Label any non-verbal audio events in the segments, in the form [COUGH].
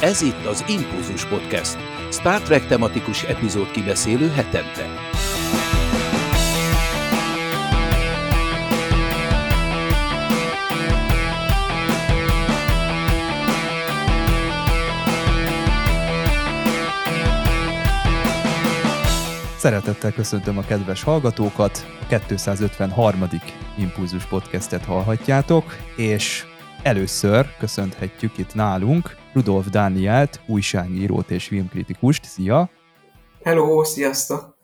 Ez itt az Impulzus Podcast, Star Trek tematikus epizód kibeszélő hetente. Szeretettel köszöntöm a kedves hallgatókat, a 253. Impulzus podcastet hallhatjátok, és először köszönhetjük itt nálunk Rudolf Dánielt, újságírót és filmkritikust. Szia! Hello, sziasztok!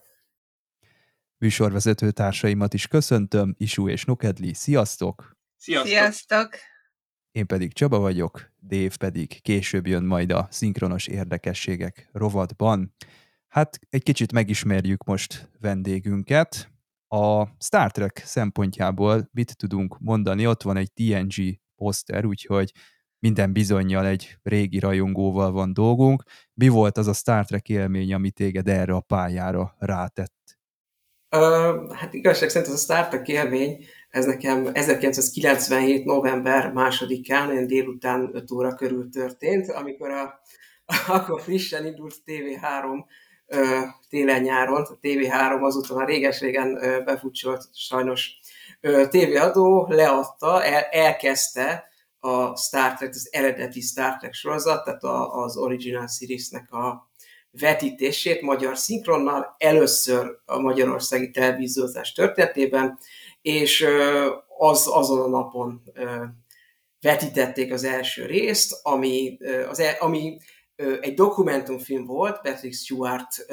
Műsorvezető társaimat is köszöntöm, Isú és Nokedli, sziasztok! Sziasztok! Sziasztok! Én pedig Csaba vagyok, Dév pedig később jön majd a szinkronos érdekességek rovatban. Hát egy kicsit megismerjük most vendégünket. A Star Trek szempontjából mit tudunk mondani? Ott van egy TNG poszter, úgyhogy minden bizonyal egy régi rajongóval van dolgunk. Mi volt az a Star Trek élmény, ami téged erre a pályára rátett? Uh, hát igazság szerint ez a Star Trek élmény, ez nekem 1997. november másodikán, olyan délután 5 óra körül történt, amikor a, [LAUGHS] akkor frissen indult TV3 télen-nyáron, a TV3 azóta már réges-régen befutcsolt sajnos tévéadó leadta, el, elkezdte a Star Trek, az eredeti Star Trek sorozat, tehát a, az Original Series-nek a vetítését magyar szinkronnal, először a magyarországi televíziózás történetében, és az, azon a napon vetítették az első részt, ami, az, e, ami egy dokumentumfilm volt, Patrick Stewart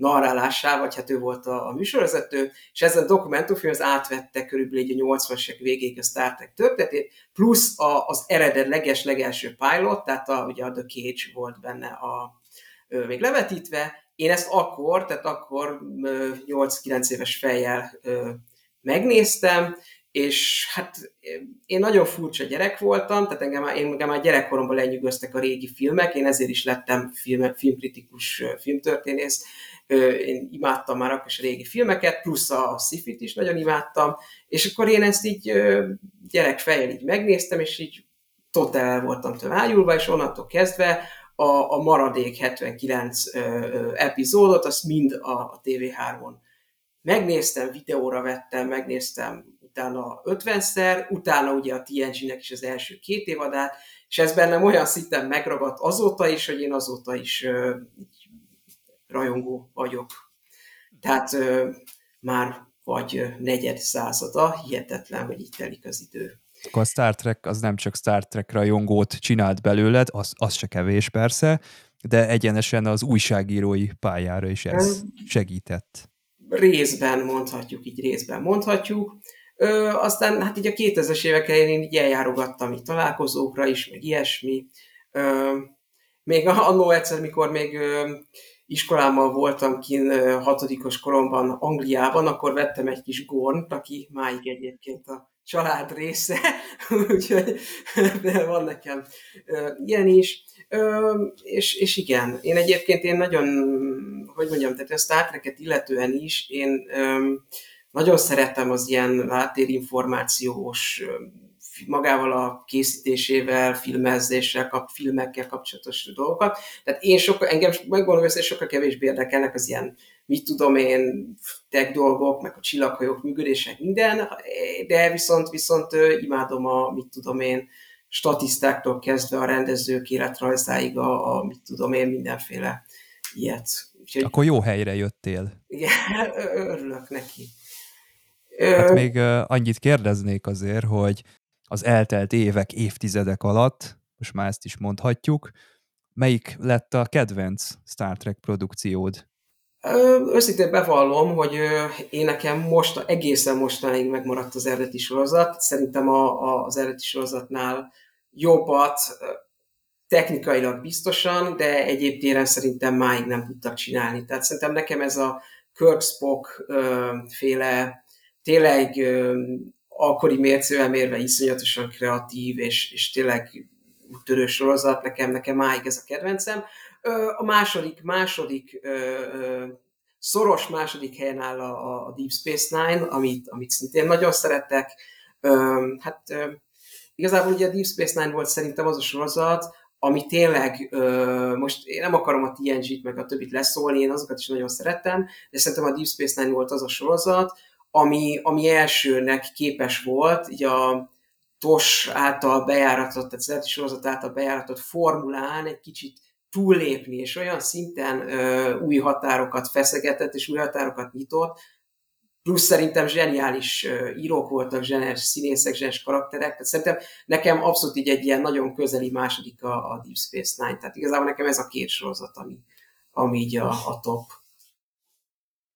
narrálásá, vagy hát ő volt a, a műsorvezető, és ezen a dokumentumfilm az átvette körülbelül a 80-as végéig a Star Trek történetét, plusz a, az eredet leges legelső pilot, tehát a, ugye a The Cage volt benne a, ő, még levetítve. Én ezt akkor, tehát akkor 8-9 éves fejjel megnéztem, és hát én nagyon furcsa gyerek voltam, tehát engem, én, engem már gyerekkoromban lenyűgöztek a régi filmek, én ezért is lettem film, filmkritikus filmtörténész, én imádtam már akkor is a régi filmeket, plusz a szifit is nagyon imádtam, és akkor én ezt így gyerekfejjel így megnéztem, és így totál el voltam tőle ájulva, és onnantól kezdve a, a maradék 79 epizódot, azt mind a, a TV3-on megnéztem, videóra vettem, megnéztem utána 50-szer, utána ugye a TNG-nek is az első két évadát, és ez bennem olyan szinten megragadt azóta is, hogy én azóta is rajongó vagyok. Tehát már vagy negyed százada, hihetetlen, hogy így telik az idő. Akkor a Star Trek az nem csak Star Trek rajongót csinált belőled, az, az se kevés persze, de egyenesen az újságírói pályára is ez segített. Részben mondhatjuk, így részben mondhatjuk. Ö, aztán hát így a 2000-es évek elején én így eljárogattam így találkozókra is, meg ilyesmi. Ö, még annó egyszer, mikor még ö, iskolámmal voltam kin hatodikos koromban Angliában, akkor vettem egy kis gornt, aki máig egyébként a család része, [LAUGHS] úgyhogy [LAUGHS] van nekem ilyen is. És, és igen, én egyébként én nagyon, hogy mondjam, tehát a Star Trek-et illetően is, én nagyon szeretem az ilyen háttérinformációs magával a készítésével, filmezéssel, kap, filmekkel kapcsolatos dolgokat. Tehát én sokkal, engem megmondom hogy sokkal kevésbé érdekelnek az ilyen, mit tudom én, tech dolgok, meg a csillaghajók működések, minden, de viszont, viszont imádom a, mit tudom én, statisztáktól kezdve a rendezők életrajzáig, a, a mit tudom én, mindenféle ilyet. Úgyhogy, Akkor jó helyre jöttél. Igen, örülök neki. Hát még annyit kérdeznék azért, hogy az eltelt évek, évtizedek alatt, most már ezt is mondhatjuk, melyik lett a kedvenc Star Trek produkciód? Őszintén bevallom, hogy én nekem most, egészen mostanáig megmaradt az eredeti sorozat. Szerintem a, a, az eredeti sorozatnál jobbat, technikailag biztosan, de egyéb téren szerintem máig nem tudtak csinálni. Tehát szerintem nekem ez a Kirk Spock féle tényleg akkori mércével mérve iszonyatosan kreatív, és, és tényleg úttörő sorozat, nekem, nekem máig ez a kedvencem. A második, második szoros második helyen áll a, a Deep Space Nine, amit, amit szintén nagyon szeretek. Hát igazából ugye a Deep Space Nine volt szerintem az a sorozat, ami tényleg, most én nem akarom a TNG-t meg a többit leszólni, én azokat is nagyon szerettem, de szerintem a Deep Space Nine volt az a sorozat, ami, ami elsőnek képes volt, így a TOS által bejáratott, tehát az sorozat által bejáratott formulán egy kicsit túllépni, és olyan szinten ö, új határokat feszegetett, és új határokat nyitott, plusz szerintem zseniális írók voltak, zseniális színészek, zseniális karakterek, tehát szerintem nekem abszolút így egy ilyen nagyon közeli második a, a Deep Space Nine, tehát igazából nekem ez a két sorozat, ami, ami így a, a top.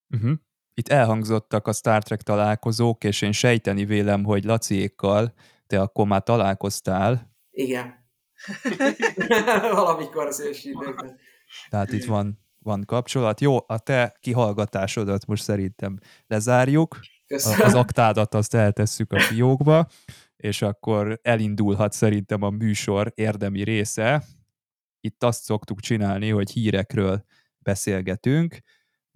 Uh-huh. Itt elhangzottak a Star Trek találkozók, és én sejteni vélem, hogy Laciékkal te akkor már találkoztál. Igen. [LAUGHS] Valamikor az ősi időkben. Tehát itt van, van kapcsolat. Jó, a te kihallgatásodat most szerintem lezárjuk. Köszönöm. Az aktádat azt eltesszük a fiókba, és akkor elindulhat szerintem a műsor érdemi része. Itt azt szoktuk csinálni, hogy hírekről beszélgetünk.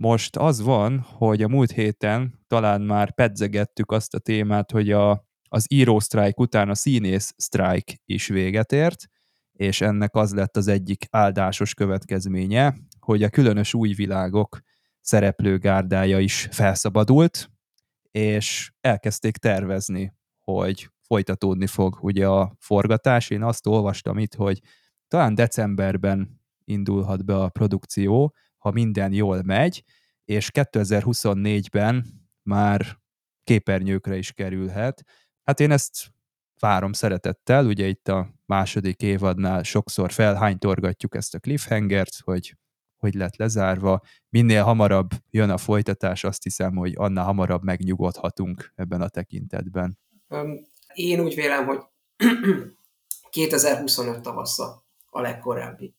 Most az van, hogy a múlt héten talán már pedzegettük azt a témát, hogy a az író sztrájk után a színész sztrájk is véget ért, és ennek az lett az egyik áldásos következménye, hogy a különös új világok szereplőgárdája is felszabadult, és elkezdték tervezni, hogy folytatódni fog ugye a forgatás. Én azt olvastam itt, hogy talán decemberben indulhat be a produkció, ha minden jól megy, és 2024-ben már képernyőkre is kerülhet, Hát én ezt várom szeretettel, ugye itt a második évadnál sokszor felhánytorgatjuk ezt a cliffhangert, hogy hogy lett lezárva. Minél hamarabb jön a folytatás, azt hiszem, hogy annál hamarabb megnyugodhatunk ebben a tekintetben. Én úgy vélem, hogy [CLEARS THROAT] 2025 tavasza a legkorábbi.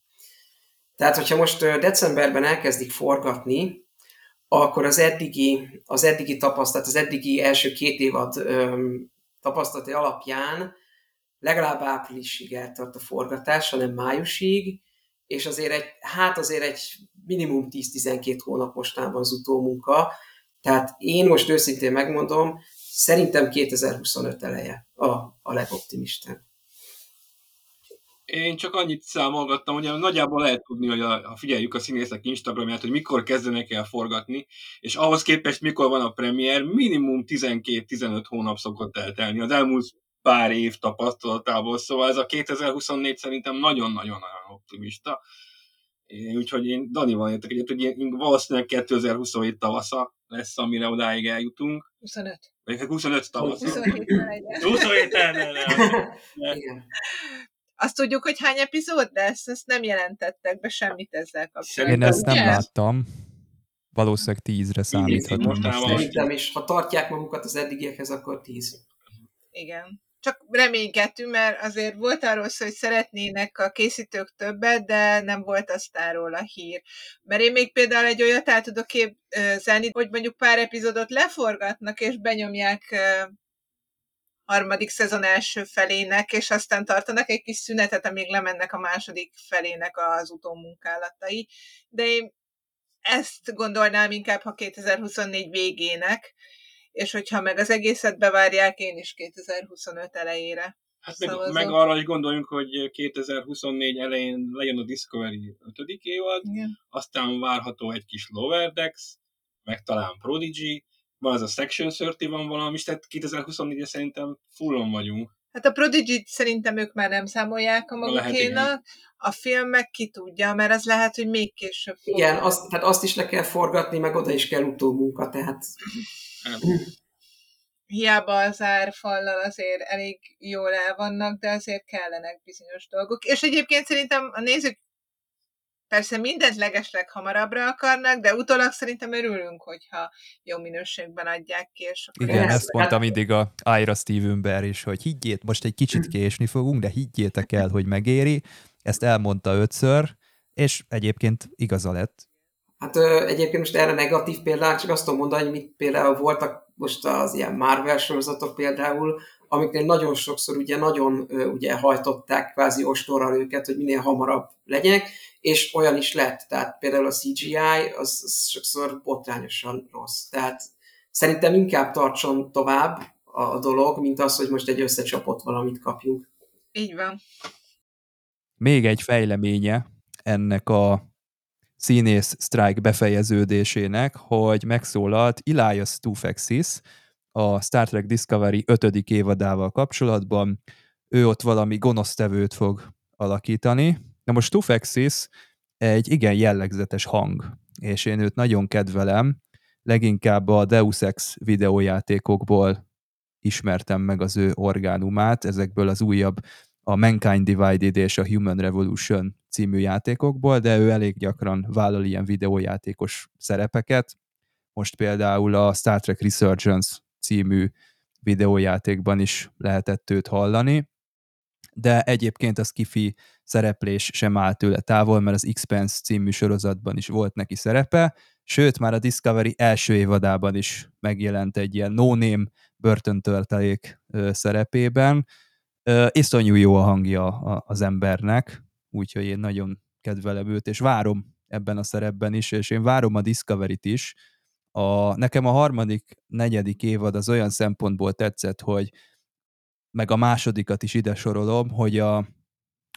Tehát, hogyha most decemberben elkezdik forgatni, akkor az eddigi, az eddigi tapasztalat, az eddigi első két évad tapasztalati alapján legalább áprilisig eltart a forgatás, hanem májusig, és azért egy, hát azért egy minimum 10-12 hónap mostában az utómunka, tehát én most őszintén megmondom, szerintem 2025 eleje a, a legoptimistább. Én csak annyit számolgattam, hogy nagyjából lehet tudni, hogy a, ha figyeljük a színészek Instagramját, hogy mikor kezdenek el forgatni, és ahhoz képest mikor van a premier, minimum 12-15 hónap szokott eltelni az elmúlt pár év tapasztalatából, szóval ez a 2024 szerintem nagyon-nagyon optimista. Úgyhogy én Danival értek egyet, hogy én valószínűleg 2027 tavasza lesz, amire odáig eljutunk. 25. Vagy 25 tavasz. 27 27 ne, ne, ne. Azt tudjuk, hogy hány epizód lesz? Ezt nem jelentettek be semmit ezzel kapcsolatban. Én ezt nem Ugye? láttam. Valószínűleg tízre számíthatom. Szerintem is. Ha tartják magukat az eddigiekhez, akkor tíz. Igen. Csak reménykedtünk, mert azért volt arról szó, hogy szeretnének a készítők többet, de nem volt aztáról a hír. Mert én még például egy olyat el tudok képzelni, hogy mondjuk pár epizódot leforgatnak, és benyomják harmadik szezon első felének, és aztán tartanak egy kis szünetet, amíg lemennek a második felének az utómunkálatai. De én ezt gondolnám inkább, ha 2024 végének, és hogyha meg az egészet bevárják, én is 2025 elejére. Hát meg, meg arra is gondoljunk, hogy 2024 elején legyen a Discovery 5. évad, Igen. aztán várható egy kis Lower Decks, meg talán Prodigy, van az a Section 30 van valami, és tehát 2024-re szerintem fullon vagyunk. Hát a prodigy szerintem ők már nem számolják a magukénak, a film meg ki tudja, mert az lehet, hogy még később. Fog. Igen, azt, tehát azt is le kell forgatni, meg oda is kell utómunka, tehát... Hiába az árfallal azért elég jól el vannak, de azért kellenek bizonyos dolgok. És egyébként szerintem a nézők Persze mindent legesleg hamarabbra akarnak, de utólag szerintem örülünk, hogyha jó minőségben adják ki. És akkor Igen, ezt, ezt mondta mindig a Ira Stevenberg is, hogy higgyét, most egy kicsit késni fogunk, de higgyétek el, hogy megéri. Ezt elmondta ötször, és egyébként igaza lett. Hát ö, egyébként most erre negatív példák, csak azt tudom mondani, hogy mit például voltak most az ilyen Marvel sorozatok például, amiknél nagyon sokszor ugye nagyon ö, ugye hajtották kvázi ostorral őket, hogy minél hamarabb legyek, és olyan is lett. Tehát például a CGI az, az sokszor botrányosan rossz. Tehát szerintem inkább tartson tovább a dolog, mint az, hogy most egy összecsapott valamit kapjunk. Így van. még egy fejleménye ennek a színész sztrájk befejeződésének, hogy megszólalt Elias Tufexis a Star Trek Discovery 5. évadával kapcsolatban. Ő ott valami gonosztevőt fog alakítani. Na most Tufexis egy igen jellegzetes hang, és én őt nagyon kedvelem, leginkább a Deus Ex videójátékokból ismertem meg az ő orgánumát, ezekből az újabb a Mankind Divided és a Human Revolution című játékokból, de ő elég gyakran vállal ilyen videójátékos szerepeket. Most például a Star Trek Resurgence című videójátékban is lehetett őt hallani, de egyébként az kifi szereplés sem áll tőle távol, mert az Expense című sorozatban is volt neki szerepe, sőt már a Discovery első évadában is megjelent egy ilyen no-name börtöntöltelék szerepében. Iszonyú jó a hangja az embernek, úgyhogy én nagyon kedvelem őt, és várom ebben a szerepben is, és én várom a Discovery-t is. A, nekem a harmadik, negyedik évad az olyan szempontból tetszett, hogy meg a másodikat is ide sorolom, hogy a,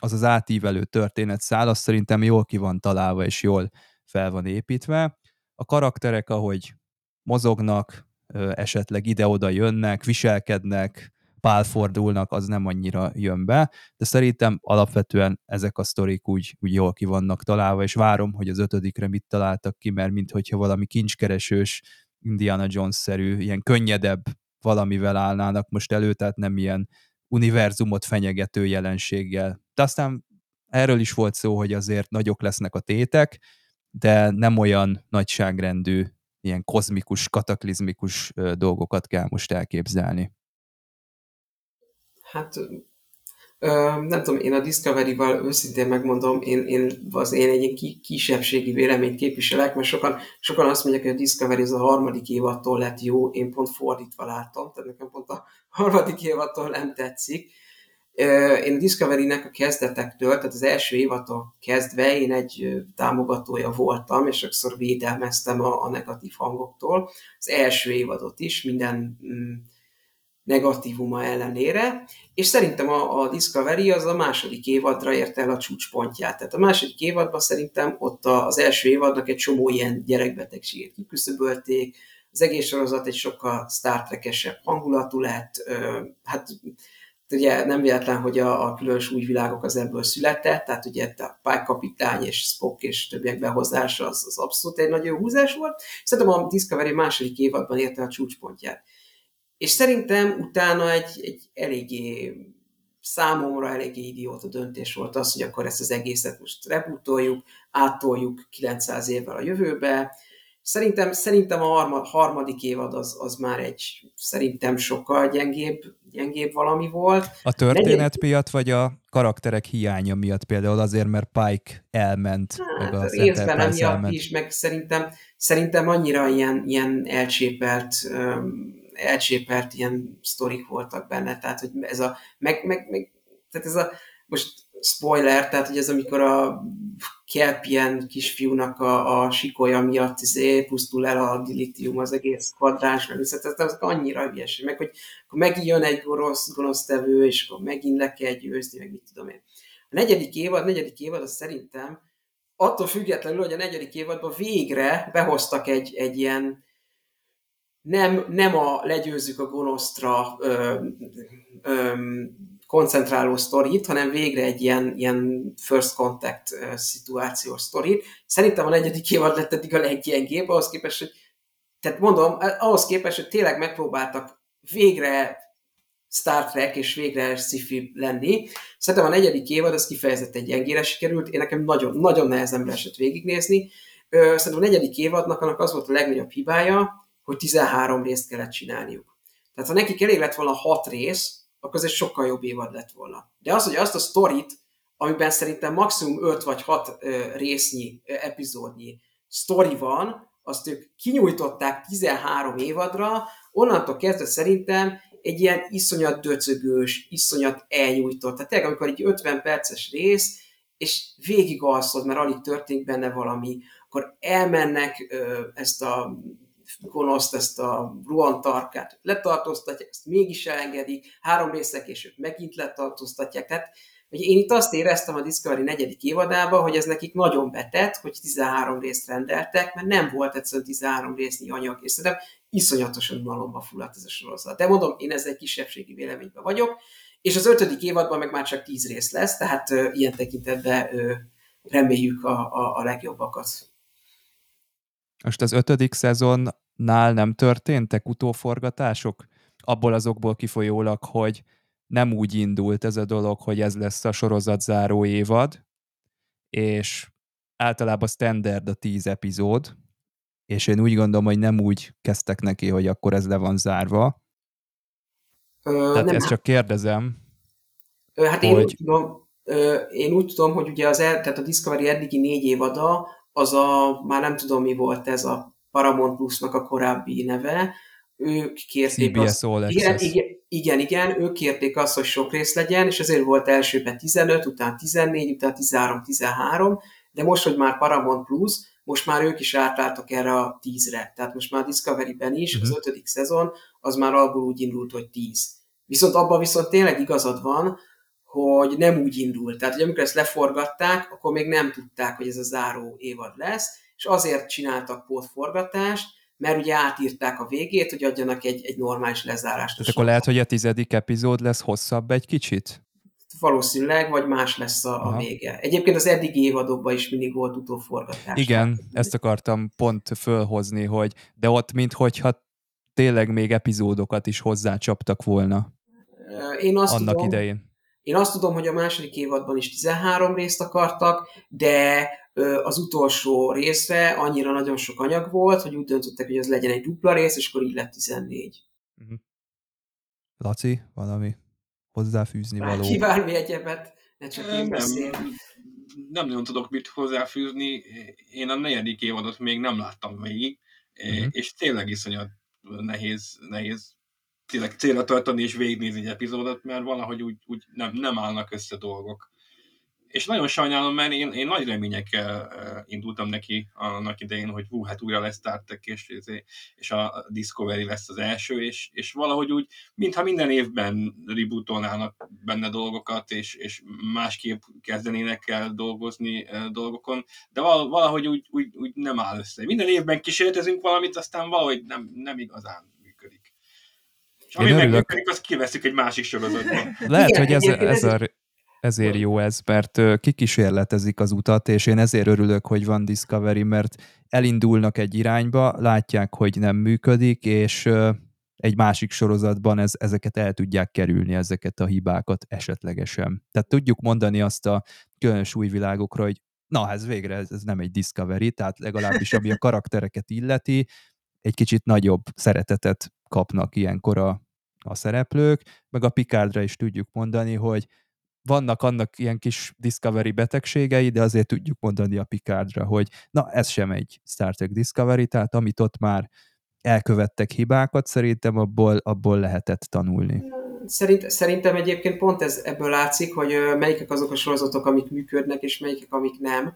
az az átívelő történet szál, az szerintem jól ki van találva, és jól fel van építve. A karakterek, ahogy mozognak, esetleg ide-oda jönnek, viselkednek, pálfordulnak, az nem annyira jön be, de szerintem alapvetően ezek a sztorik úgy, úgy jól ki vannak találva, és várom, hogy az ötödikre mit találtak ki, mert minthogyha valami kincskeresős, Indiana Jones-szerű, ilyen könnyedebb valamivel állnának most elő, tehát nem ilyen univerzumot fenyegető jelenséggel. De aztán erről is volt szó, hogy azért nagyok lesznek a tétek, de nem olyan nagyságrendű, ilyen kozmikus, kataklizmikus dolgokat kell most elképzelni. Hát nem tudom, én a Discovery-val őszintén megmondom, én, én az én egy kisebbségi véleményt képviselek, mert sokan, sokan azt mondják, hogy a Discovery az a harmadik évattól lett jó, én pont fordítva látom, tehát nekem pont a harmadik évattól nem tetszik. Én a Discovery-nek a kezdetektől, tehát az első évattól kezdve én egy támogatója voltam, és sokszor védelmeztem a, a negatív hangoktól. Az első évadot is, minden mm, negatívuma ellenére, és szerintem a, a Discovery az a második évadra ért el a csúcspontját. Tehát a második évadban szerintem ott az első évadnak egy csomó ilyen gyerekbetegséget kiküszöbölték, az egész sorozat egy sokkal Star Trek-esebb hangulatú lett, hát ugye nem véletlen, hogy a, a különös új világok az ebből született, tehát ugye a Pike kapitány és Spock és többiek behozása az, az abszolút egy nagyon húzás volt. Szerintem a Discovery második évadban érte a csúcspontját. És szerintem utána egy, egy eléggé számomra eléggé idióta döntés volt az, hogy akkor ezt az egészet most rebootoljuk, áttoljuk 900 évvel a jövőbe. Szerintem, szerintem a harma, harmadik évad az, az már egy szerintem sokkal gyengébb, gyengébb valami volt. A történet miatt, vagy a karakterek hiánya miatt? Például azért, mert Pike elment, hát, meg a részben emiatt is, meg szerintem, szerintem annyira ilyen, ilyen elcsépelt um, elcsépelt ilyen sztorik voltak benne, tehát hogy ez a, meg, meg, meg tehát ez a, most spoiler, tehát hogy ez amikor a Kelpien kisfiúnak a, a sikolya miatt izé, pusztul el a dilitium az egész kvadráns, meg tehát ez annyira ügyes, meg hogy akkor megint jön egy gonosz, gonosz tevő, és akkor megint le kell győzni, meg mit tudom én. A negyedik évad, a negyedik évad az szerintem attól függetlenül, hogy a negyedik évadban végre behoztak egy, egy ilyen nem, nem a legyőzzük a gonosztra ö, ö, koncentráló sztorit, hanem végre egy ilyen, ilyen first contact szituációs sztorit. Szerintem a negyedik évad lett eddig a leggyengébb, ahhoz képest, hogy tehát mondom, ahhoz képest, hogy tényleg megpróbáltak végre Star Trek és végre sci lenni. Szerintem a negyedik évad az kifejezetten gyengére sikerült, én nekem nagyon, nagyon nehezen esett végignézni. Szerintem a negyedik évadnak annak az volt a legnagyobb hibája, hogy 13 részt kellett csinálniuk. Tehát ha nekik elég lett volna 6 rész, akkor ez egy sokkal jobb évad lett volna. De az, hogy azt a sztorit, amiben szerintem maximum 5 vagy 6 résznyi, epizódnyi sztori van, azt ők kinyújtották 13 évadra, onnantól kezdve szerintem egy ilyen iszonyat döcögős, iszonyat elnyújtott. Tehát tényleg, amikor egy 50 perces rész, és végig alszod, mert alig történik benne valami, akkor elmennek ezt a gonoszt, ezt a ruantarkát letartóztatják, ezt mégis elengedik, három részek később megint letartóztatják. Tehát hogy én itt azt éreztem a Discovery negyedik évadában, hogy ez nekik nagyon betett, hogy 13 részt rendeltek, mert nem volt egyszerűen 13 résznyi anyag, és szerintem iszonyatosan unalomba fulladt ez a sorozat. De mondom, én ezzel kisebbségi véleményben vagyok, és az ötödik évadban meg már csak 10 rész lesz, tehát ö, ilyen tekintetben ö, reméljük a, a, a legjobbakat. Most az ötödik szezonnál nem történtek utóforgatások? Abból azokból kifolyólag, hogy nem úgy indult ez a dolog, hogy ez lesz a sorozat záró évad, és általában standard a tíz epizód, és én úgy gondolom, hogy nem úgy kezdtek neki, hogy akkor ez le van zárva. Ö, Tehát nem, ezt csak kérdezem. Ö, hát hogy... én, úgy tudom, ö, én úgy tudom, hogy ugye az, tehát a Discovery eddigi négy évada, az a, már nem tudom mi volt ez a Paramount Plusnak a korábbi neve, ők kérték CBS azt, All igen, igen, igen, igen, ők kérték azt, hogy sok rész legyen, és ezért volt elsőben 15, után 14, után 13, 13, de most, hogy már Paramount Plus, most már ők is átálltak erre a 10-re. Tehát most már Discovery-ben is uh-huh. az ötödik szezon, az már abból úgy indult, hogy 10. Viszont abban viszont tényleg igazad van, hogy nem úgy indult. Tehát, hogy amikor ezt leforgatták, akkor még nem tudták, hogy ez a záró évad lesz, és azért csináltak pótforgatást, mert ugye átírták a végét, hogy adjanak egy, egy normális lezárást. Tehát akkor lehet, hogy a tizedik epizód lesz hosszabb egy kicsit? Valószínűleg, vagy más lesz a, a vége. Egyébként az eddigi évadokban is mindig volt utóforgatás. Igen, ezt akartam pont fölhozni, hogy de ott minthogyha tényleg még epizódokat is hozzácsaptak volna. Én azt annak tudom, idején. Én azt tudom, hogy a második évadban is 13 részt akartak, de az utolsó részre annyira nagyon sok anyag volt, hogy úgy döntöttek, hogy ez legyen egy dupla rész, és akkor így lett 14. Uh-huh. Laci, valami hozzáfűzni való? Ki bármi egyebet, ne csak én beszél. Nem, nem nagyon tudok mit hozzáfűzni. Én a negyedik évadot még nem láttam végig, uh-huh. és tényleg iszonyat nehéz, nehéz tényleg célra tartani és végignézni egy epizódot, mert valahogy úgy, úgy nem, nem állnak össze dolgok és nagyon sajnálom, mert én, én nagy reményekkel indultam neki annak idején, hogy hú, hát újra lesz Star Trek, és, és a Discovery lesz az első, és, és valahogy úgy, mintha minden évben rebootolnának benne dolgokat, és, és másképp kezdenének el dolgozni dolgokon, de valahogy úgy, úgy, úgy nem áll össze. Minden évben kísérletezünk valamit, aztán valahogy nem, nem igazán. És ami megműködik, azt kiveszünk egy másik sorozatban. [LAUGHS] Lehet, Igen, hogy ez, ez a ezért jó ez, mert kikísérletezik az utat, és én ezért örülök, hogy van Discovery, mert elindulnak egy irányba, látják, hogy nem működik, és egy másik sorozatban ez, ezeket el tudják kerülni, ezeket a hibákat esetlegesen. Tehát tudjuk mondani azt a különös új világokra, hogy na, ez végre ez, ez nem egy Discovery, tehát legalábbis ami a karaktereket illeti, egy kicsit nagyobb szeretetet kapnak ilyenkor a, a szereplők, meg a Picardra is tudjuk mondani, hogy vannak annak ilyen kis Discovery betegségei, de azért tudjuk mondani a Picardra, hogy na, ez sem egy Star Trek Discovery, tehát amit ott már elkövettek hibákat, szerintem abból, abból lehetett tanulni. Szerint, szerintem egyébként pont ez ebből látszik, hogy melyikek azok a sorozatok, amik működnek, és melyikek, amik nem.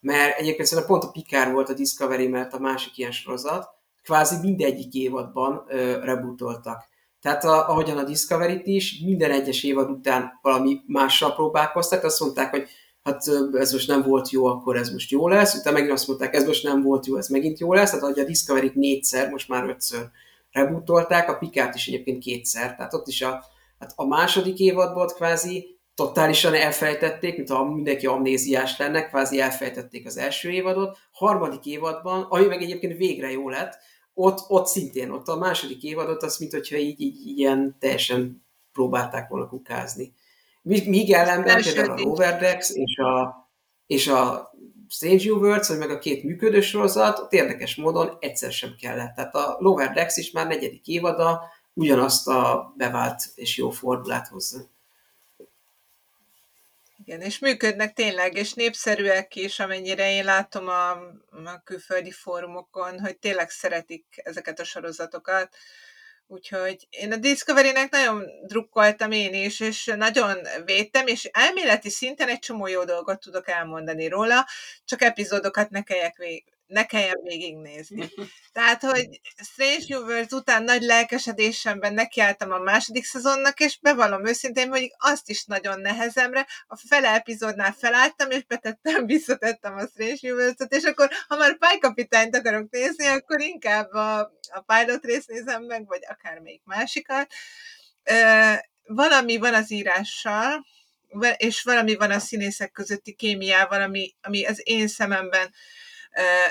Mert egyébként szerintem pont a Picard volt a Discovery, mert a másik ilyen sorozat. Kvázi mindegyik évadban rebootoltak. Tehát a, ahogyan a Discovery-t is, minden egyes évad után valami mással próbálkoztak, azt mondták, hogy hát ez most nem volt jó, akkor ez most jó lesz, utána megint azt mondták, ez most nem volt jó, ez megint jó lesz, tehát ahogy a Discovery-t négyszer, most már ötször rebootolták, a Pikát is egyébként kétszer, tehát ott is a, hát a második évadból kvázi totálisan elfejtették, mint ha mindenki amnéziás lenne, kvázi elfejtették az első évadot. Harmadik évadban, ami meg egyébként végre jó lett, ott, ott szintén, ott a második évadot, az mint hogyha így, így ilyen teljesen próbálták volna kukázni. Míg ellenben például a Loverdex és a, és a Strange New Worlds, vagy meg a két működő sorozat, ott érdekes módon egyszer sem kellett. Tehát a Loverdex is már negyedik évada ugyanazt a bevált és jó formulát hozza. Igen, és működnek tényleg, és népszerűek is, amennyire én látom a, a külföldi fórumokon, hogy tényleg szeretik ezeket a sorozatokat. Úgyhogy én a Discovery-nek nagyon drukkoltam én is, és nagyon védtem, és elméleti szinten egy csomó jó dolgot tudok elmondani róla, csak epizódokat ne kelljek ne kelljen végignézni. Tehát, hogy Strange Worlds után nagy lelkesedésemben nekiálltam a második szezonnak, és bevallom őszintén, hogy azt is nagyon nehezemre, a fele epizódnál felálltam, és betettem, [LAUGHS] visszatettem a Strange New Worlds-ot, és akkor, ha már pálykapitányt akarok nézni, akkor inkább a, a pilot részt nézem meg, vagy akármelyik másikat. valami van az írással, és valami van a színészek közötti kémiával, ami, ami az én szememben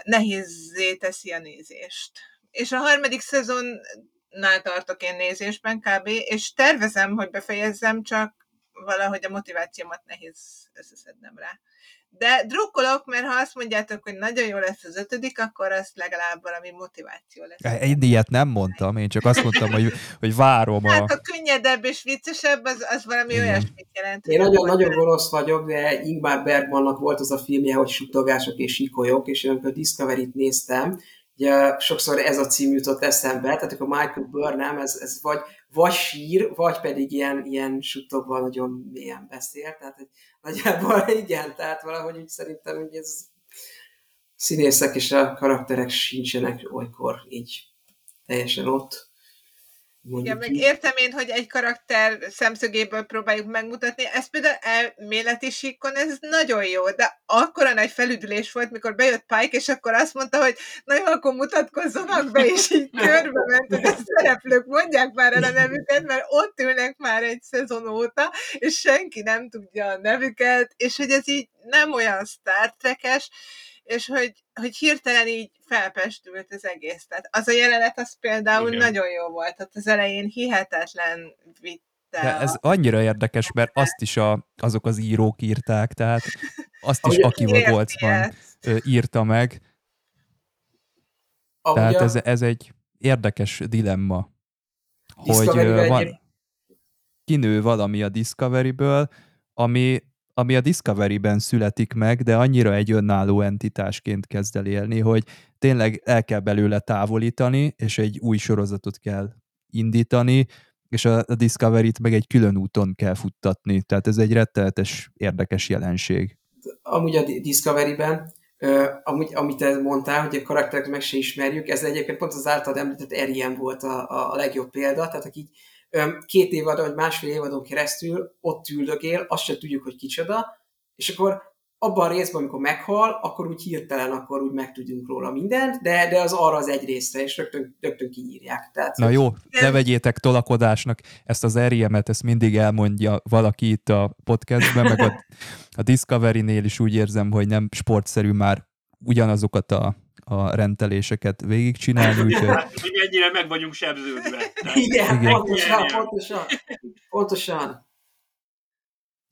nehézé teszi a nézést. És a harmadik szezonnál tartok én nézésben kb. És tervezem, hogy befejezzem, csak valahogy a motivációmat nehéz összeszednem rá. De drukkolok, mert ha azt mondjátok, hogy nagyon jó lesz az ötödik, akkor az legalább valami motiváció lesz. Én ilyet nem mondtam, én csak azt mondtam, hogy, hogy várom a... Hát a könnyedebb és viccesebb, az, az valami Igen. olyasmit jelent. Én nagyon-nagyon gonosz vagyok, de Ingmar Bergmannak volt az a filmje, hogy suttogások és sikolyok, és én amikor Discovery-t néztem, ugye sokszor ez a cím jutott eszembe, tehát akkor Michael Burnham, ez, ez vagy, vagy sír, vagy pedig ilyen, ilyen suttogva nagyon mélyen beszél, tehát hogy nagyjából [LAUGHS] igen, tehát valahogy úgy szerintem, hogy ez színészek és a karakterek sincsenek olykor így teljesen ott. Igen, meg értem én, hogy egy karakter szemszögéből próbáljuk megmutatni, ez például elméleti síkon, ez nagyon jó, de akkora nagy felüdülés volt, mikor bejött Pike, és akkor azt mondta, hogy na jó, akkor mutatkozzanak be, és így [LAUGHS] körbe ment, hogy a szereplők mondják már el a nevüket, mert ott ülnek már egy szezon óta, és senki nem tudja a nevüket, és hogy ez így nem olyan Star Trek-es, és hogy, hogy hirtelen így felpestült az egész. Tehát az a jelenet, az például Igen. nagyon jó volt. Tehát az elején hihetetlen vitte. De ez annyira érdekes, mert azt is a, azok az írók írták, tehát azt is Akiva Golcman írta meg. Tehát ez, ez egy érdekes dilemma, hogy van, kinő valami a Discovery-ből, ami ami a Discovery-ben születik meg, de annyira egy önálló entitásként kezd el élni, hogy tényleg el kell belőle távolítani, és egy új sorozatot kell indítani, és a, Discovery-t meg egy külön úton kell futtatni. Tehát ez egy rettenetes, érdekes jelenség. Amúgy a Discovery-ben, amúgy, amit te mondtál, hogy a karaktereket meg se ismerjük, ez egyébként pont az általad említett Erien volt a, a legjobb példa, tehát aki két évadon, vagy másfél évadon keresztül ott üldögél, azt sem tudjuk, hogy kicsoda, és akkor abban a részben, amikor meghal, akkor úgy hirtelen, akkor úgy megtudjunk róla mindent, de, de az arra az egy részre, és rögtön, rögtön kiírják. Tehát, Na jó, ne vegyétek tolakodásnak, ezt az eriemet, ezt mindig elmondja valaki itt a podcastben, meg a, a Discovery-nél is úgy érzem, hogy nem sportszerű már ugyanazokat a a rendeléseket végigcsinálni, [LAUGHS] úgyhogy... Hát, hogy ennyire meg vagyunk sebződve. Igen, Igen, pontosan, pontosan, pontosan.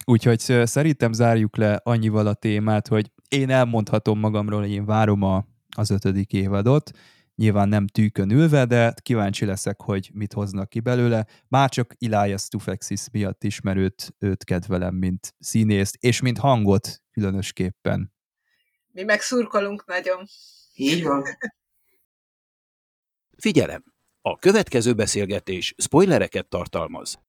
Úgyhogy szerintem zárjuk le annyival a témát, hogy én elmondhatom magamról, hogy én várom a, az ötödik évadot, nyilván nem tűkön ülve, de kíváncsi leszek, hogy mit hoznak ki belőle. Már csak Elias Tufexis miatt is, mert őt, őt kedvelem, mint színészt, és mint hangot különösképpen. Mi meg szurkolunk nagyon. Így van. Figyelem! A következő beszélgetés spoilereket tartalmaz.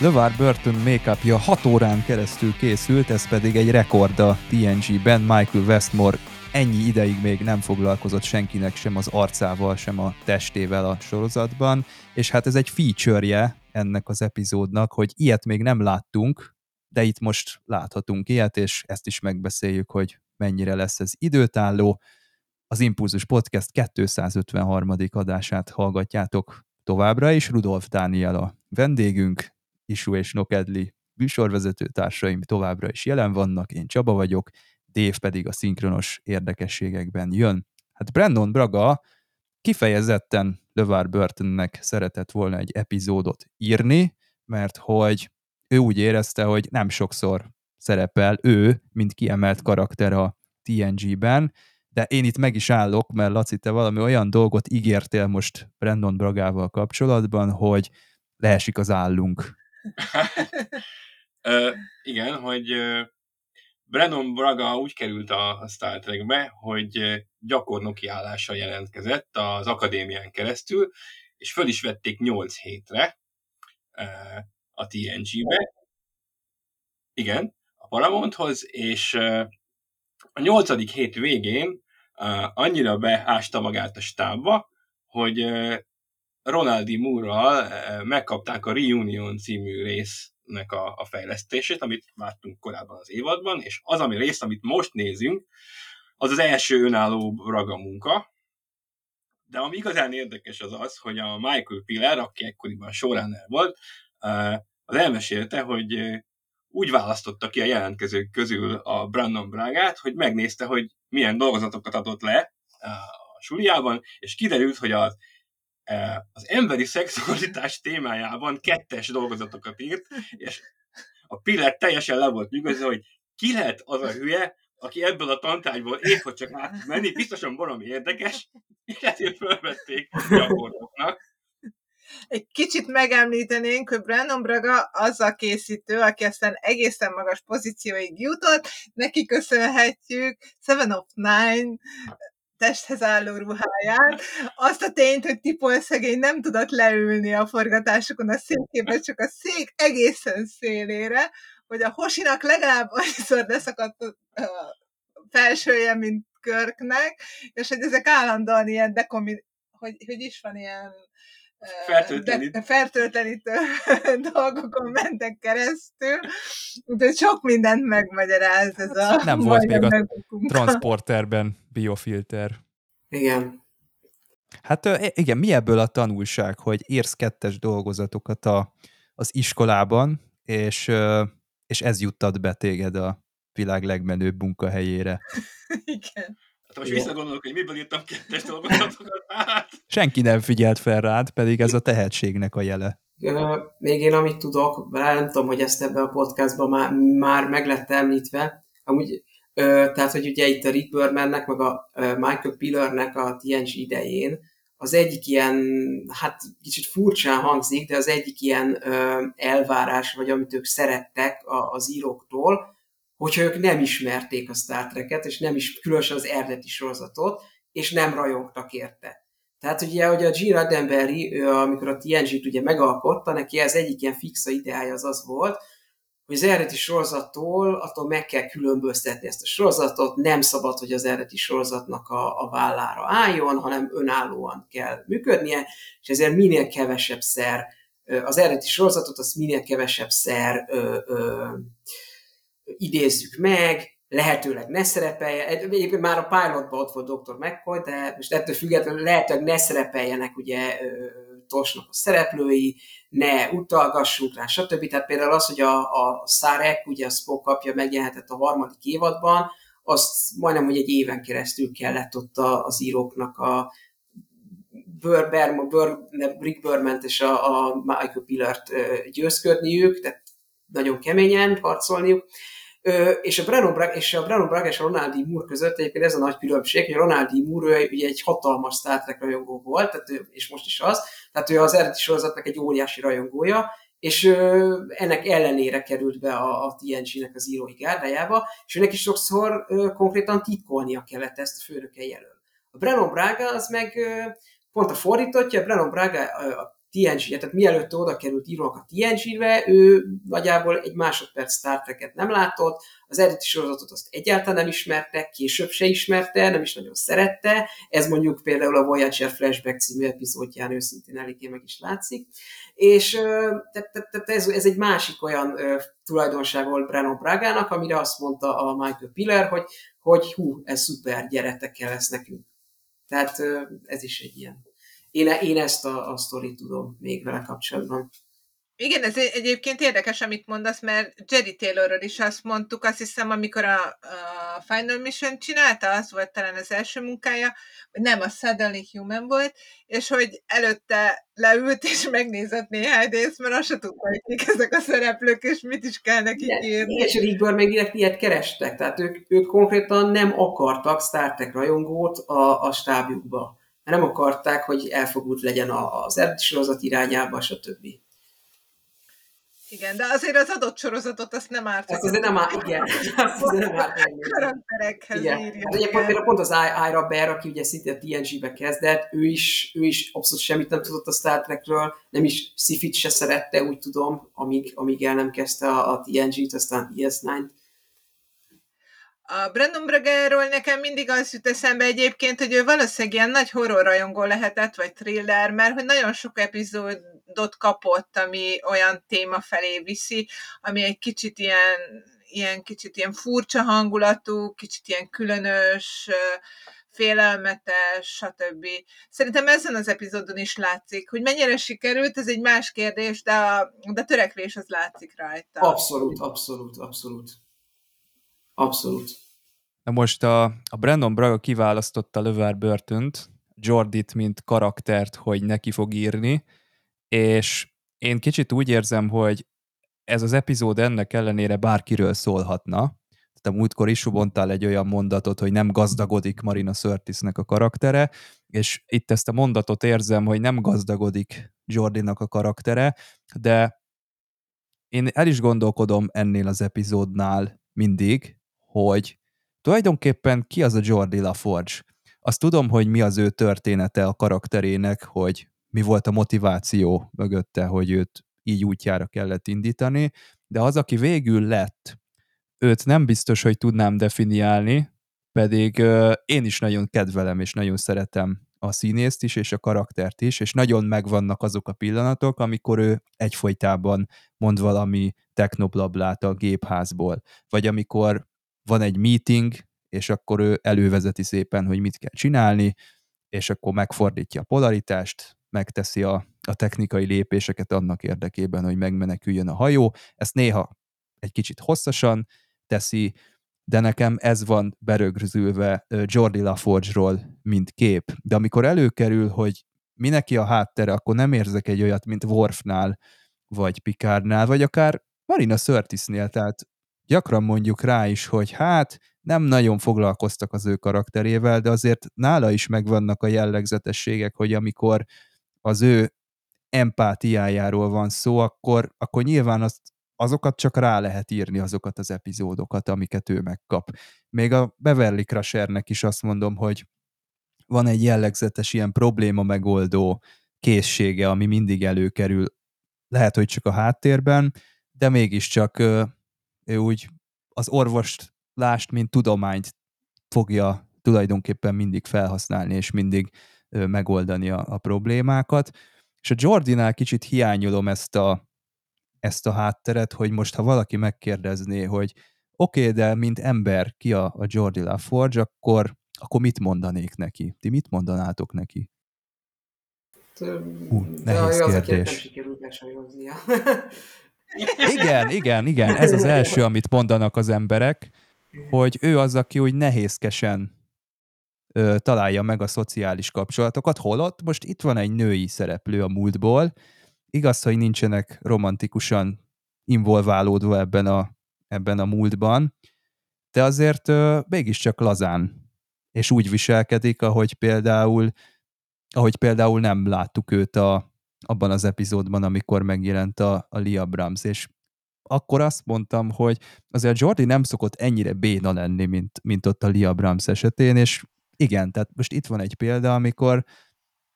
LeVar Burton make 6 órán keresztül készült, ez pedig egy rekord a TNG-ben. Michael Westmore ennyi ideig még nem foglalkozott senkinek sem az arcával, sem a testével a sorozatban, és hát ez egy feature ennek az epizódnak, hogy ilyet még nem láttunk, de itt most láthatunk ilyet, és ezt is megbeszéljük, hogy mennyire lesz ez időtálló. Az Impulzus Podcast 253. adását hallgatjátok továbbra is. Rudolf Dániel a vendégünk, Isu és Nokedli műsorvezető társaim továbbra is jelen vannak, én Csaba vagyok, Dév pedig a szinkronos érdekességekben jön. Hát Brandon Braga kifejezetten LeVar Burtonnek szeretett volna egy epizódot írni, mert hogy ő úgy érezte, hogy nem sokszor szerepel ő, mint kiemelt karakter a TNG-ben, de én itt meg is állok, mert Laci, te valami olyan dolgot ígértél most Brandon Bragával kapcsolatban, hogy leesik az állunk. [LAUGHS] uh, igen, hogy uh, Brennan Braga úgy került a Star Trekbe, hogy gyakornoki állással jelentkezett az akadémián keresztül, és föl is vették 8 hétre a TNG-be. Igen, a Paramounthoz, és a nyolcadik hét végén annyira beásta magát a stábba, hogy Ronaldi Moore-ral megkapták a Reunion című résznek a, a fejlesztését, amit láttunk korábban az évadban, és az, ami rész, amit most nézünk, az az első önálló raga munka, de ami igazán érdekes az az, hogy a Michael Piller, aki ekkoriban showrunner volt, az elmesélte, hogy úgy választotta ki a jelentkezők közül a Brandon Bragát, hogy megnézte, hogy milyen dolgozatokat adott le a suliában, és kiderült, hogy az, az emberi szexualitás témájában kettes dolgozatokat írt, és a Piller teljesen le volt nyugodva, hogy ki lehet az a hülye, aki ebből a tantárgyból épp, hogy csak át menni, biztosan valami érdekes, és ezért felvették gyakornoknak. Egy kicsit megemlítenénk, hogy Brandon Braga az a készítő, aki aztán egészen magas pozícióig jutott, neki köszönhetjük Seven of Nine testhez álló ruháját, azt a tényt, hogy Tipol szegény nem tudott leülni a forgatásokon a székébe, csak a szék egészen szélére, hogy a Hosinak legalább annyiszor leszakadt a felsője, mint Körknek, és hogy ezek állandóan ilyen dekomi, hogy, hogy is van ilyen fertőtlenítő, fertőtlenítő [LAUGHS] dolgokon mentek keresztül, úgyhogy sok mindent megmagyaráz ez a Nem volt még a transporterben biofilter. Igen. Hát igen, mi ebből a tanulság, hogy érsz kettes dolgozatokat a, az iskolában, és, és ez juttat be téged a világ legmenőbb munkahelyére. [LAUGHS] igen. Hát most visszagondolok, hogy miből írtam kettes dolgozatokat. Hát. Senki nem figyelt fel rád, pedig ez a tehetségnek a jele. Még én amit tudok, nem tudom, hogy ezt ebben a podcastban már, már meg lett említve, amúgy, tehát, hogy ugye itt a Rick Bermannek, meg a Michael Pillernek a TNG idején, az egyik ilyen, hát kicsit furcsán hangzik, de az egyik ilyen elvárás, vagy amit ők szerettek az íróktól, hogyha ők nem ismerték a Star Trek-et, és nem is különösen az eredeti sorozatot, és nem rajongtak érte. Tehát ugye, hogy a Gene Roddenberry, amikor a TNG-t ugye megalkotta, neki ez egyik ilyen fixa ideája az az volt, hogy az eredeti sorozattól attól meg kell különböztetni ezt a sorozatot, nem szabad, hogy az eredeti sorozatnak a, a vállára álljon, hanem önállóan kell működnie, és ezért minél kevesebb szer, az eredeti sorozatot az minél kevesebb szer ö, ö, idézzük meg, lehetőleg ne szerepeljen, egyébként már a pilotban ott volt Dr. McCoy, de most ettől függetlenül lehetőleg ne szerepeljenek ugye Tosnak a szereplői, ne utalgassunk rá, stb. Tehát például az, hogy a, a Szárek, ugye a Spock kapja megjelenhetett a harmadik évadban, azt majdnem, hogy egy éven keresztül kellett ott a, az íróknak a Bur, Berma, Bur, Rick Burment és a, a Michael Pillart győzködniük, tehát nagyon keményen harcolniuk. És a Brennan Braga és a Brennan Braga és a Ronaldi Moore között egyébként ez a nagy különbség, hogy Ronaldi Moore ugye egy hatalmas Star Trek rajongó volt, tehát ő, és most is az, tehát ő az eredeti sorozatnak egy óriási rajongója, és ö, ennek ellenére került be a, a TNG-nek az írói gárdájába, és őnek is sokszor ö, konkrétan titkolnia kellett ezt a főnöke jelöl. A Brennan Braga az meg ö, pont a fordítottja, Brennan Braga a TNG, tehát mielőtt oda került írónak a TNG-be, ő nagyjából egy másodperc Star Trek-et nem látott, az eredeti sorozatot azt egyáltalán nem ismerte, később se ismerte, nem is nagyon szerette, ez mondjuk például a Voyager Flashback című epizódján őszintén eléggé meg is látszik, és tehát, ez egy másik olyan tulajdonság volt Brennan Bragának, amire azt mondta a Michael Piller, hogy, hogy hú, ez szuper, gyeretek kell lesz nekünk. Tehát ez is egy ilyen én, én ezt a, a sztorit tudom még vele kapcsolatban. Igen, ez egyébként érdekes, amit mondasz, mert Jerry Taylorról is azt mondtuk, azt hiszem, amikor a, a Final Mission csinálta, az volt talán az első munkája, nem, a Suddenly Human volt, és hogy előtte leült és megnézett néhány részt, mert azt se tudta, hogy kik ezek a szereplők, és mit is kell neki írni. És Rickből még ilyet, ilyet kerestek, tehát ők, ők konkrétan nem akartak Star Trek rajongót a, a stábjukba nem akarták, hogy elfogult legyen az eredeti sorozat irányába, stb. Igen, de azért az adott sorozatot azt nem árt. Ezt azért nem árt, igen. Azt azért nem [LAUGHS] árt Karakterekhez igen. írja. Hát egyébként például pont az Ira Bear, aki ugye szintén a TNG-be kezdett, ő is, ő is abszolút semmit nem tudott a Star Trekről, nem is Sifit se szerette, úgy tudom, amíg, amíg el nem kezdte a, a TNG-t, aztán ES9-t. A Brandon Bragerről nekem mindig az jut eszembe egyébként, hogy ő valószínűleg ilyen nagy horrorrajongó lehetett, vagy thriller, mert hogy nagyon sok epizódot kapott, ami olyan téma felé viszi, ami egy kicsit ilyen, ilyen kicsit ilyen furcsa hangulatú, kicsit ilyen különös, félelmetes, stb. Szerintem ezen az epizódon is látszik, hogy mennyire sikerült, ez egy más kérdés, de a, de a törekvés az látszik rajta. Abszolút, abszolút, abszolút. Abszolút. Na most a, a Brandon Braga kiválasztotta Löver Burton-t, Jordit, mint karaktert, hogy neki fog írni, és én kicsit úgy érzem, hogy ez az epizód ennek ellenére bárkiről szólhatna. Tehát a múltkor is mondtál egy olyan mondatot, hogy nem gazdagodik Marina Sörtisnek a karaktere, és itt ezt a mondatot érzem, hogy nem gazdagodik Jordinak a karaktere, de én el is gondolkodom ennél az epizódnál mindig, hogy tulajdonképpen ki az a Jordi LaForge? Azt tudom, hogy mi az ő története a karakterének, hogy mi volt a motiváció mögötte, hogy őt így útjára kellett indítani, de az, aki végül lett, őt nem biztos, hogy tudnám definiálni, pedig én is nagyon kedvelem és nagyon szeretem a színészt is, és a karaktert is, és nagyon megvannak azok a pillanatok, amikor ő egyfolytában mond valami technoblablát a gépházból, vagy amikor van egy meeting, és akkor ő elővezeti szépen, hogy mit kell csinálni, és akkor megfordítja a polaritást, megteszi a, a technikai lépéseket annak érdekében, hogy megmeneküljön a hajó. Ezt néha egy kicsit hosszasan teszi, de nekem ez van berögzülve Jordi LaForge-ról, mint kép. De amikor előkerül, hogy mi neki a háttere, akkor nem érzek egy olyat, mint Worfnál, vagy Picardnál, vagy akár Marina Sörtisnél, tehát gyakran mondjuk rá is, hogy hát nem nagyon foglalkoztak az ő karakterével, de azért nála is megvannak a jellegzetességek, hogy amikor az ő empátiájáról van szó, akkor, akkor nyilván azt, azokat csak rá lehet írni, azokat az epizódokat, amiket ő megkap. Még a Beverly Crushernek is azt mondom, hogy van egy jellegzetes ilyen probléma megoldó készsége, ami mindig előkerül, lehet, hogy csak a háttérben, de mégiscsak ő úgy az orvoslást, mint tudományt fogja tulajdonképpen mindig felhasználni, és mindig megoldani a, a problémákat. És a Jordinál kicsit hiányolom ezt a, ezt a hátteret, hogy most ha valaki megkérdezné, hogy oké, okay, de mint ember ki a, a Jordi LaForge, akkor, akkor mit mondanék neki? Ti mit mondanátok neki? Hú, nehéz de kérdés. Az, sikerült Igen, igen, igen. Ez az első, amit mondanak az emberek, hogy ő az, aki úgy nehézkesen ö, találja meg a szociális kapcsolatokat, holott most itt van egy női szereplő a múltból, igaz, hogy nincsenek romantikusan involválódva ebben a, ebben a múltban, de azért ö, mégiscsak lazán. És úgy viselkedik, ahogy például ahogy például nem láttuk őt a, abban az epizódban, amikor megjelent a, a Lia Brahms, és akkor azt mondtam, hogy azért Jordi nem szokott ennyire béna lenni, mint, mint ott a Lia Brahms esetén, és igen, tehát most itt van egy példa, amikor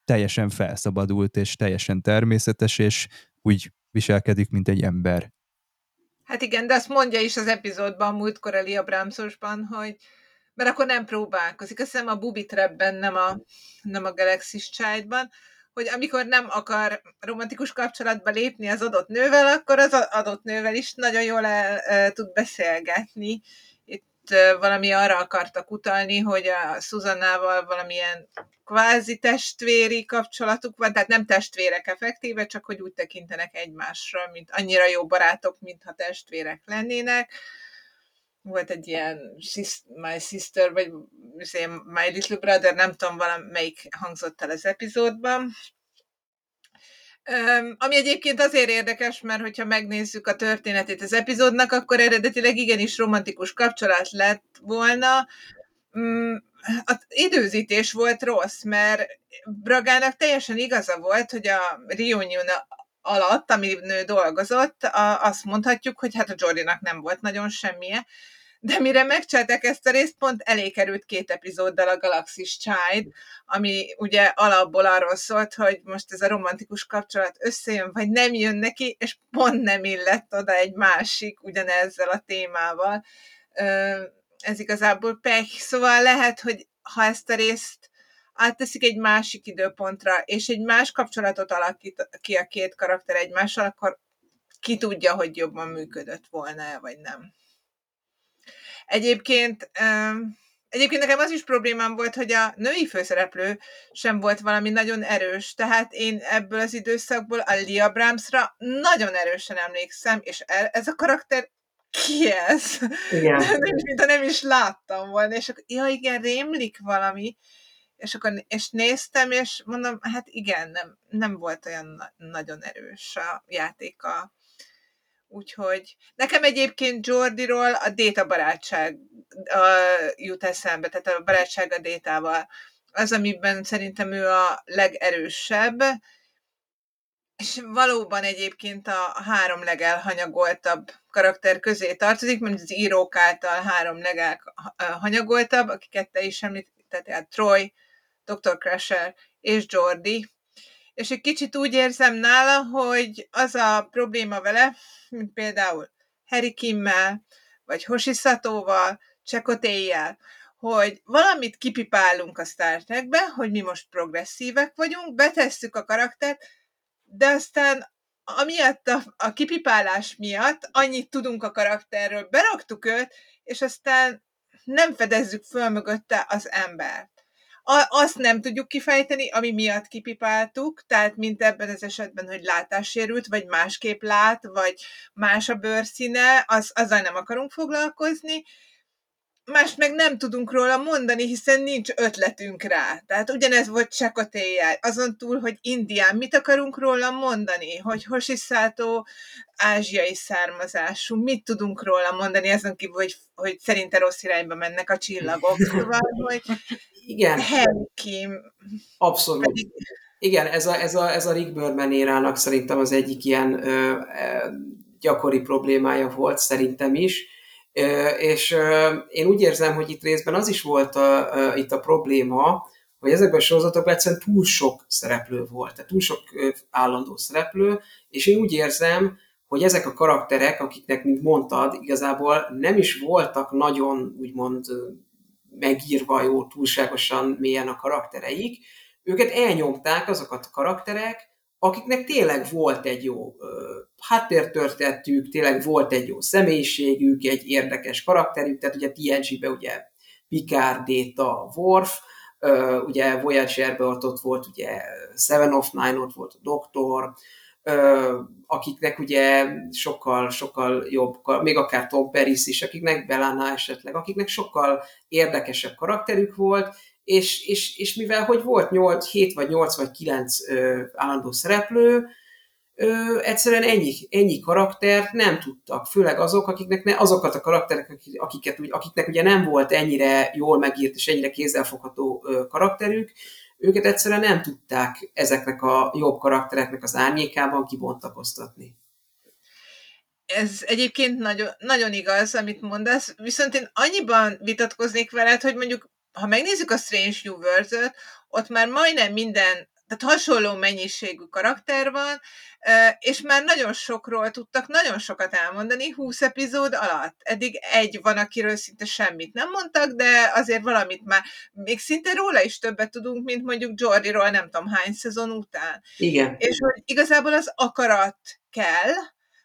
teljesen felszabadult, és teljesen természetes, és úgy viselkedik, mint egy ember. Hát igen, de azt mondja is az epizódban, múltkor a Lia Bramsosban, hogy mert akkor nem próbálkozik. Azt hiszem a Bubi nem a, nem a Galaxy Child-ban, hogy amikor nem akar romantikus kapcsolatba lépni az adott nővel, akkor az adott nővel is nagyon jól el, el tud beszélgetni. Itt valami arra akartak utalni, hogy a Szuzannával valamilyen kvázi testvéri kapcsolatuk van, tehát nem testvérek effektíve, csak hogy úgy tekintenek egymásra, mint annyira jó barátok, mintha testvérek lennének volt egy ilyen My Sister, vagy My Little Brother, nem tudom, valamelyik hangzott el az epizódban. Um, ami egyébként azért érdekes, mert hogyha megnézzük a történetét az epizódnak, akkor eredetileg igenis romantikus kapcsolat lett volna. Um, az időzítés volt rossz, mert Bragának teljesen igaza volt, hogy a reunion alatt, ami nő dolgozott, azt mondhatjuk, hogy hát a Jordinak nem volt nagyon semmije, de mire megcsinálták ezt a részt, pont elé került két epizóddal a Galaxis Child, ami ugye alapból arról szólt, hogy most ez a romantikus kapcsolat összejön, vagy nem jön neki, és pont nem illett oda egy másik ugyanezzel a témával. Ez igazából pech, szóval lehet, hogy ha ezt a részt átteszik egy másik időpontra, és egy más kapcsolatot alakít ki a két karakter egymással, akkor ki tudja, hogy jobban működött volna vagy nem. Egyébként, egyébként nekem az is problémám volt, hogy a női főszereplő sem volt valami nagyon erős, tehát én ebből az időszakból a Lia Bramsra nagyon erősen emlékszem, és e, ez a karakter ki ez? Igen. [LAUGHS] Nem, mint nem is láttam volna, és akkor, ja igen, rémlik valami, és akkor és néztem, és mondom, hát igen, nem, nem volt olyan na- nagyon erős a játéka. Úgyhogy nekem egyébként Jordiról a Déta barátság a, jut eszembe, tehát a barátság a Détával. Az, amiben szerintem ő a legerősebb, és valóban egyébként a három legelhanyagoltabb karakter közé tartozik, mert az írók által három legelhanyagoltabb, akiket te is említettél, Troy, Dr. Crusher és Jordi, és egy kicsit úgy érzem nála, hogy az a probléma vele, mint például Harry Kimmel, vagy Hoshi Satóval, Csekotéjjel, hogy valamit kipipálunk a Star Trekbe, hogy mi most progresszívek vagyunk, betesszük a karaktert, de aztán amiatt a, a kipipálás miatt annyit tudunk a karakterről, beraktuk őt, és aztán nem fedezzük föl mögötte az embert azt nem tudjuk kifejteni, ami miatt kipipáltuk, tehát mint ebben az esetben, hogy látássérült, vagy másképp lát, vagy más a bőrszíne, az, azzal nem akarunk foglalkozni, mást meg nem tudunk róla mondani, hiszen nincs ötletünk rá. Tehát ugyanez volt Csekotéjjel. Azon túl, hogy Indián, mit akarunk róla mondani? Hogy Hoshisato ázsiai származású, mit tudunk róla mondani, azon kívül, hogy, hogy szerinte rossz irányba mennek a csillagok. [LAUGHS] Szóval, hogy igen. Helkim. Abszolút. Pedig... Igen, ez a, ez a, ez a Rick Berman érának szerintem az egyik ilyen ö, ö, gyakori problémája volt, szerintem is. És én úgy érzem, hogy itt részben az is volt a, a, itt a probléma, hogy ezekben a sorozatokban egyszerűen túl sok szereplő volt, tehát túl sok állandó szereplő, és én úgy érzem, hogy ezek a karakterek, akiknek, mint mondtad, igazából nem is voltak nagyon, úgymond megírva jó túlságosan mélyen a karaktereik, őket elnyomták azokat a karakterek, akiknek tényleg volt egy jó háttértörténetük, tényleg volt egy jó személyiségük, egy érdekes karakterük, tehát ugye TNG-be ugye Picard, Data, Worf, ugye Voyager-be ott, ott volt ugye Seven of Nine, ott volt a Doktor, akiknek ugye sokkal, sokkal jobb, még akár Tom Paris is, akiknek Belana esetleg, akiknek sokkal érdekesebb karakterük volt, és, és, és mivel hogy volt 8, 7 vagy 8 vagy 9 ö, állandó szereplő, ö, egyszerűen ennyi, ennyi karaktert nem tudtak, főleg azok, akiknek ne, azokat a karakterek, akiket, akiknek ugye nem volt ennyire jól megírt és ennyire kézzelfogható ö, karakterük, őket egyszerűen nem tudták ezeknek a jobb karaktereknek az árnyékában kibontakoztatni. Ez egyébként nagyon, nagyon igaz, amit mondasz, viszont én annyiban vitatkoznék veled, hogy mondjuk, ha megnézzük a Strange New world ott már majdnem minden tehát hasonló mennyiségű karakter van, és már nagyon sokról tudtak nagyon sokat elmondani 20 epizód alatt. Eddig egy van, akiről szinte semmit nem mondtak, de azért valamit már, még szinte róla is többet tudunk, mint mondjuk Jordiról nem tudom hány szezon után. Igen. És hogy igazából az akarat kell,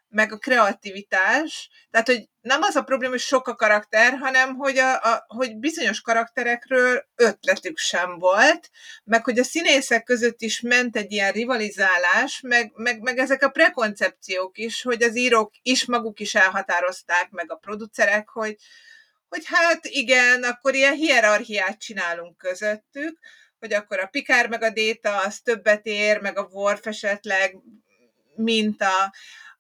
meg a kreativitás, tehát hogy nem az a probléma, hogy sok a karakter, hanem hogy, a, a, hogy bizonyos karakterekről ötletük sem volt, meg hogy a színészek között is ment egy ilyen rivalizálás, meg, meg, meg ezek a prekoncepciók is, hogy az írók is maguk is elhatározták, meg a producerek, hogy, hogy hát igen, akkor ilyen hierarchiát csinálunk közöttük, hogy akkor a Pikár meg a Déta az többet ér, meg a Worf esetleg, mint a,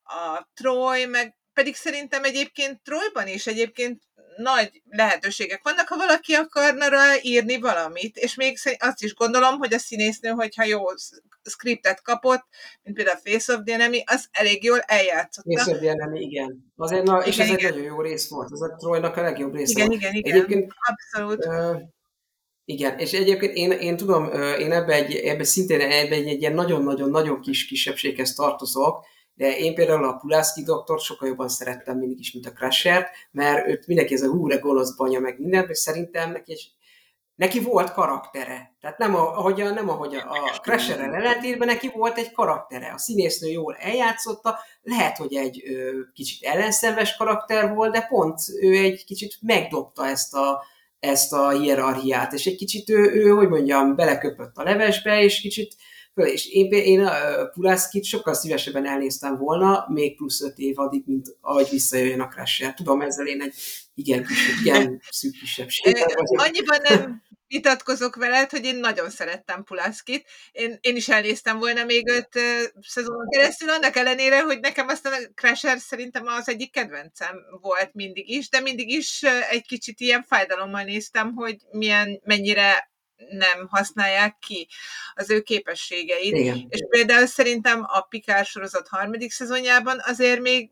a Troy, meg pedig szerintem egyébként Troyban is egyébként nagy lehetőségek vannak, ha valaki akarna rá írni valamit, és még azt is gondolom, hogy a színésznő, hogyha jó scriptet kapott, mint például a Face of the Enemy, az elég jól eljátszotta. Face of the Enemy, igen. Azért, na, és igen, ez igen. egy nagyon jó rész volt, az a Troynak a legjobb rész igen, volt. Igen, igen, Egyébként, abszolút. Uh, igen, és egyébként én, én tudom, én ebbe, egy, ebbe szintén ebbe egy, egy ilyen nagyon-nagyon-nagyon kis kisebbséghez tartozok, de én például a Pulaski doktort sokkal jobban szerettem mindig is, mint a Crusher-t, mert őt mindenki ez a húre gonosz banya, meg minden, és szerintem neki, és neki volt karaktere. Tehát nem, ahogy a, nem ahogy a, a crusher ellentétben neki volt egy karaktere. A színésznő jól eljátszotta, lehet, hogy egy ö, kicsit ellenszenves karakter volt, de pont ő egy kicsit megdobta ezt a, ezt a hierarchiát, és egy kicsit ő, ő, hogy mondjam, beleköpött a levesbe, és kicsit és én, én a Pulászkit sokkal szívesebben elnéztem volna, még plusz öt év addig, mint ahogy visszajöjjön a Crasher. Tudom, ezzel én egy igen, kis, igen szűk kisebbség. Annyiban nem vitatkozok veled, hogy én nagyon szerettem Pulaszkit. Én, én is elnéztem volna még öt szezonon keresztül, annak ellenére, hogy nekem aztán a Crasher szerintem az egyik kedvencem volt mindig is, de mindig is egy kicsit ilyen fájdalommal néztem, hogy milyen, mennyire nem használják ki az ő képességeit. Igen. És például szerintem a Pikár sorozat harmadik szezonjában azért még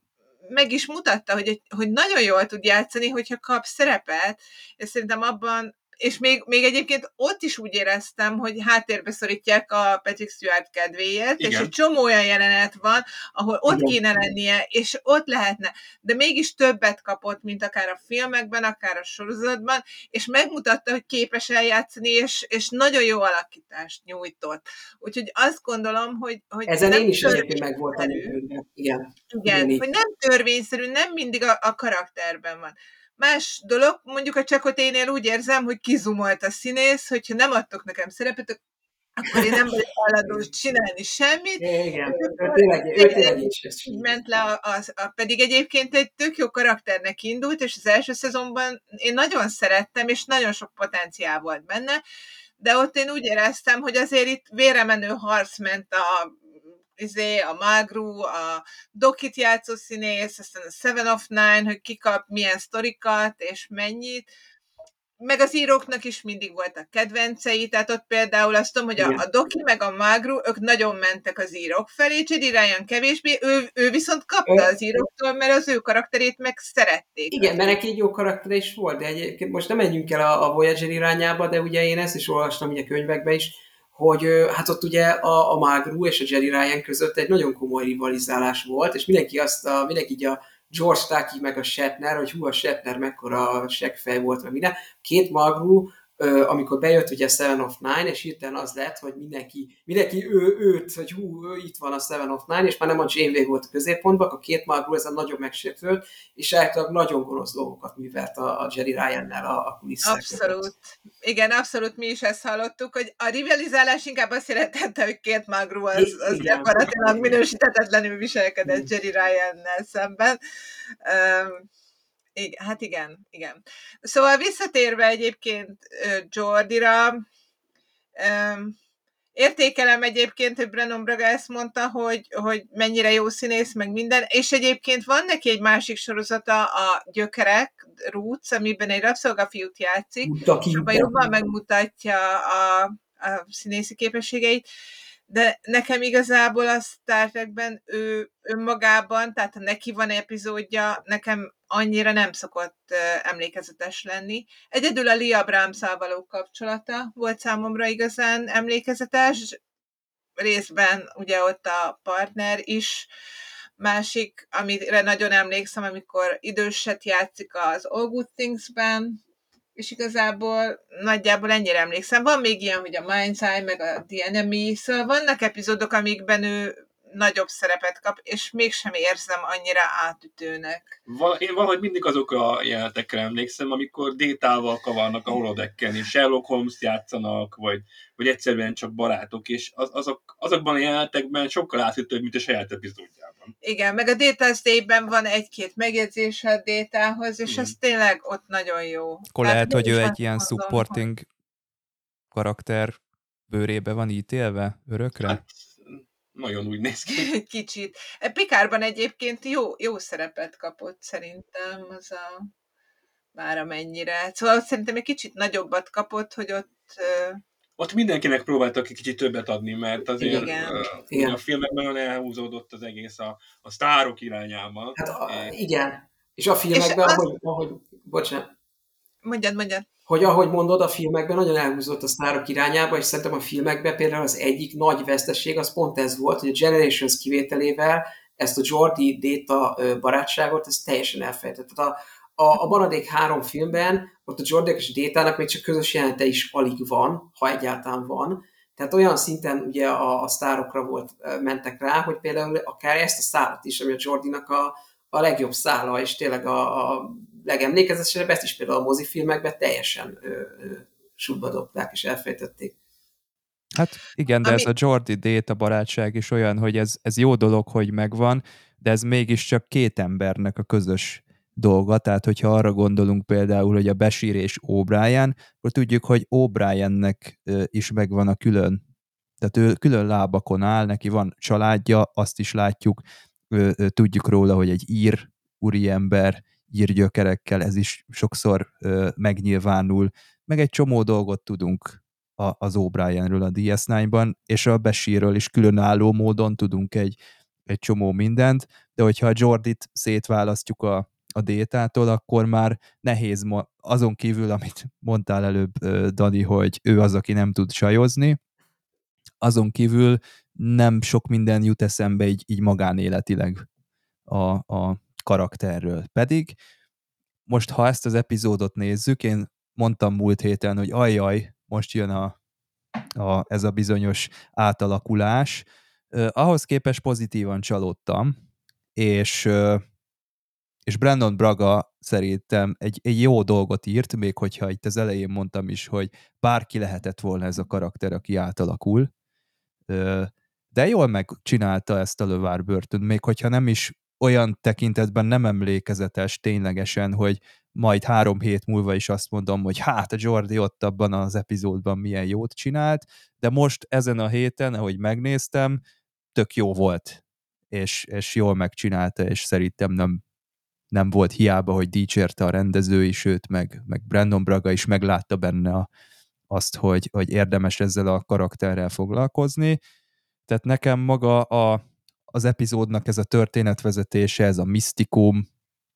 meg is mutatta, hogy, hogy nagyon jól tud játszani, hogyha kap szerepet, és szerintem abban és még, még egyébként ott is úgy éreztem, hogy háttérbe szorítják a Patrick Stewart kedvéért, Igen. és egy csomó olyan jelenet van, ahol ott Igen. kéne lennie, és ott lehetne, de mégis többet kapott, mint akár a filmekben, akár a sorozatban, és megmutatta, hogy képes eljátszani, és, és nagyon jó alakítást nyújtott. Úgyhogy azt gondolom, hogy, hogy Ezen nem én is egyébként meg voltam. Igen. Igen, Igen hogy nem törvényszerű, nem mindig a, a karakterben van. Más dolog, mondjuk a Csakoténél úgy érzem, hogy kizumolt a színész, hogyha nem adtok nekem szerepet, akkor én nem vagyok hajlandó csinálni semmit. Igen, tényleg, is ment le, a, a, a, pedig egyébként egy tök jó karakternek indult, és az első szezonban én nagyon szerettem, és nagyon sok potenciál volt benne, de ott én úgy éreztem, hogy azért itt véremenő harc ment a izé, a Magru, a Dokit játszó színész, aztán a Seven of Nine, hogy kikap milyen sztorikat, és mennyit, meg az íróknak is mindig voltak kedvencei, tehát ott például azt tudom, hogy a, a Doki meg a Magru, ők nagyon mentek az írók felé, Jedi Ryan kevésbé, ő, ő viszont kapta az íróktól, mert az ő karakterét meg szerették. Igen, mert neki egy jó karakter is volt, de egyébként most nem menjünk el a, a Voyager irányába, de ugye én ezt is olvastam ugye könyvekben is, hogy hát ott ugye a, a Magru és a Jerry Ryan között egy nagyon komoly rivalizálás volt, és mindenki azt a, mindenki így a George Taki meg a Shatner, hogy hú, a Shatner mekkora seggfej volt, meg minden. Két Magru amikor bejött ugye a Seven of Nine, és hirtelen az lett, hogy mindenki, mindenki ő, őt, hogy hú, ő, itt van a Seven of Nine, és már nem a Janeway volt a középpontban, a két Margot ez a nagyon megsértült, és általában nagyon gonosz dolgokat művelt a, a Jerry Ryan-nel a, a Abszolút. Igen, abszolút mi is ezt hallottuk, hogy a rivalizálás inkább azt jelentette, hogy két Magru az, az gyakorlatilag minősítetetlenül viselkedett Jerry Ryan-nel szemben. Um, igen, hát igen, igen. Szóval visszatérve egyébként Jordira, értékelem egyébként, hogy Brennan Braga ezt mondta, hogy, hogy mennyire jó színész, meg minden, és egyébként van neki egy másik sorozata, a Gyökerek, Roots, amiben egy rabszolgafiút játszik, és jobban megmutatja a, a színészi képességeit, de nekem igazából a Star Trekben ő önmagában, tehát ha neki van epizódja, nekem annyira nem szokott emlékezetes lenni. Egyedül a Lia brahms való kapcsolata volt számomra igazán emlékezetes, részben ugye ott a partner is, másik, amire nagyon emlékszem, amikor időset játszik az All Good Things-ben, és igazából nagyjából ennyire emlékszem. Van még ilyen, hogy a Mind's Eye, meg a The Enemy, szóval vannak epizódok, amikben ő nagyobb szerepet kap, és mégsem érzem annyira átütőnek. Val- én valahogy mindig azokra a jelenetekre emlékszem, amikor détával kavarnak a holodecken, és Sherlock Holmes játszanak, vagy, vagy egyszerűen csak barátok, és az, azok, azokban a jelenetekben sokkal átütőbb, mint a saját epizódjában. Igen, meg a Data's Day-ben van egy-két megjegyzés a Détához, és Igen. ez tényleg ott nagyon jó. Akkor lehet, hogy ő egy ilyen supporting karakter bőrébe van ítélve örökre? Hát, nagyon úgy néz ki. [LAUGHS] Kicsit. E, Pikárban egyébként jó, jó szerepet kapott szerintem az a már amennyire. Szóval szerintem egy kicsit nagyobbat kapott, hogy ott ott mindenkinek próbáltak egy kicsit többet adni, mert azért Igen. uh, Igen. a filmekben nagyon elhúzódott az egész a, a sztárok irányába. Hát a, igen. És a filmekben, És az- ahogy, ahogy, bocsánat, mondjad, mondjad. Hogy ahogy mondod, a filmekben nagyon elhúzott a sztárok irányába, és szerintem a filmekben például az egyik nagy veszteség az pont ez volt, hogy a Generations kivételével ezt a Jordi Data ö, barátságot, ez teljesen elfelejtett. Tehát a, a, a maradék három filmben, ott a Jordi és a Data-nak még csak közös jelente is alig van, ha egyáltalán van. Tehát olyan szinten ugye a, a sztárokra volt, mentek rá, hogy például akár ezt a szálat is, ami a Jordinak a, a legjobb szála, és tényleg a, a legemlékezetesebb, ezt is például a mozifilmekben teljesen ö, ö, sútba dobták és elfejtették. Hát igen, de Ami- ez a Jordi Data barátság is olyan, hogy ez, ez jó dolog, hogy megvan, de ez mégiscsak két embernek a közös dolga, tehát hogyha arra gondolunk például, hogy a Besír és O'Brien, akkor tudjuk, hogy O'Briennek is megvan a külön, tehát ő külön lábakon áll, neki van családja, azt is látjuk, tudjuk róla, hogy egy ír úriember, ír gyökerekkel, ez is sokszor ö, megnyilvánul, meg egy csomó dolgot tudunk a, az O'Brienről a DS9-ban, és a Besírről is különálló módon tudunk egy, egy csomó mindent, de hogyha a Jordit szétválasztjuk a, a détától, akkor már nehéz, mo- azon kívül, amit mondtál előbb, Dani, hogy ő az, aki nem tud sajozni, azon kívül nem sok minden jut eszembe így, így magánéletileg a, a karakterről. Pedig most, ha ezt az epizódot nézzük, én mondtam múlt héten, hogy ajjaj, most jön a, a, ez a bizonyos átalakulás. Uh, ahhoz képest pozitívan csalódtam, és, uh, és Brandon Braga szerintem egy, egy jó dolgot írt, még hogyha itt az elején mondtam is, hogy bárki lehetett volna ez a karakter, aki átalakul. Uh, de jól megcsinálta ezt a Lövár Burton, még hogyha nem is olyan tekintetben nem emlékezetes ténylegesen, hogy majd három hét múlva is azt mondom, hogy hát a Jordi ott abban az epizódban milyen jót csinált, de most ezen a héten, ahogy megnéztem, tök jó volt, és, és jól megcsinálta, és szerintem nem, nem volt hiába, hogy dicsérte a rendező is őt, meg, meg Brandon Braga is meglátta benne a, azt, hogy, hogy érdemes ezzel a karakterrel foglalkozni. Tehát nekem maga a, az epizódnak ez a történetvezetése, ez a misztikum,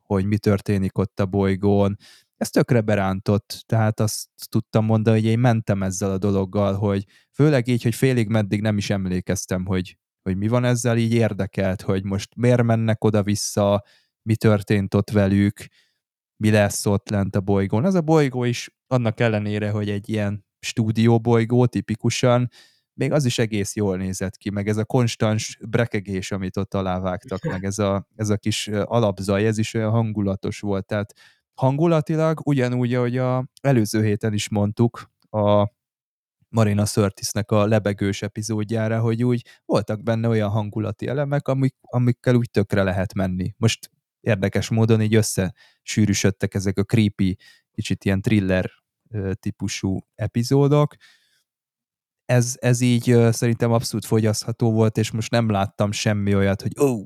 hogy mi történik ott a bolygón, ez tökre berántott, tehát azt tudtam mondani, hogy én mentem ezzel a dologgal, hogy főleg így, hogy félig meddig nem is emlékeztem, hogy, hogy mi van ezzel, így érdekelt, hogy most miért mennek oda-vissza, mi történt ott velük, mi lesz ott lent a bolygón. Ez a bolygó is annak ellenére, hogy egy ilyen stúdióbolygó tipikusan, még az is egész jól nézett ki, meg ez a konstans brekegés, amit ott alávágtak, meg ez a, ez a kis alapzaj, ez is olyan hangulatos volt, tehát hangulatilag ugyanúgy, ahogy a előző héten is mondtuk, a Marina Sörtisnek a lebegős epizódjára, hogy úgy voltak benne olyan hangulati elemek, amik, amikkel úgy tökre lehet menni. Most érdekes módon így összesűrűsödtek ezek a creepy, kicsit ilyen thriller típusú epizódok, ez, ez így szerintem abszolút fogyasztható volt, és most nem láttam semmi olyat, hogy ó,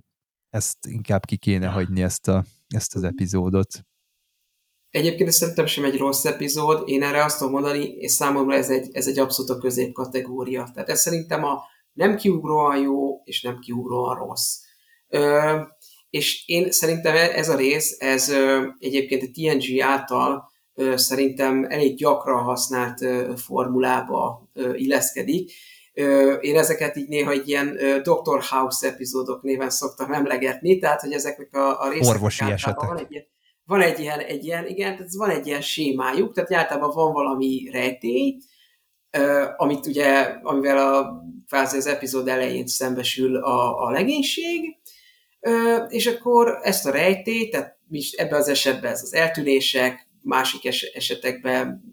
ezt inkább ki kéne hagyni ezt, a, ezt az epizódot. Egyébként ez szerintem sem egy rossz epizód, én erre azt tudom mondani, és számomra ez egy, ez egy abszolút a középkategória. Tehát ez szerintem a nem kiugróan jó, és nem kiugróan rossz. Ö, és én szerintem ez a rész, ez ö, egyébként a TNG által ö, szerintem elég gyakran használt ö, formulába illeszkedik. Én ezeket így néha egy ilyen Dr. House epizódok néven szoktam emlegetni, tehát hogy ezeknek a, a részeknek Orvosi esetek. van egy ilyen, van egy ilyen, egy ilyen, igen, tehát van egy ilyen sémájuk, tehát általában van valami rejtély, amit ugye, amivel a, kvázi az epizód elején szembesül a, a legénység, és akkor ezt a rejtélyt, tehát ebben az esetben ez az eltűnések, másik es- esetekben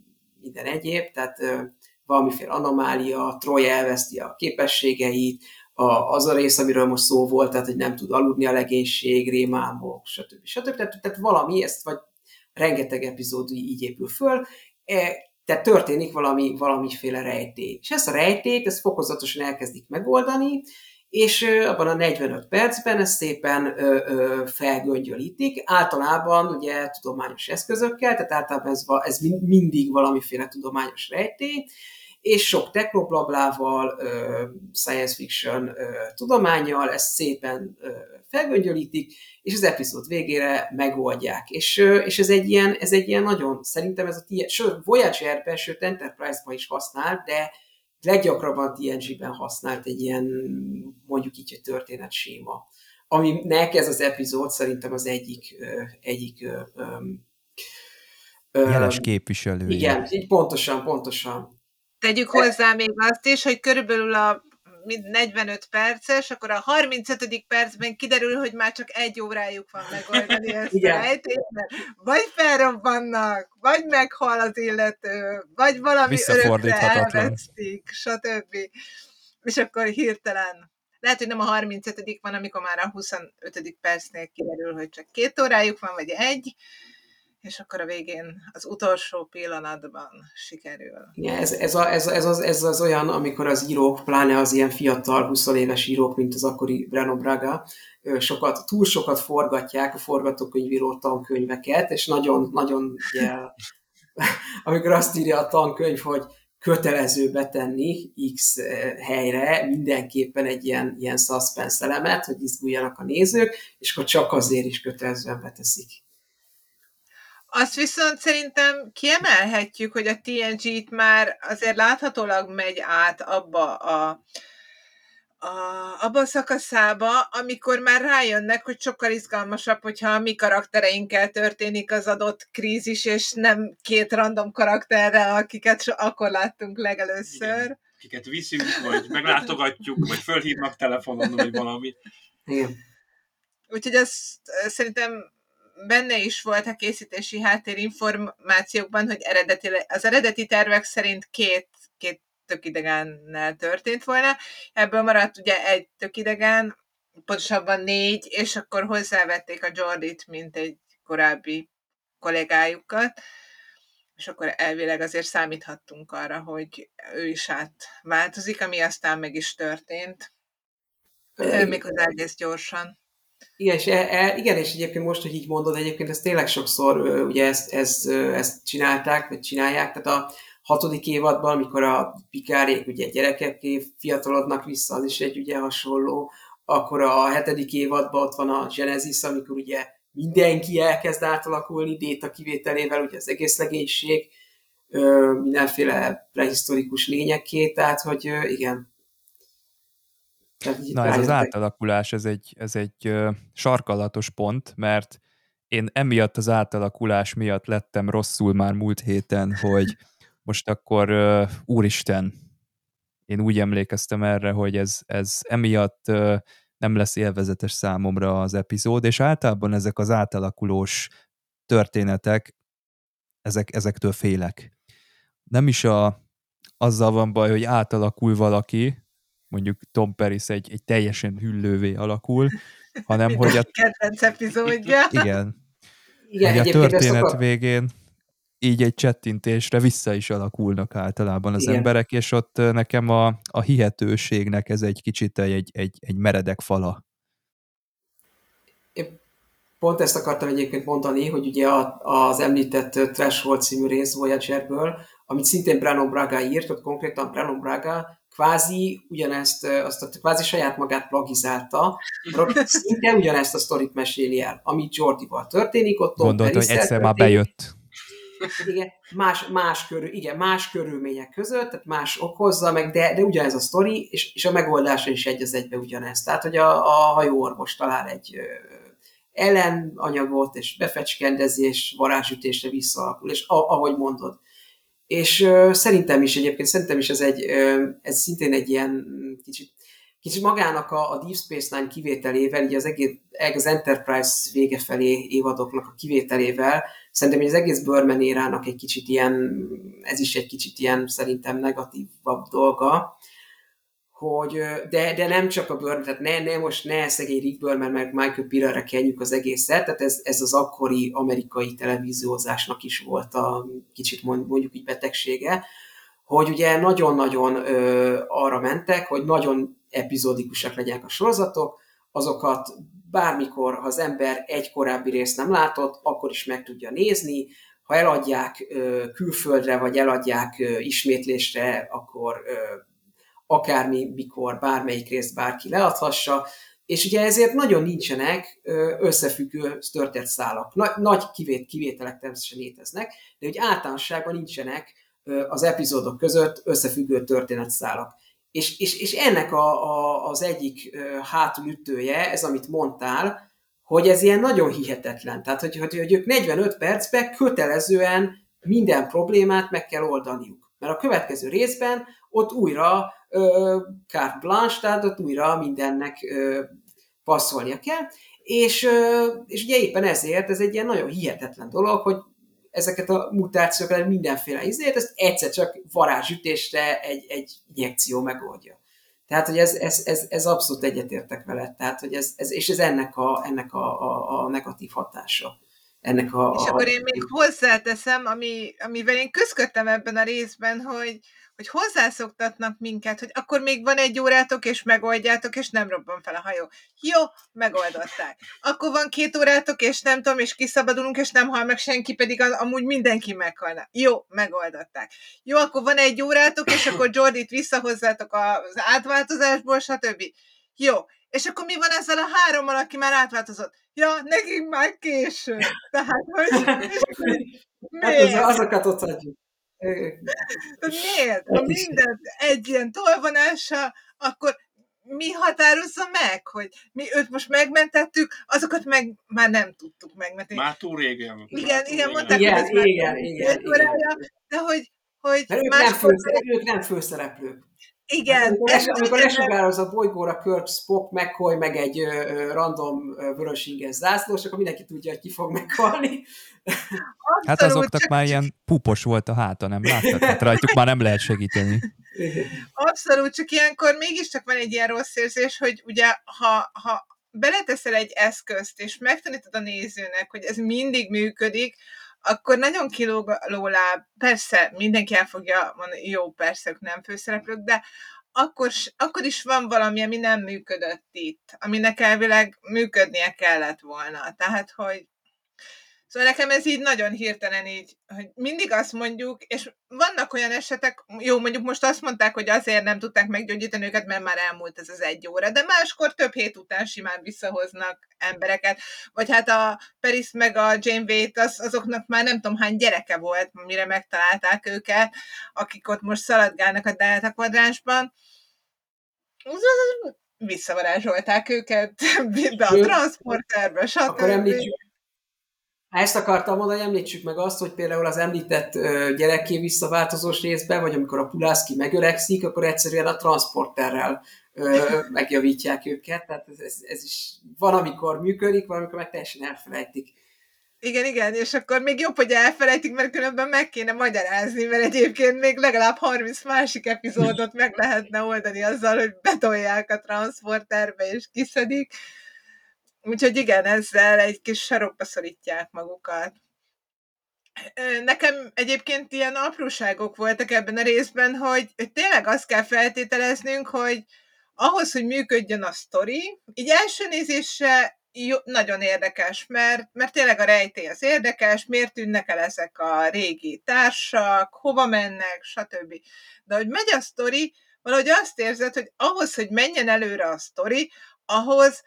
minden egyéb, tehát valamiféle anomália, Troy elveszti a képességeit, a, az a rész, amiről most szó volt, tehát hogy nem tud aludni a legénység, rémálmok, stb. stb. Tehát, tehát valami, ezt vagy rengeteg epizód így épül föl, e, tehát történik valami, valamiféle rejtély. És ezt a rejtélyt, ezt fokozatosan elkezdik megoldani, és abban a 45 percben ezt szépen ö, ö, felgöngyölítik, általában ugye tudományos eszközökkel, tehát általában ez, ez mindig valamiféle tudományos rejtély, és sok technoblablával, science fiction tudományjal ezt szépen felgöngyölítik, és az epizód végére megoldják. És, és ez, egy ilyen, ez egy ilyen nagyon, szerintem ez a sőt, Voyager-ben, sőt Enterprise-ban is használ, de leggyakrabban TNG-ben használt egy ilyen, mondjuk így, egy történet séma. Aminek ez az epizód szerintem az egyik, egyik Jeles képviselője. Igen, így pontosan, pontosan. Tegyük hozzá még azt is, hogy körülbelül a 45 perces, akkor a 35. percben kiderül, hogy már csak egy órájuk van megoldani [LAUGHS] ezt Igen. a rejtét, vagy felrobbannak, vagy meghal az illető, vagy valami örökre elvesztik, stb. És akkor hirtelen lehet, hogy nem a 35 van, amikor már a 25. percnél kiderül, hogy csak két órájuk van, vagy egy, és akkor a végén az utolsó pillanatban sikerül. Ja, ez, ez, a, ez, ez, az, ez az olyan, amikor az írók, pláne az ilyen fiatal, 20 éves írók, mint az akkori Breno Braga, sokat, túl sokat forgatják a forgatókönyvíró tankönyveket, és nagyon, nagyon ugye, [LAUGHS] amikor azt írja a tankönyv, hogy kötelező betenni X helyre mindenképpen egy ilyen, ilyen suspense elemet, hogy izguljanak a nézők, és akkor csak azért is kötelezően beteszik. Azt viszont szerintem kiemelhetjük, hogy a TNG-t már azért láthatólag megy át abba a, a, abba a szakaszába, amikor már rájönnek, hogy sokkal izgalmasabb, hogyha a mi karaktereinkkel történik az adott krízis, és nem két random karakterrel, akiket akkor láttunk legelőször. Igen. Akiket viszünk, vagy meglátogatjuk, vagy fölhívnak telefonon, vagy valami. Igen. Úgyhogy ezt szerintem benne is volt a készítési háttérinformációkban, hogy eredeti, az eredeti tervek szerint két, két tök idegennel történt volna. Ebből maradt ugye egy tök idegen, pontosabban négy, és akkor hozzávették a Jordit, mint egy korábbi kollégájukat, és akkor elvileg azért számíthattunk arra, hogy ő is átváltozik, ami aztán meg is történt. Méghozzá egész gyorsan. Igen, és, e, e, igen, és egyébként most, hogy így mondod, egyébként ez tényleg sokszor ugye ezt, ezt, ezt csinálták, vagy csinálják, tehát a hatodik évadban, amikor a pikárék ugye gyerekek fiatalodnak vissza, az is egy ugye hasonló, akkor a hetedik évadban ott van a Genesis, amikor ugye mindenki elkezd átalakulni, Déta kivételével, ugye az egész legénység, mindenféle prehisztorikus lényekké, tehát hogy igen, Na ez az átalakulás, ez egy, ez egy sarkalatos pont, mert én emiatt az átalakulás miatt lettem rosszul már múlt héten, hogy most akkor úristen, én úgy emlékeztem erre, hogy ez, ez emiatt nem lesz élvezetes számomra az epizód, és általában ezek az átalakulós történetek, ezek, ezektől félek. Nem is a, azzal van baj, hogy átalakul valaki, mondjuk Tom Paris egy, egy teljesen hüllővé alakul, hanem hogy a... [LAUGHS] Kedvenc epizódja. Igen. Igen, hogy a történet a... végén így egy csettintésre vissza is alakulnak általában az Igen. emberek, és ott nekem a, a hihetőségnek ez egy kicsit egy, egy, egy meredek fala. Én pont ezt akartam egyébként mondani, hogy ugye az említett Threshold című rész Voyagerből, amit szintén Brano Braga írt, ott konkrétan Brano Braga kvázi ugyanezt, azt a kvázi saját magát plagizálta, [LAUGHS] szinte ugyanezt a sztorit meséli el, ami Jordival történik, ott Gondolta, hogy egyszer már bejött. Igen, más, más, körül, igen, más körülmények között, tehát más okozza meg, de, de ugyanez a sztori, és, és a megoldása is egy az egybe ugyanez. Tehát, hogy a, a hajóorvos talál egy ellenanyagot, és befecskendezi, és varázsütésre visszaalakul, és a, ahogy mondod, és szerintem is egyébként, szerintem is ez, egy, ez szintén egy ilyen kicsit, kicsit magának a, a Deep Space Nine kivételével, így az egész az Enterprise vége felé évadoknak a kivételével, szerintem az egész Burman érának egy kicsit ilyen, ez is egy kicsit ilyen szerintem negatívabb dolga, hogy, de, de nem csak a Burman, tehát ne, ne most ne szegény Rick Burman meg Michael Pirerre kenjük az egészet, tehát ez, ez az akkori amerikai televíziózásnak is volt a kicsit mondjuk így betegsége, hogy ugye nagyon-nagyon ö, arra mentek, hogy nagyon epizódikusak legyenek a sorozatok, azokat bármikor, ha az ember egy korábbi részt nem látott, akkor is meg tudja nézni, ha eladják ö, külföldre, vagy eladják ö, ismétlésre, akkor ö, akármi, mikor, bármelyik részt bárki leadhassa, és ugye ezért nagyon nincsenek összefüggő történet szálak. Nagy, nagy kivét, kivételek természetesen léteznek, de úgy általánosságban nincsenek az epizódok között összefüggő történetszálak. És, és, és ennek a, a, az egyik hátulütője, ez amit mondtál, hogy ez ilyen nagyon hihetetlen. Tehát, hogy, hogy, hogy ők 45 percben kötelezően minden problémát meg kell oldaniuk. Mert a következő részben ott újra carte blanche, tehát ott újra mindennek passzolnia kell, és, és ugye éppen ezért ez egy ilyen nagyon hihetetlen dolog, hogy ezeket a mutációkat, mindenféle izért, ezt egyszer csak varázsütésre egy, egy injekció megoldja. Tehát, hogy ez, ez, ez, ez abszolút egyetértek vele. Tehát, hogy ez, ez, és ez ennek a, ennek a, a, a negatív hatása. Ennek a, és a, akkor én még hozzáteszem, ami, amivel én közködtem ebben a részben, hogy, hogy hozzászoktatnak minket, hogy akkor még van egy órátok, és megoldjátok, és nem robban fel a hajó. Jó, megoldották. Akkor van két órátok, és nem tudom, és kiszabadulunk, és nem hal meg senki, pedig az, amúgy mindenki meghalna. Jó, megoldották. Jó, akkor van egy órátok, és akkor Jordit visszahozzátok az átváltozásból, stb. Jó, és akkor mi van ezzel a hárommal, aki már átváltozott? Ja, nekünk már késő. Tehát, hogy... [LAUGHS] Hát az, azokat ott hagyjuk. Miért? Ha mindent egy ilyen tolvonással, akkor mi határozza meg, hogy mi őt most megmentettük, azokat meg már nem tudtuk megmenteni. Már túl régen. Igen, igen, mondták, igen, hogy ez igen, igen, igen, de hogy, hogy Mert ők, nem főszereplők, ők nem főszereplők. Igen. Hát, amikor, es, amikor lesugároz a bolygóra Kirk, Spock, McCoy, meg egy uh, random vörösinges zászlós, akkor mindenki tudja, hogy ki fog meghalni. Abszolút, hát azoknak csak... már ilyen pupos volt a háta, nem láttad? Hát rajtuk már nem lehet segíteni. Abszolút, csak ilyenkor mégiscsak van egy ilyen rossz érzés, hogy ugye, ha, ha beleteszel egy eszközt, és megtanítod a nézőnek, hogy ez mindig működik, akkor nagyon kilóg láb, persze mindenki el fogja mondani, jó, persze, ők nem főszereplők, de akkor, akkor is van valami, ami nem működött itt, aminek elvileg működnie kellett volna. Tehát, hogy Szóval nekem ez így nagyon hirtelen így, hogy mindig azt mondjuk, és vannak olyan esetek, jó, mondjuk most azt mondták, hogy azért nem tudták meggyógyítani őket, mert már elmúlt ez az egy óra, de máskor több hét után simán visszahoznak embereket. Vagy hát a Peris meg a Wade, az, azoknak már nem tudom hány gyereke volt, mire megtalálták őket, akik ott most szaladgálnak a Delta kvadránsban. Visszavarázsolták őket [LAUGHS] be a transporterbe, stb. Akkor említsük, ezt akartam mondani, említsük meg azt, hogy például az említett gyerekké visszaváltozós részben, vagy amikor a Pulászki megöregszik, akkor egyszerűen a transporterrel [LAUGHS] megjavítják őket, tehát ez, ez, ez is van, amikor működik, van, amikor meg teljesen elfelejtik. Igen, igen, és akkor még jobb, hogy elfelejtik, mert különben meg kéne magyarázni, mert egyébként még legalább 30 másik epizódot meg lehetne oldani azzal, hogy betolják a transporterbe és kiszedik. Úgyhogy igen, ezzel egy kis sarokba szorítják magukat. Nekem egyébként ilyen apróságok voltak ebben a részben, hogy tényleg azt kell feltételeznünk, hogy ahhoz, hogy működjön a sztori, így első nézésre jó, nagyon érdekes, mert, mert tényleg a rejtély az érdekes, miért tűnnek el ezek a régi társak, hova mennek, stb. De hogy megy a sztori, valahogy azt érzed, hogy ahhoz, hogy menjen előre a sztori, ahhoz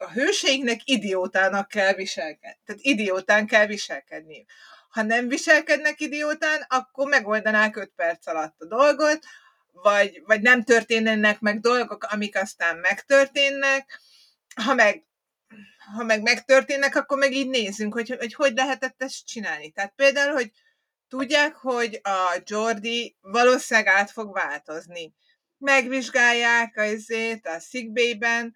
a hőseiknek idiótának kell viselkedni. Tehát idiótán kell viselkedni. Ha nem viselkednek idiótán, akkor megoldanák 5 perc alatt a dolgot, vagy, vagy nem történnek meg dolgok, amik aztán megtörténnek. Ha meg, ha meg megtörténnek, akkor meg így nézzünk, hogy, hogy hogy lehetett ezt csinálni. Tehát például, hogy tudják, hogy a Jordi valószínűleg át fog változni. Megvizsgálják azért a sickbay-ben,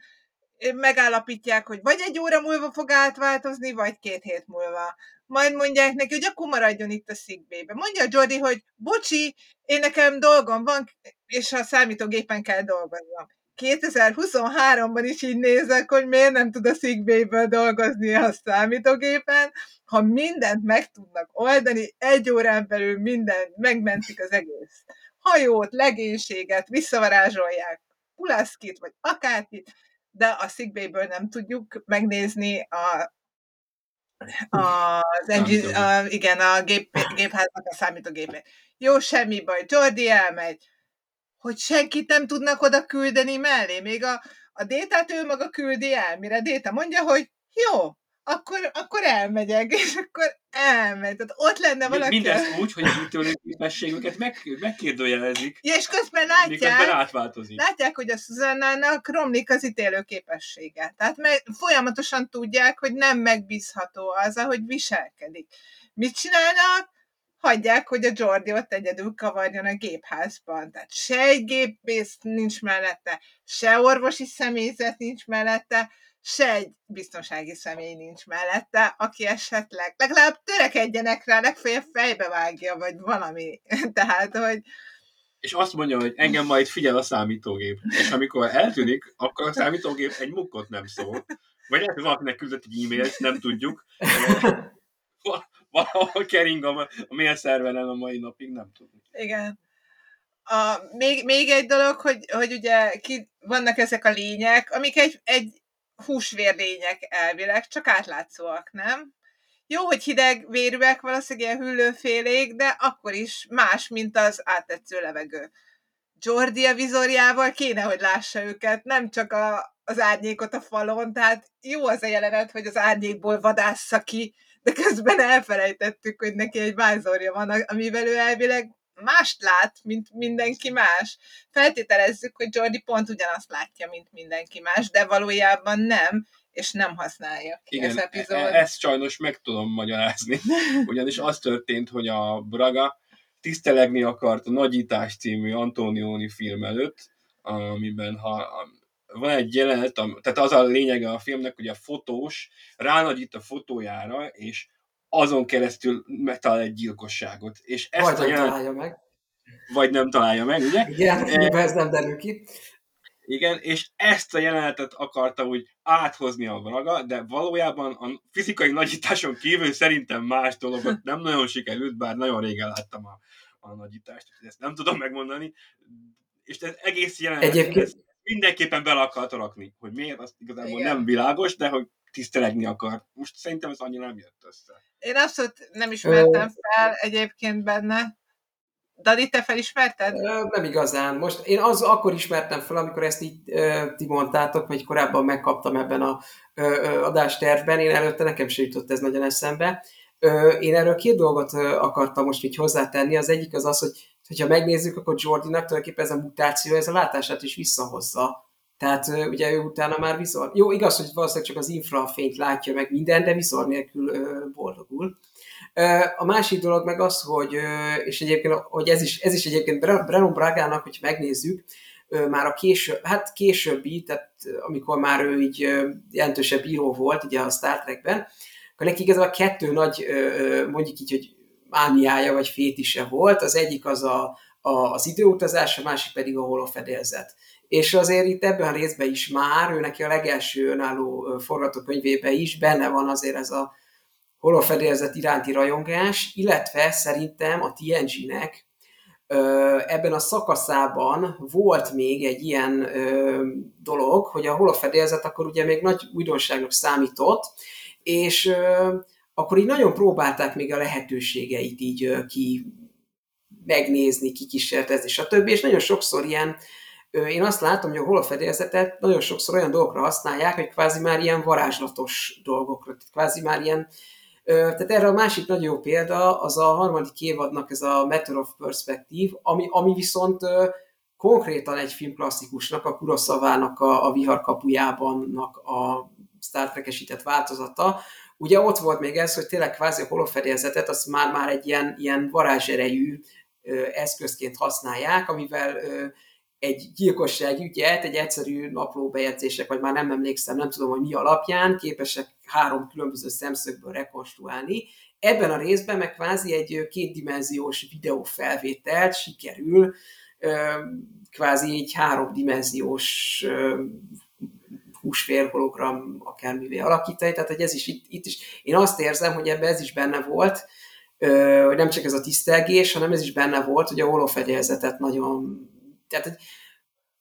megállapítják, hogy vagy egy óra múlva fog átváltozni, vagy két hét múlva. Majd mondják neki, hogy akkor maradjon itt a szikbébe. Mondja Jordi, hogy bocsi, én nekem dolgom van, és a számítógépen kell dolgoznom. 2023-ban is így nézek, hogy miért nem tud a szikbéből dolgozni a számítógépen, ha mindent meg tudnak oldani, egy órán belül mindent megmentik az egész hajót, legénységet, visszavarázsolják Pulaszkit, vagy akárkit, de a Sickbay-ből nem tudjuk megnézni a az engine, a, igen, a gép, [LAUGHS] gépháznak a számítógépét. Jó, semmi baj. Jordi elmegy. Hogy senkit nem tudnak oda küldeni mellé. Még a, a Détát ő maga küldi el, mire Déta mondja, hogy jó, akkor, akkor elmegyek, és akkor elmegy. Tehát ott lenne valaki... Mindezt úgy, hogy a képességüket meg, megkérdőjelezik. Ja, és közben látják, átváltozik. látják, hogy a Susannának romlik az ítélő képessége. Tehát meg, folyamatosan tudják, hogy nem megbízható az, ahogy viselkedik. Mit csinálnak? Hagyják, hogy a Jordi ott egyedül kavarjon a gépházban. Tehát se egy gépész nincs mellette, se orvosi személyzet nincs mellette, se egy biztonsági személy nincs mellette, aki esetleg legalább törekedjenek rá, legfeljebb fejbe vágja, vagy valami. [LAUGHS] Tehát, hogy... És azt mondja, hogy engem majd figyel a számítógép. És amikor eltűnik, akkor a számítógép egy mukkot nem szól. Vagy lehet, valakinek küldött egy e-mailt, nem tudjuk. Valahol kering a, a mail szerveren a mai napig, nem tudjuk. Igen. A, még, még egy dolog, hogy, hogy ugye ki, vannak ezek a lények, amik egy, egy húsvérlények elvileg, csak átlátszóak, nem? Jó, hogy hideg vérűek, valószínűleg ilyen hüllőfélék, de akkor is más, mint az áttetsző levegő. Jordi a vizorjával kéne, hogy lássa őket, nem csak a, az árnyékot a falon, tehát jó az a jelenet, hogy az árnyékból vadásza ki, de közben elfelejtettük, hogy neki egy vázorja van, amivel ő elvileg mást lát, mint mindenki más. Feltételezzük, hogy Jordi pont ugyanazt látja, mint mindenki más, de valójában nem, és nem használja ki Igen, ez epizód. E- ezt sajnos meg tudom magyarázni, [LAUGHS] ugyanis az történt, hogy a Braga tisztelegni akart a Nagyítás című Antonioni film előtt, amiben ha van egy jelenet, tehát az a lényege a filmnek, hogy a fotós ránagyít a fotójára, és azon keresztül megtalál egy gyilkosságot. És ezt vagy a nem találja meg. Vagy nem találja meg, ugye? Igen, e... ez nem derül ki. Igen, és ezt a jelenetet akarta úgy áthozni a Braga, de valójában a fizikai nagyításon kívül szerintem más dologot nem nagyon sikerült, bár nagyon régen láttam a, a nagyítást, ezt nem tudom megmondani, és ez egész jelenet Egyébként... mindenképpen bele akarta rakni, hogy miért, azt igazából Igen. nem világos, de hogy tisztelegni akar. Most szerintem ez annyira nem jött össze. Én abszolút nem ismertem fel egyébként benne. Dani, te felismerted? Nem igazán. Most én az akkor ismertem fel, amikor ezt így ti mondtátok, vagy korábban megkaptam ebben a adástervben, én előtte nekem sem jutott ez nagyon eszembe. Én erről két dolgot akartam most így hozzátenni. Az egyik az az, hogy hogyha megnézzük, akkor Jordinak tulajdonképpen ez a mutáció, ez a látását is visszahozza tehát ugye ő utána már vizor. Jó, igaz, hogy valószínűleg csak az infrafényt látja meg minden, de vizor nélkül boldogul. A másik dolog meg az, hogy, és egyébként, hogy ez is, ez is egyébként Brennan Bragának, hogy megnézzük, már a később, hát későbbi, tehát amikor már ő így jelentősebb író volt, ugye a Star Trekben, akkor neki igazából kettő nagy, mondjuk így, hogy mániája vagy fétise volt. Az egyik az a, a, az időutazás, a másik pedig a holofedélzet. És azért itt ebben a részben is már, ő neki a legelső önálló forgatókönyvében is benne van azért ez a holofedélzet iránti rajongás, illetve szerintem a TNG-nek ebben a szakaszában volt még egy ilyen dolog, hogy a holofedélzet akkor ugye még nagy újdonságnak számított, és akkor így nagyon próbálták még a lehetőségeit így ki megnézni, kikísértezni, stb. És nagyon sokszor ilyen én azt látom, hogy a holofedélzetet nagyon sokszor olyan dolgokra használják, hogy kvázi már ilyen varázslatos dolgokra, kvázi már ilyen tehát erre a másik nagyon jó példa az a harmadik évadnak ez a Matter of Perspective, ami, ami viszont konkrétan egy filmklasszikusnak, a Kurosavának a, a vihar a Star Trek-esített változata. Ugye ott volt még ez, hogy tényleg kvázi a holofedélzetet azt már, már egy ilyen, ilyen varázserejű eszközként használják, amivel egy gyilkosság ügyet egy egyszerű naplóbejegyzések, vagy már nem emlékszem, nem tudom, hogy mi alapján képesek három különböző szemszögből rekonstruálni. Ebben a részben meg kvázi egy kétdimenziós videófelvételt sikerül kvázi egy háromdimenziós húsfér hologram akármivé alakítani, tehát hogy ez is itt, itt is, én azt érzem, hogy ebben ez is benne volt, hogy nem csak ez a tisztelgés, hanem ez is benne volt, hogy a holofedélzetet nagyon, tehát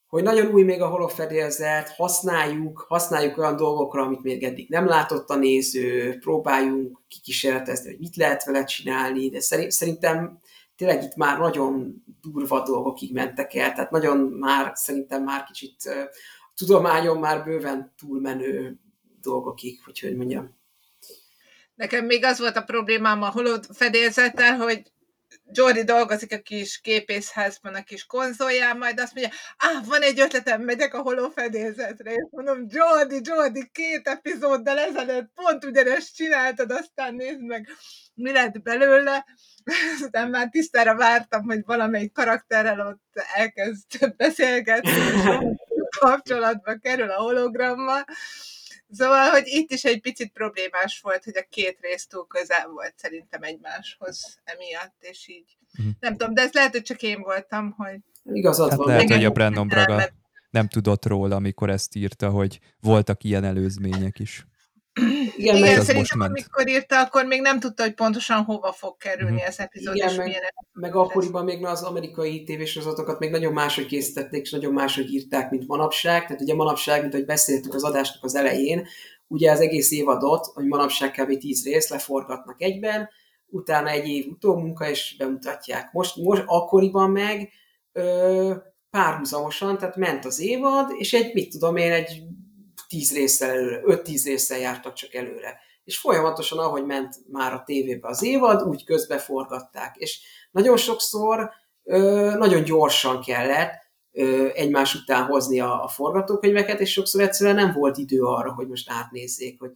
hogy nagyon új még a holofedélzet, használjuk, használjuk olyan dolgokra, amit még eddig nem látott a néző, próbáljunk kikísérletezni, hogy mit lehet vele csinálni, de szerintem tényleg itt már nagyon durva dolgokig mentek el, tehát nagyon már, szerintem már kicsit a tudományon már bőven túlmenő dolgokig, hogy hogy mondjam. Nekem még az volt a problémám a holod fedélzettel, hogy Jordi dolgozik a kis képészházban, a kis konzolján, majd azt mondja, ah, van egy ötletem, megyek a holófedélzetre, és mondom, Jordi, Jordi, két epizóddal ezelőtt pont ugyanezt csináltad, aztán nézd meg, mi lett belőle. [LAUGHS] Aztán már tisztára vártam, hogy valamelyik karakterrel ott elkezd beszélgetni, kapcsolatba kerül a hologrammal. Szóval, hogy itt is egy picit problémás volt, hogy a két rész túl közel volt szerintem egymáshoz emiatt, és így mm. nem tudom, de ez lehet, hogy csak én voltam, hogy... Igazad hát van. Lehet, hogy a Brandon Braga nem tudott róla, amikor ezt írta, hogy voltak ilyen előzmények is. Igen, Igen szerintem most amikor írta, akkor még nem tudta, hogy pontosan hova fog kerülni mm. az epizód, Igen, és meg, milyen meg akkoriban még az amerikai tévésorozatokat még nagyon máshogy készítették, és nagyon máshogy írták, mint manapság. Tehát ugye manapság, mint ahogy beszéltük az adásnak az elején, ugye az egész évadot, hogy manapság kb. 10 rész leforgatnak egyben, utána egy év utómunka, és bemutatják. Most, most akkoriban meg ö, párhuzamosan, tehát ment az évad, és egy, mit tudom én, egy tíz résszel előre, öt-tíz résszel jártak csak előre. És folyamatosan, ahogy ment már a tévébe az évad, úgy közbe forgatták. És nagyon sokszor nagyon gyorsan kellett egymás után hozni a, a forgatókönyveket, és sokszor egyszerűen nem volt idő arra, hogy most átnézzék, hogy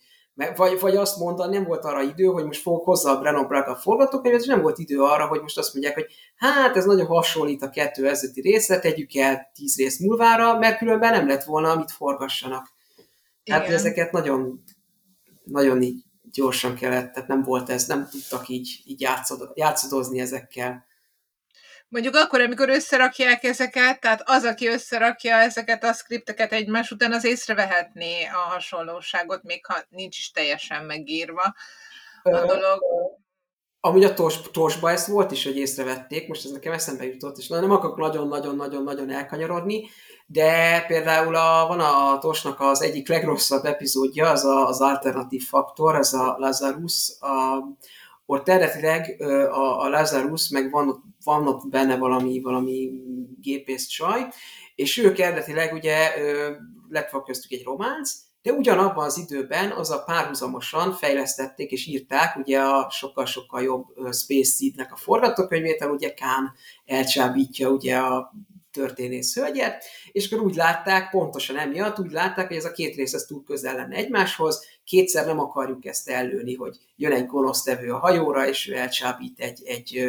vagy, vagy azt mondta, nem volt arra idő, hogy most fogok hozzá a Brennan Braga forgatókönyvet, és nem volt idő arra, hogy most azt mondják, hogy hát ez nagyon hasonlít a kettő ezelőtti részre, tegyük el tíz rész múlvára, mert különben nem lett volna, amit forgassanak. Hát ezeket nagyon, nagyon így gyorsan kellett, tehát nem volt ez, nem tudtak így, így játszod, játszadozni ezekkel. Mondjuk akkor, amikor összerakják ezeket, tehát az, aki összerakja ezeket a skripteket egymás után, az észrevehetné a hasonlóságot, még ha nincs is teljesen megírva a dolog. Amúgy a tors, torsba ez volt is, hogy észrevették, most ez nekem eszembe jutott, és nem akarok nagyon-nagyon-nagyon-nagyon elkanyarodni, de például a, van a Tosnak az egyik legrosszabb epizódja, az a, az alternatív faktor, az a Lazarus, a, ott eredetileg a, a Lazarus, meg van ott, van ott benne valami, valami gépész csaj, és ők eredetileg ugye lett volna köztük egy románc, de ugyanabban az időben az a párhuzamosan fejlesztették és írták ugye a sokkal-sokkal jobb Space Seed-nek a forgatókönyvét, ugye Kán elcsábítja ugye a történész hölgyet, és akkor úgy látták, pontosan emiatt úgy látták, hogy ez a két rész ez túl közel lenne egymáshoz, kétszer nem akarjuk ezt ellőni, hogy jön egy gonosztevő a hajóra, és ő elcsábít egy, egy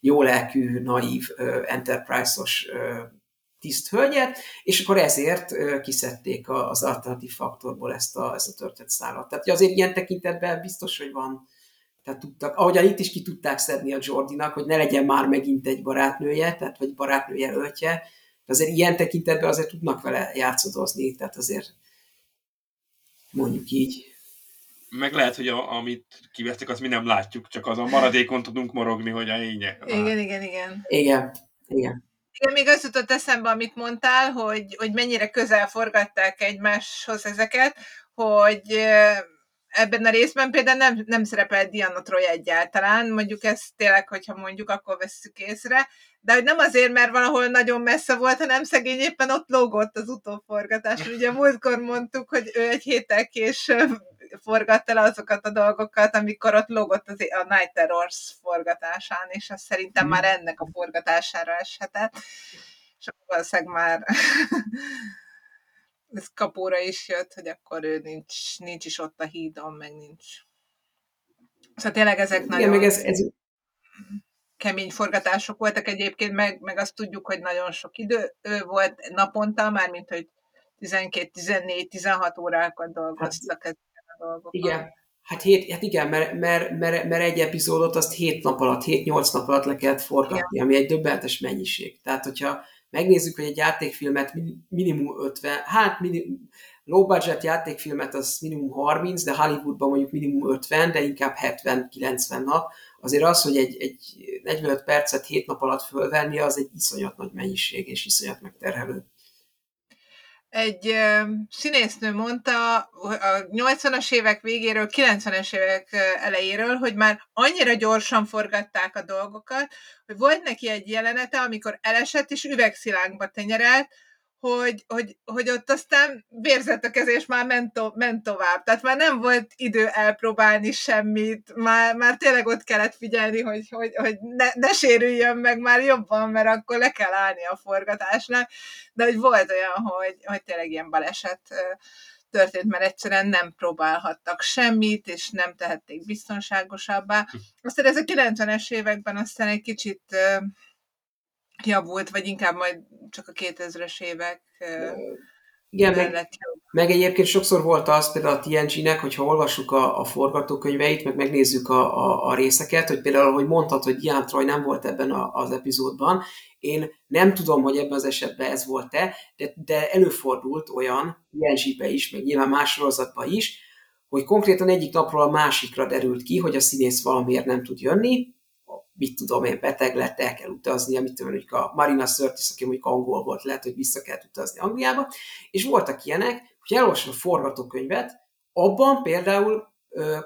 jó lelkű, naív, enterprise-os tiszt hölgyet, és akkor ezért kiszedték az alternatív faktorból ezt a, ezt a történet szállat. Tehát azért ilyen tekintetben biztos, hogy van, tehát tudtak, ahogyan itt is ki tudták szedni a Jordinak, hogy ne legyen már megint egy barátnője, tehát vagy barátnője öltje, azért ilyen tekintetben azért tudnak vele játszadozni, tehát azért mondjuk így. Meg lehet, hogy a, amit kivesztek, azt mi nem látjuk, csak az a maradékon tudunk morogni, hogy a lényeg. Igen, igen, igen. Igen, igen. Igen, még azt jutott eszembe, amit mondtál, hogy, hogy mennyire közel forgatták egymáshoz ezeket, hogy ebben a részben például nem, nem szerepel Diana Troy egyáltalán, mondjuk ezt tényleg, hogyha mondjuk, akkor vesszük észre, de hogy nem azért, mert valahol nagyon messze volt, hanem szegény éppen ott lógott az utóforgatás. Ugye múltkor mondtuk, hogy ő egy héttel később forgatta le azokat a dolgokat, amikor ott lógott az, a Night Terrors forgatásán, és az szerintem már ennek a forgatására eshetett. És valószínűleg már [LAUGHS] ez kapóra is jött, hogy akkor ő nincs, nincs is ott a hídon, meg nincs. Szóval tényleg ezek Igen, nagyon meg ez, ez... kemény forgatások voltak egyébként, meg, meg azt tudjuk, hogy nagyon sok idő volt naponta, mármint, hogy 12-14-16 órákat dolgoztak hát, dolgokon. Igen, Hát, hét, hát igen, mert, mert, mert, mert egy epizódot azt 7 nap alatt, 7-8 nap alatt le kellett forgatni, igen. ami egy döbbeltes mennyiség. Tehát, hogyha megnézzük, hogy egy játékfilmet minimum 50, hát minimum, low budget játékfilmet az minimum 30, de Hollywoodban mondjuk minimum 50, de inkább 70-90 nap, azért az, hogy egy, egy 45 percet 7 nap alatt fölvenni, az egy iszonyat nagy mennyiség, és iszonyat megterhelő egy színésznő mondta a 80-as évek végéről, 90-es évek elejéről, hogy már annyira gyorsan forgatták a dolgokat, hogy volt neki egy jelenete, amikor elesett és üvegszilánkba tenyerelt, hogy, hogy, hogy ott aztán vérzett a kez, és már ment, to, ment tovább. Tehát már nem volt idő elpróbálni semmit, már, már tényleg ott kellett figyelni, hogy, hogy, hogy ne, ne sérüljön meg már jobban, mert akkor le kell állni a forgatásnak. De hogy volt olyan, hogy, hogy tényleg ilyen baleset történt, mert egyszerűen nem próbálhattak semmit, és nem tehették biztonságosabbá. Hm. Aztán ez a 90-es években aztán egy kicsit javult, vagy inkább majd csak a 2000-es évek igen, meg, meg egyébként sokszor volt az például a TNG-nek, hogyha olvassuk a, a forgatókönyveit, meg megnézzük a, a, a részeket, hogy például, hogy mondtad, hogy Ian Troy nem volt ebben a, az epizódban, én nem tudom, hogy ebben az esetben ez volt-e, de, de előfordult olyan TNG-be is, meg nyilván más sorozatban is, hogy konkrétan egyik napról a másikra derült ki, hogy a színész valamiért nem tud jönni, mit tudom én, beteg lett, el kell utazni, amit mondjuk a Marina Sirtis, aki mondjuk angol volt, lehet, hogy vissza kell utazni Angliába, és voltak ilyenek, hogy elolvasom a forgatókönyvet, abban például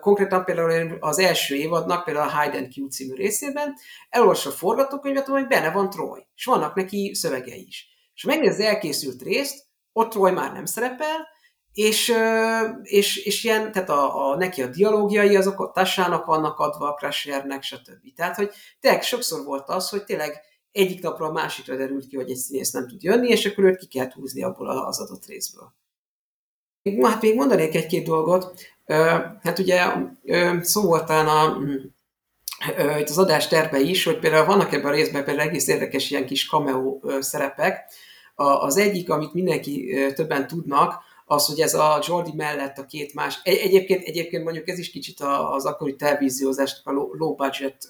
konkrétan például az első évadnak, például a and Q című részében, elolvasom a forgatókönyvet, hogy benne van Troy, és vannak neki szövegei is. És ha az elkészült részt, ott Troy már nem szerepel, és, és, és ilyen, tehát a, a, neki a dialógiai azok a Tassának vannak adva, a Crushernek, stb. Tehát, hogy tényleg sokszor volt az, hogy tényleg egyik napra a másikra derült ki, hogy egy színész nem tud jönni, és akkor őt ki kell húzni abból az adott részből. Hát még mondanék egy-két dolgot. Hát ugye szó volt a, itt az adás terve is, hogy például vannak ebben a részben például egész érdekes ilyen kis cameo szerepek. Az egyik, amit mindenki többen tudnak, az, hogy ez a Jordi mellett a két más, egy, egyébként, egyébként mondjuk ez is kicsit az akkori televíziózásnak a low, low budget,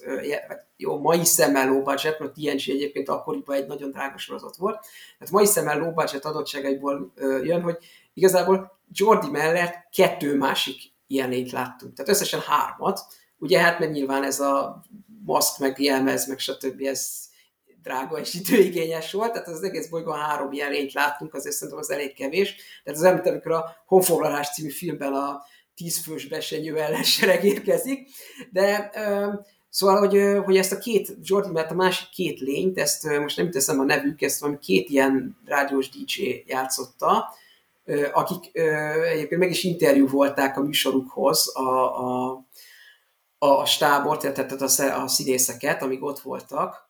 jó, mai szemmel low budget, mert TNG egyébként akkoriban egy nagyon drága sorozat volt, tehát mai szemmel low budget adottságaiból jön, hogy igazából Jordi mellett kettő másik ilyen lényt láttunk, tehát összesen hármat, ugye hát meg nyilván ez a maszk, meg jelmez, meg stb. ez drága és időigényes volt, tehát az egész bolygón három ilyen láttunk, azért szerintem az elég kevés. Tehát az említ, amikor a Honfoglalás című filmben a tízfős besenyő ellensereg érkezik, de Szóval, hogy, hogy ezt a két, Jordi, mert a másik két lényt, ezt most nem teszem a nevük, ezt valami két ilyen rádiós DJ játszotta, akik egyébként meg is interjú volták a műsorukhoz a, a, a stábot, tehát a, a színészeket, amíg ott voltak,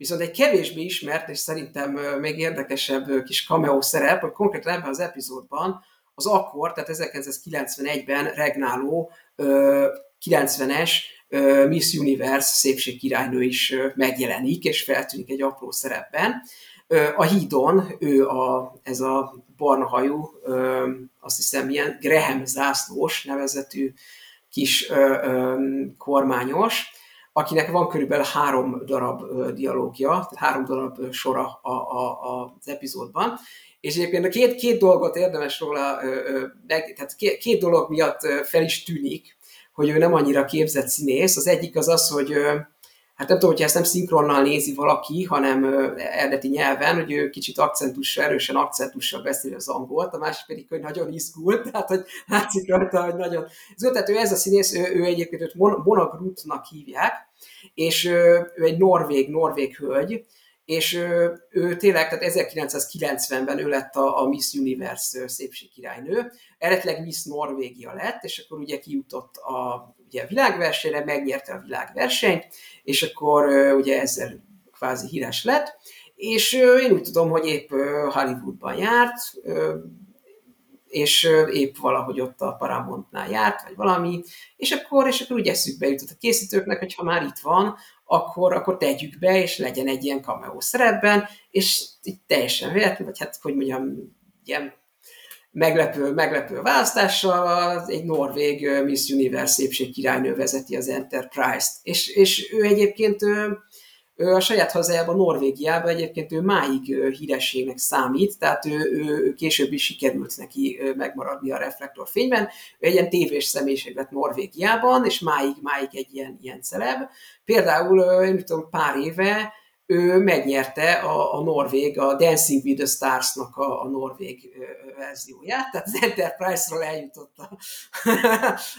Viszont egy kevésbé ismert, és szerintem még érdekesebb kis cameo szerep, hogy konkrétan ebben az epizódban az akkor, tehát 1991-ben regnáló 90-es Miss Universe szépségkirálynő is megjelenik, és feltűnik egy apró szerepben. A hídon ő a, ez a barna hajú, azt hiszem ilyen Graham zászlós nevezetű kis kormányos, akinek van körülbelül három darab dialógia, tehát három darab sora a, a, az epizódban, és egyébként a két, két dolgot érdemes róla, tehát két, két dolog miatt fel is tűnik, hogy ő nem annyira képzett színész. Az egyik az az, hogy hát nem tudom, hogyha ezt nem szinkronnal nézi valaki, hanem eredeti nyelven, hogy ő kicsit akcentussal, erősen akcentussal beszéli az angolt, a másik pedig, hogy nagyon izgul, [LAUGHS] tehát hogy látszik rajta, hogy nagyon izgul. Tehát ő ez a színész, ő, ő egyébként őt Mona Grutnak hívják, és ő, egy norvég, norvég hölgy, és ő, ő tényleg, tehát 1990-ben ő lett a, a Miss Universe szépségkirálynő, eredetileg Miss Norvégia lett, és akkor ugye kijutott a ugye, világversenyre, megnyerte a világversenyt, és akkor ugye ezzel kvázi híres lett, és én úgy tudom, hogy épp Hollywoodban járt, és épp valahogy ott a Paramountnál járt, vagy valami, és akkor, és akkor úgy eszükbe jutott a készítőknek, hogy ha már itt van, akkor, akkor tegyük be, és legyen egy ilyen cameo szerepben, és így teljesen véletlen, vagy hát, hogy mondjam, ilyen meglepő, meglepő választással egy norvég Miss Universe szépségkirálynő vezeti az Enterprise-t. És, és ő egyébként a saját hazájában, Norvégiában egyébként ő máig hírességnek számít, tehát ő, ő, ő később is sikerült neki megmaradni a reflektorfényben. Ő egy ilyen tévés személyiség lett Norvégiában, és máig, máig egy ilyen, ilyen celeb. Például, én tudom, pár éve ő megnyerte a, a Norvég, a Dancing with the Stars-nak a, a Norvég verzióját, tehát az Enterprise-ról eljutott a,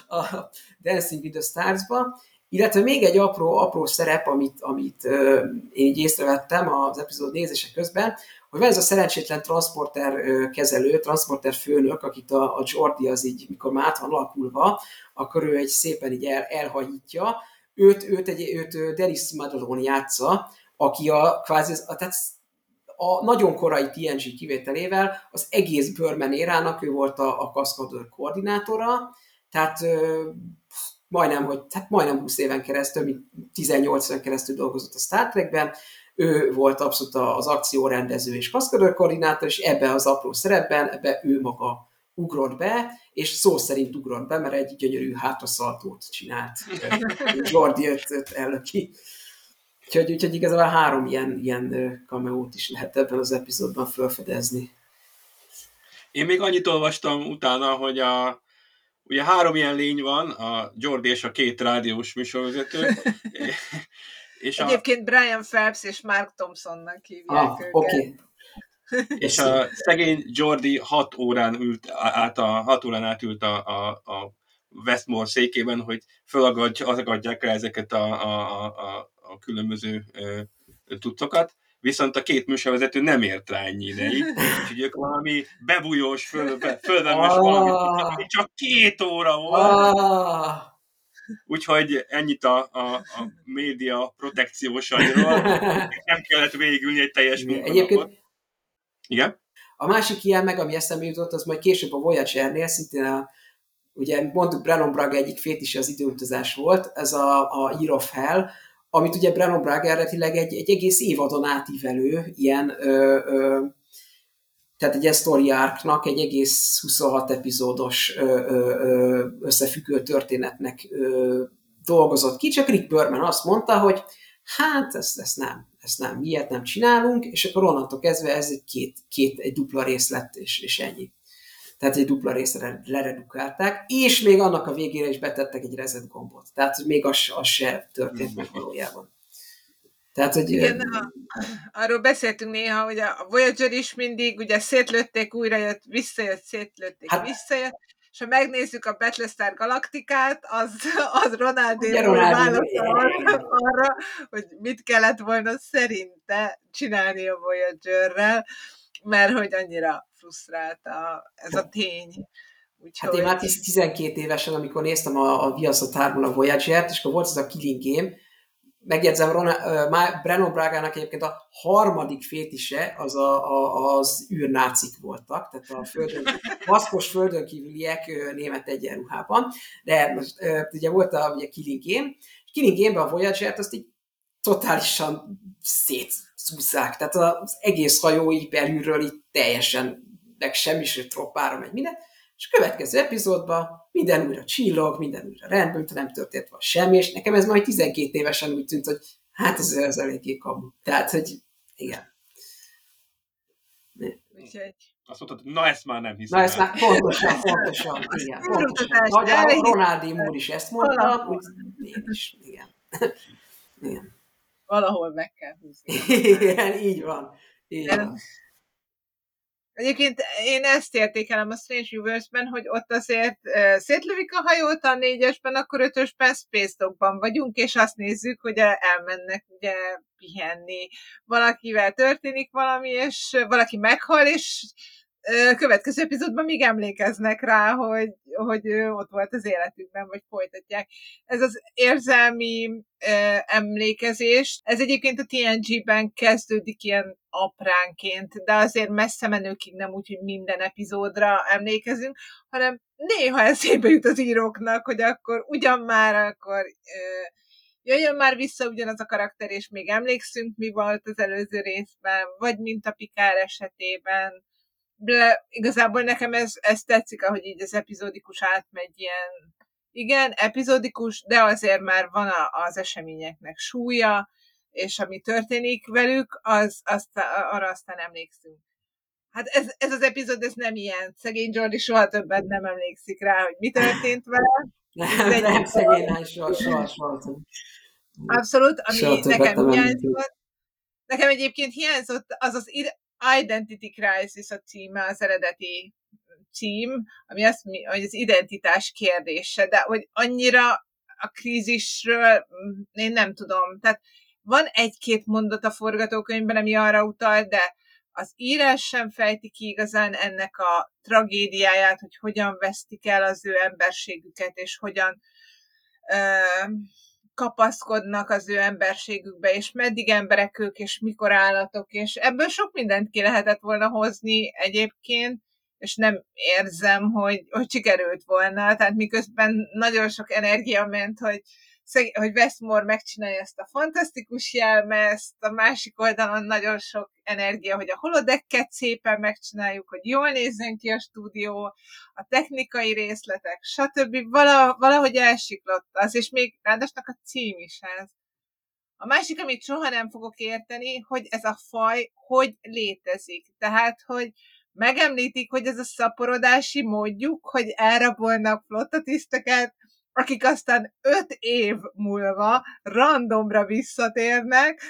[LAUGHS] a Dancing with the Stars-ba, illetve még egy apró, apró szerep, amit, amit én így észrevettem az epizód nézése közben, hogy van ez a szerencsétlen transporter kezelő, transporter főnök, akit a, a Jordi az így, mikor már át van alakulva, akkor ő egy szépen így el, elhagyítja. Őt, őt, egy, őt Denis Madalon játsza, aki a kvázi, a, tehát a nagyon korai TNG kivételével az egész Börmen érának ő volt a, a kaszkadőr koordinátora, tehát majdnem, hogy, tehát majdnem 20 éven keresztül, mint 18 éven keresztül dolgozott a Star Trekben, ő volt abszolút az akciórendező és kaszkadőr koordinátor, és ebbe az apró szerepben, ebbe ő maga ugrott be, és szó szerint ugrott be, mert egy gyönyörű hátraszaltót csinált. [LAUGHS] Jordi öt ellöki. Úgyhogy, úgyhogy igazából három ilyen, ilyen kameót is lehet ebben az epizódban felfedezni. Én még annyit olvastam utána, hogy a, ugye három ilyen lény van, a Jordi és a két rádiós műsorvezető. [LAUGHS] és Egyébként a... Brian Phelps és Mark Thompsonnak hívják ah, őket. Okay. [LAUGHS] És a szegény Jordi hat órán ült át a, hat órán át ült a, a, a Westmore székében, hogy fölagadják rá ezeket a, a, a, a különböző tudtokat, viszont a két műsorvezető nem ért rá ennyi ideig, úgyhogy ők valami bebújós, föl, földelmes ah. valami ami csak két óra volt. Ah. Úgyhogy ennyit a, a, a média protekciósairól. [LAUGHS] Nem kellett végülni egy teljes munkanapot. Egyébként Igen? A másik ilyen meg, ami eszembe jutott, az majd később a Voyager-nél, szintén a, ugye mondtuk Brennan Braga egyik fétis az időutazás volt, ez a, a Year of Hell, amit ugye Brennan Braga egy, egy egész évadon átívelő ilyen ö, ö, tehát egy ilyen story arc egy egész 26 epizódos összefüggő történetnek dolgozott ki, csak Rick Berman azt mondta, hogy hát ezt, ezt nem, ezt nem, ilyet nem csinálunk, és akkor onnantól kezdve ez egy két, két egy dupla rész lett, és, és ennyi tehát egy dupla részre leredukálták, és még annak a végére is betettek egy reset gombot. Tehát még az, az se történt meg valójában. Tehát, hogy... Igen, a, arról beszéltünk néha, hogy a Voyager is mindig, ugye szétlőtték, újra jött, visszajött, szétlőtték, hát, visszajött, és ha megnézzük a Battlestar Galaktikát, az, az Ronaldo arra, hogy mit kellett volna szerinte csinálni a Voyager-rel, mert hogy annyira frusztrálta ez a tény. Úgyhogy... Hát én már 12 évesen, amikor néztem a, a Viaszatárból a Voyager-t, és akkor volt ez a Killing Game, megjegyzem, Rona, uh, Brennan Bragának egyébként a harmadik fétise az a, a, az űrnácik voltak, tehát a földön, maszkos földön kívüliek uh, német egyenruhában, de most uh, ugye volt a ugye Killing Game, és Killing Game-ben a Voyager-t azt így totálisan szétszúzzák, tehát az egész hajói belülről így teljesen meg semmi sem troppára megy minden, és a következő epizódban minden újra csillog, minden újra rendben, nem történt van semmi, és nekem ez majd 12 évesen úgy tűnt, hogy hát ez, ez eléggé kamu. Tehát, hogy igen. Azt mondtad, na ezt már nem hiszem. Na ezt már pontosan, pontosan, igen. Pontosan. Vagy a Ronaldi úr is ezt mondta, úgy én is, igen. igen. Valahol meg kell húzni. Igen, így van. Így van. Egyébként én ezt értékelem a Strange Universe-ben, hogy ott azért uh, szétlövik a hajót a négyesben, akkor ötösben Space Dogban vagyunk, és azt nézzük, hogy elmennek ugye pihenni. Valakivel történik valami, és valaki meghal, és következő epizódban még emlékeznek rá, hogy, hogy ott volt az életükben, vagy folytatják. Ez az érzelmi emlékezés, ez egyébként a TNG-ben kezdődik ilyen apránként, de azért messze menőkig nem úgy, hogy minden epizódra emlékezünk, hanem néha eszébe jut az íróknak, hogy akkor ugyan már, akkor jöjjön már vissza ugyanaz a karakter, és még emlékszünk, mi volt az előző részben, vagy mint a Pikár esetében, de igazából nekem ez, ez tetszik, ahogy így az epizódikus átmegy ilyen, igen, epizódikus, de azért már van a, az eseményeknek súlya, és ami történik velük, az, azt, arra aztán emlékszünk. Hát ez, ez az epizód, ez nem ilyen. Szegény Jordi soha többet nem emlékszik rá, hogy mi történt vele. Nem, nem, szegény lány, soha, soha, soha. Abszolút, ami soha nekem hiányzott. Nekem egyébként hiányzott az az Identity Crisis a címe, az eredeti cím, ami azt, hogy az identitás kérdése, de hogy annyira a krízisről én nem tudom. Tehát van egy-két mondat a forgatókönyvben, ami arra utal, de az írás sem fejti ki igazán ennek a tragédiáját, hogy hogyan vesztik el az ő emberségüket, és hogyan ö, kapaszkodnak az ő emberségükbe, és meddig emberek ők, és mikor állatok, és ebből sok mindent ki lehetett volna hozni egyébként, és nem érzem, hogy, hogy sikerült volna, tehát miközben nagyon sok energia ment, hogy, hogy Westmore megcsinálja ezt a fantasztikus jelmezt, a másik oldalon nagyon sok energia, hogy a holodekket szépen megcsináljuk, hogy jól nézzen ki a stúdió, a technikai részletek, stb. valahogy elsiklott az, és még ráadásnak a cím is ez. A másik, amit soha nem fogok érteni, hogy ez a faj hogy létezik. Tehát, hogy megemlítik, hogy ez a szaporodási módjuk, hogy elrabolnak flottatiszteket, akik aztán öt év múlva randomra visszatérnek,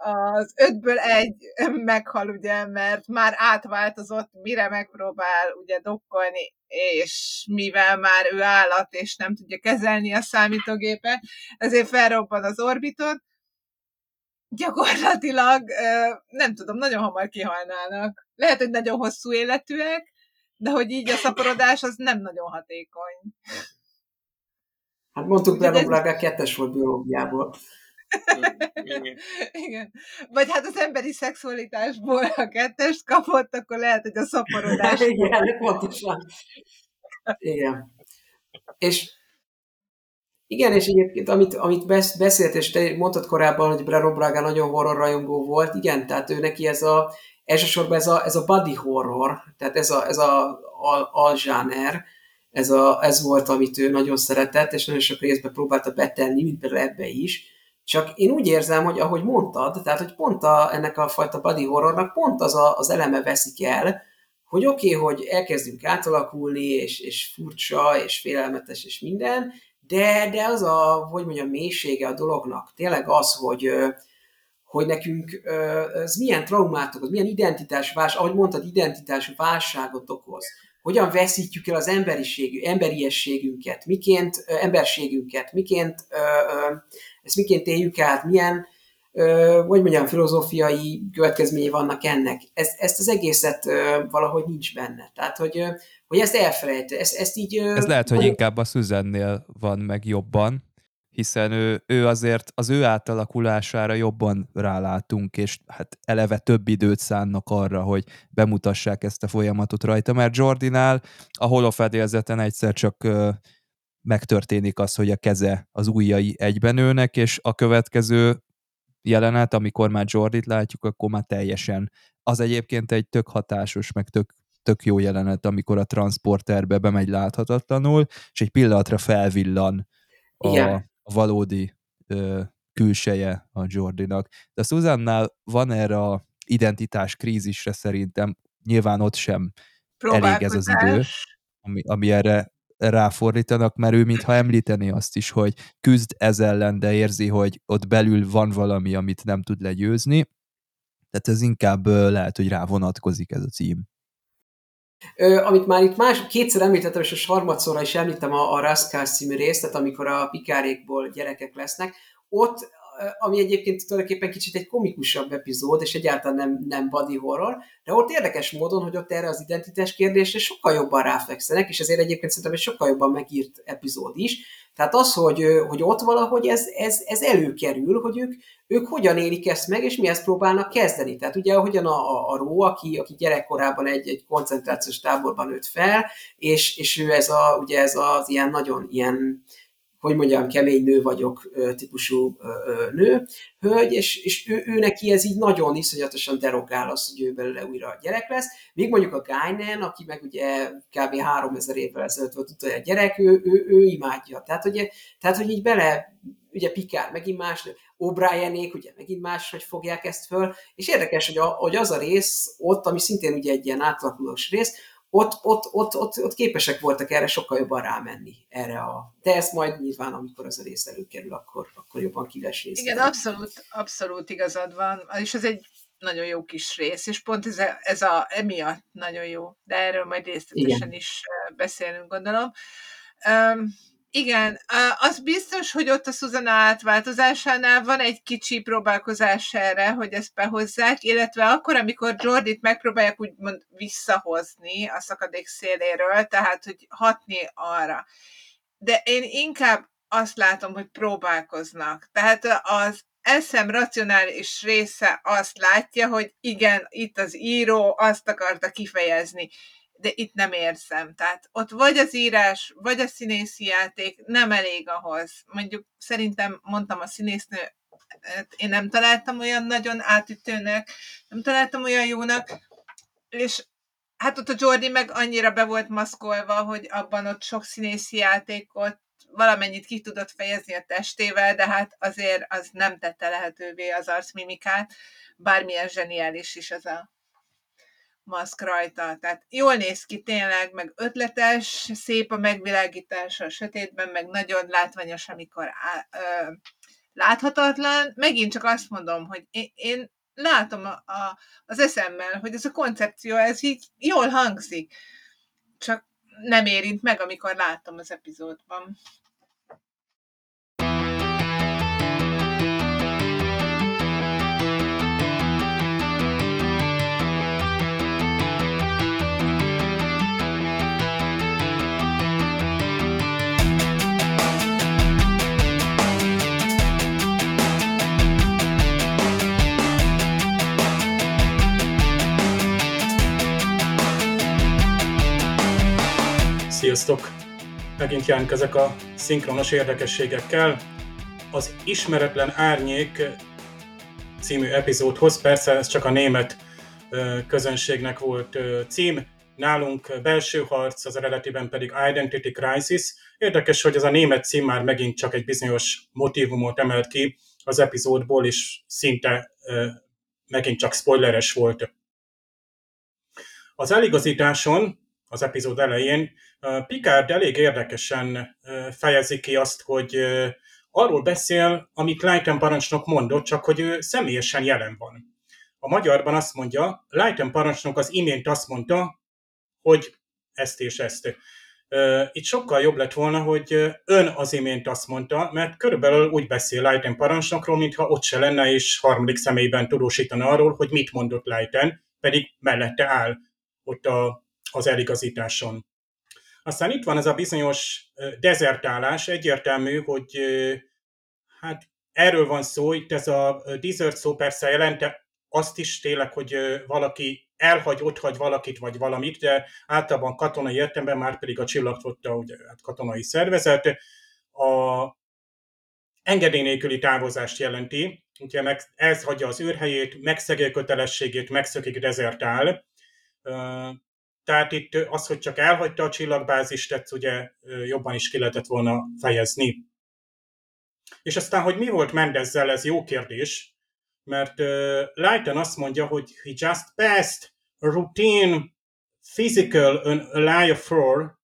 az ötből egy meghal, ugye, mert már átváltozott, mire megpróbál ugye dokkolni, és mivel már ő állat, és nem tudja kezelni a számítógépe, ezért felrobban az orbitot, gyakorlatilag nem tudom, nagyon hamar kihalnának. Lehet, hogy nagyon hosszú életűek, de hogy így a szaporodás az nem nagyon hatékony. Hát mondtuk, Leno Braga kettes volt biológiából. Igen. Igen. Vagy hát az emberi szexualitásból a kettest kapott, akkor lehet, hogy a szaporodás. Igen, pontosan. Igen. És igen, és egyébként amit, amit beszélt, és te mondtad korábban, hogy Breno Braga nagyon horror rajongó volt, igen, tehát ő neki ez a, elsősorban ez a, ez a body horror, tehát ez a, ez a alzsáner, ez, a, ez volt, amit ő nagyon szeretett, és nagyon sok részben próbálta betenni, mint például ebbe is. Csak én úgy érzem, hogy ahogy mondtad, tehát hogy pont a, ennek a fajta body horrornak pont az a, az eleme veszik el, hogy oké, okay, hogy elkezdünk átalakulni, és, és furcsa, és félelmetes, és minden, de, de az a, hogy mondjam, mélysége a dolognak tényleg az, hogy, hogy nekünk ez milyen traumátok, milyen identitás válság, ahogy mondtad, identitás válságot okoz. Hogyan veszítjük el az emberiség, emberiességünket, miként, emberségünket, miként, ezt miként éljük át, milyen, hogy mondjam, filozófiai következményei vannak ennek. Ez, ezt az egészet valahogy nincs benne. Tehát, hogy hogy ezt elfelejtő, ezt, ezt így... Ez lehet, hogy inkább a Susannél van meg jobban, hiszen ő, ő azért az ő átalakulására jobban rálátunk, és hát eleve több időt szánnak arra, hogy bemutassák ezt a folyamatot rajta, mert Jordinál a holofedélzeten egyszer csak ö, megtörténik az, hogy a keze az ujjai egybenőnek, és a következő jelenet, amikor már Jordit látjuk, akkor már teljesen. Az egyébként egy tök hatásos, meg tök tök jó jelenet, amikor a transporterbe bemegy láthatatlanul, és egy pillanatra felvillan a, a valódi ö, külseje a Jordinak. De a Susannál van erre a identitás krízisre szerintem, nyilván ott sem elég ez az idő, ami, ami erre ráfordítanak, mert ő mintha említeni azt is, hogy küzd ez ellen, de érzi, hogy ott belül van valami, amit nem tud legyőzni. Tehát ez inkább lehet, hogy rá vonatkozik ez a cím. Amit már itt más, kétszer említettem, és a harmadszorra is említem a, a Rascals című részt, tehát amikor a pikárékból gyerekek lesznek, ott ami egyébként tulajdonképpen kicsit egy komikusabb epizód, és egyáltalán nem, nem body horror, de ott érdekes módon, hogy ott erre az identitás kérdésre sokkal jobban ráfekszenek, és ezért egyébként szerintem egy sokkal jobban megírt epizód is. Tehát az, hogy, hogy ott valahogy ez, ez, ez előkerül, hogy ők, ők hogyan élik ezt meg, és mihez próbálnak kezdeni. Tehát ugye ahogyan a, a, a Ró, aki, aki gyerekkorában egy, egy koncentrációs táborban nőtt fel, és, és ő ez, a, ugye ez az ilyen nagyon ilyen, hogy mondjam, kemény nő vagyok típusú nő, hölgy, és, és ő, ő neki ez így nagyon iszonyatosan derogál az, hogy ő belőle újra gyerek lesz. Még mondjuk a Gájnen, aki meg ugye kb. 3000 évvel ezelőtt volt utoljára gyerek, ő, ő, ő imádja. Tehát hogy, tehát, hogy így bele, ugye Pikár, megint más. O'Brienék ugye megint máshogy fogják ezt föl, és érdekes, hogy, a, hogy az a rész ott, ami szintén ugye egy ilyen átlakulós rész, ott, ott, ott, ott, ott képesek voltak erre sokkal jobban rámenni, erre a... De ezt majd nyilván, amikor az a rész előkerül, akkor, akkor jobban kives rész. Igen, abszolút, abszolút igazad van, és ez egy nagyon jó kis rész, és pont ez a, ez a emiatt nagyon jó, de erről majd részletesen Igen. is beszélünk, gondolom. Um, igen, az biztos, hogy ott a Susanna átváltozásánál van egy kicsi próbálkozás erre, hogy ezt behozzák, illetve akkor, amikor Jordit megpróbálják úgymond visszahozni a szakadék széléről, tehát, hogy hatni arra. De én inkább azt látom, hogy próbálkoznak. Tehát az eszem racionális része azt látja, hogy igen, itt az író azt akarta kifejezni de itt nem érzem. Tehát ott vagy az írás, vagy a színészi játék nem elég ahhoz. Mondjuk szerintem mondtam a színésznő, hát én nem találtam olyan nagyon átütőnek, nem találtam olyan jónak, és hát ott a Jordi meg annyira be volt maszkolva, hogy abban ott sok színészi játékot valamennyit ki tudott fejezni a testével, de hát azért az nem tette lehetővé az arcmimikát, bármilyen zseniális is az a maszk rajta. Tehát jól néz ki tényleg, meg ötletes, szép a megvilágítása a sötétben, meg nagyon látványos, amikor á, ö, láthatatlan. Megint csak azt mondom, hogy én, én látom a, a, az eszemmel, hogy ez a koncepció, ez így jól hangzik. Csak nem érint meg, amikor látom az epizódban. Sziasztok! Megint jelentkezek a szinkronos érdekességekkel. Az Ismeretlen Árnyék című epizódhoz, persze ez csak a német közönségnek volt cím, nálunk belső harc, az eredetiben pedig Identity Crisis. Érdekes, hogy ez a német cím már megint csak egy bizonyos motivumot emelt ki az epizódból, és szinte megint csak spoileres volt. Az eligazításon az epizód elején Picard elég érdekesen fejezi ki azt, hogy arról beszél, amit Lighten parancsnok mondott, csak hogy ő személyesen jelen van. A magyarban azt mondja, Lighten parancsnok az imént azt mondta, hogy ezt és ezt. Itt sokkal jobb lett volna, hogy ön az imént azt mondta, mert körülbelül úgy beszél Lighten parancsnokról, mintha ott se lenne, és harmadik személyben tudósítana arról, hogy mit mondott Lighten, pedig mellette áll ott a, az eligazításon. Aztán itt van ez a bizonyos dezertálás, egyértelmű, hogy hát erről van szó, itt ez a desert szó persze jelente azt is tényleg, hogy valaki elhagy, ott hagy valakit vagy valamit, de általában katonai értelemben már pedig a csillagfotta, ugye, hát katonai szervezet, a engedély nélküli távozást jelenti, ugye meg, ez hagyja az őrhelyét, megszegi kötelességét, megszökik, dezertál, tehát itt az, hogy csak elhagyta a csillagbázist, ezt ugye jobban is ki lehetett volna fejezni. És aztán, hogy mi volt Mendezzel, ez jó kérdés, mert Lighton azt mondja, hogy he just passed routine physical on a floor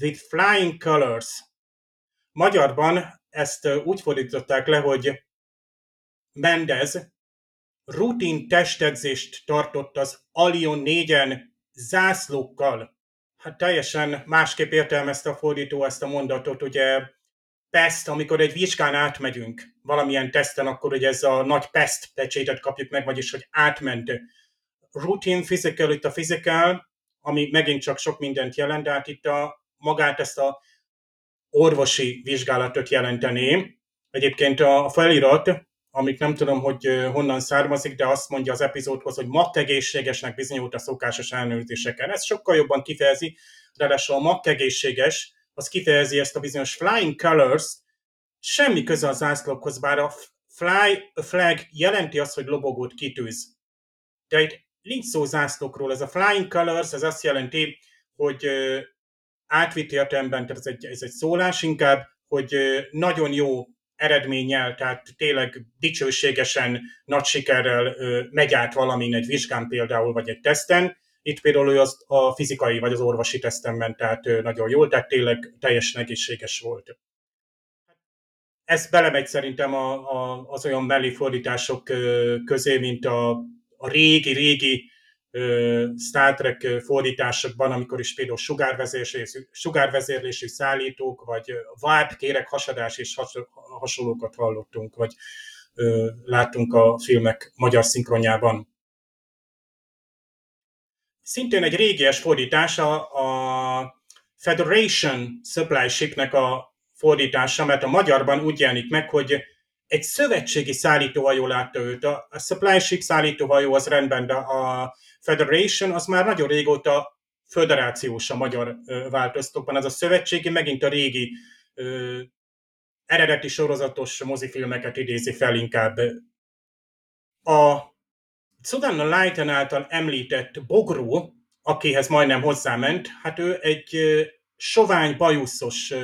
with flying colors. Magyarban ezt úgy fordították le, hogy Mendez rutin testedzést tartott az Alion 4-en zászlókkal. Hát teljesen másképp értelmezte a fordító ezt a mondatot, ugye PEST, amikor egy vizsgán átmegyünk valamilyen teszten, akkor hogy ez a nagy PEST pecsétet kapjuk meg, vagyis hogy átment. Routine physical, itt a physical, ami megint csak sok mindent jelent, de hát itt a, magát ezt a orvosi vizsgálatot jelentené. Egyébként a felirat amit nem tudom, hogy honnan származik, de azt mondja az epizódhoz, hogy makkegészségesnek bizonyult a szokásos ellenőrzéseken. Ez sokkal jobban kifejezi, ráadásul a makkegészséges, az kifejezi ezt a bizonyos flying colors, semmi köze a zászlókhoz, bár a fly, a flag jelenti azt, hogy lobogót kitűz. De itt nincs szó zászlókról, ez a flying colors, ez azt jelenti, hogy átvitt értelemben, tehát ez egy, ez egy szólás inkább, hogy nagyon jó eredménnyel, tehát tényleg dicsőségesen, nagy sikerrel megy át valamin egy vizsgán például, vagy egy teszten. Itt például ő az, a fizikai vagy az orvosi teszten ment, tehát nagyon jól, tehát tényleg teljesen egészséges volt. Ez belemegy szerintem a, a, az olyan melléfordítások közé, mint a, a régi-régi Star Trek fordításokban, amikor is például sugárvezérlésű, sugárvezérlésű szállítók, vagy várt, kérek, hasadás és hasonlókat hallottunk, vagy láttunk a filmek magyar szinkronjában. Szintén egy régies fordítása a Federation Supply Shipnek a fordítása, mert a magyarban úgy jelenik meg, hogy egy szövetségi szállítóhajó látta őt. A Supply Ship szállítóhajó az rendben, de a Federation az már nagyon régóta föderációs a magyar változatokban. Ez a szövetségi megint a régi ö, eredeti sorozatos mozifilmeket idézi fel inkább. A Sudanna Lighten által említett Bogró, akihez majdnem hozzáment, hát ő egy sovány, bajuszos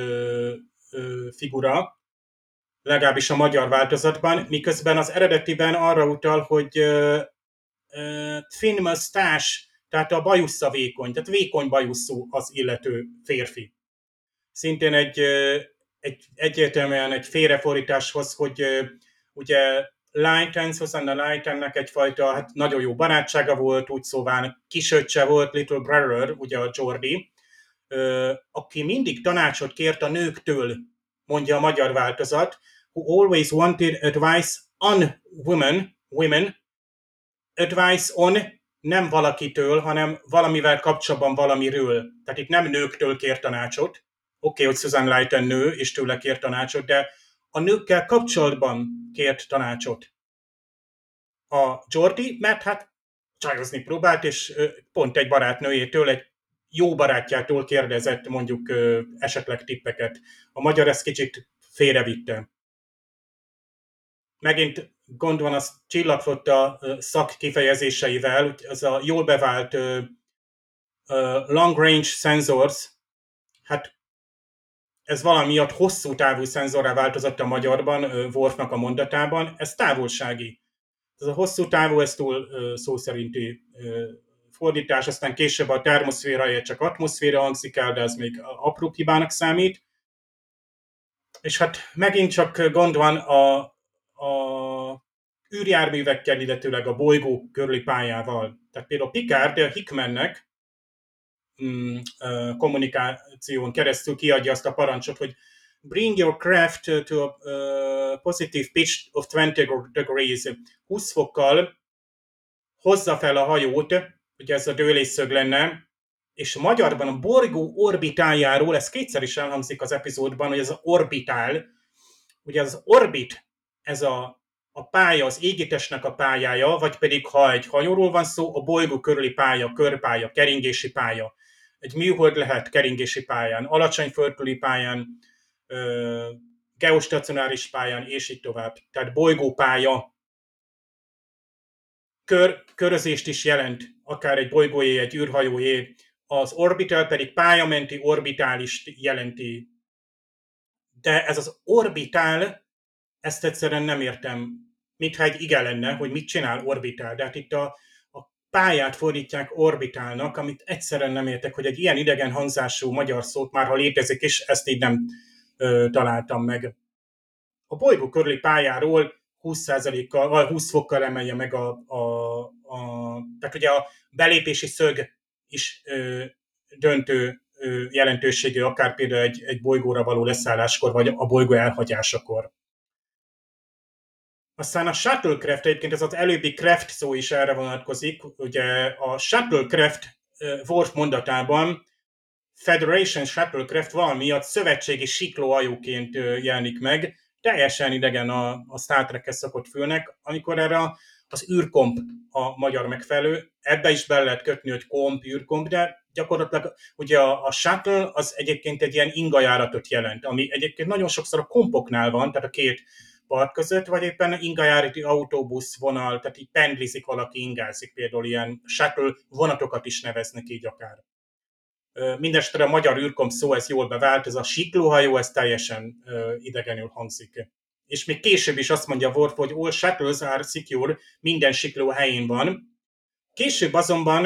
figura, legalábbis a magyar változatban, miközben az eredetiben arra utal, hogy thin mustache, tehát a bajusza vékony, tehát vékony bajuszú az illető férfi. Szintén egy, egy egyértelműen egy félrefordításhoz, hogy ugye Lighten, Susanna Lightennek egyfajta hát nagyon jó barátsága volt, úgy szóval kisöccse volt, Little Brother, ugye a Jordi, aki mindig tanácsot kért a nőktől, mondja a magyar változat, who always wanted advice on women, women, advice on nem valakitől, hanem valamivel kapcsolatban valamiről. Tehát itt nem nőktől kér tanácsot. Oké, okay, hogy Susan Lighten nő, és tőle kér tanácsot, de a nőkkel kapcsolatban kért tanácsot. A Jordi, mert hát csajozni próbált, és pont egy barátnőjétől, egy jó barátjától kérdezett mondjuk esetleg tippeket. A magyar ezt kicsit félrevitte. Megint gond van a csillagflotta szak kifejezéseivel, az a jól bevált long range sensors, hát ez valamiatt hosszú távú szenzorra változott a magyarban, Worfnak a mondatában, ez távolsági. Ez a hosszú távú, ez túl szó szerinti fordítás, aztán később a termoszféra csak atmoszféra hangzik el, de ez még apró hibának számít. És hát megint csak gond van a, a űrjárművekkel, illetőleg a bolygó körüli pályával. Tehát például Picard Hickmannek mm, kommunikáción keresztül kiadja azt a parancsot, hogy bring your craft to a positive pitch of 20 degrees, 20 fokkal hozza fel a hajót, ugye ez a dőlésszög lenne, és magyarban a bolygó orbitájáról, ez kétszer is elhangzik az epizódban, hogy ez az orbitál, ugye az orbit, ez a, a pálya, az égitesnek a pályája, vagy pedig ha egy hajóról van szó, a bolygó körüli pálya, körpálya, keringési pálya. Egy műhold lehet keringési pályán, alacsony földkörüli pályán, geostacionáris pályán, és így tovább. Tehát bolygópálya kör, körözést is jelent, akár egy bolygóé, egy űrhajóé, az orbital pedig pályamenti orbitális jelenti. De ez az orbitál, ezt egyszerűen nem értem, mintha egy igen lenne, hogy mit csinál orbitál. De hát itt a, a pályát fordítják orbitálnak, amit egyszerűen nem értek, hogy egy ilyen idegen hangzású magyar szót már ha létezik, és ezt így nem ö, találtam meg. A bolygó körüli pályáról 20%-kal, vagy 20 fokkal emelje meg a, a, a tehát ugye a belépési szög is ö, döntő ö, jelentőségű, akár például egy, egy bolygóra való leszálláskor, vagy a bolygó elhagyásakor. Aztán a shuttlecraft, egyébként ez az előbbi craft szó is erre vonatkozik, ugye a shuttlecraft Worf mondatában Federation Shuttlecraft valamiatt szövetségi siklóhajóként jelenik meg, teljesen idegen a, a Star Trek-hez szokott fülnek, amikor erre az űrkomp a magyar megfelelő, ebbe is bele lehet kötni, hogy komp, űrkomp, de gyakorlatilag ugye a, a shuttle az egyébként egy ilyen ingajáratot jelent, ami egyébként nagyon sokszor a kompoknál van, tehát a két part között, vagy éppen ingajárati autóbusz vonal, tehát így pendlizik valaki, ingázik, például ilyen shuttle vonatokat is neveznek így akár. Mindenesetre a magyar űrkom szó, ez jól bevált, ez a siklóhajó, ez teljesen idegenül hangzik. és még később is azt mondja Worf, hogy all shuttles are secure, minden sikló helyén van. Később azonban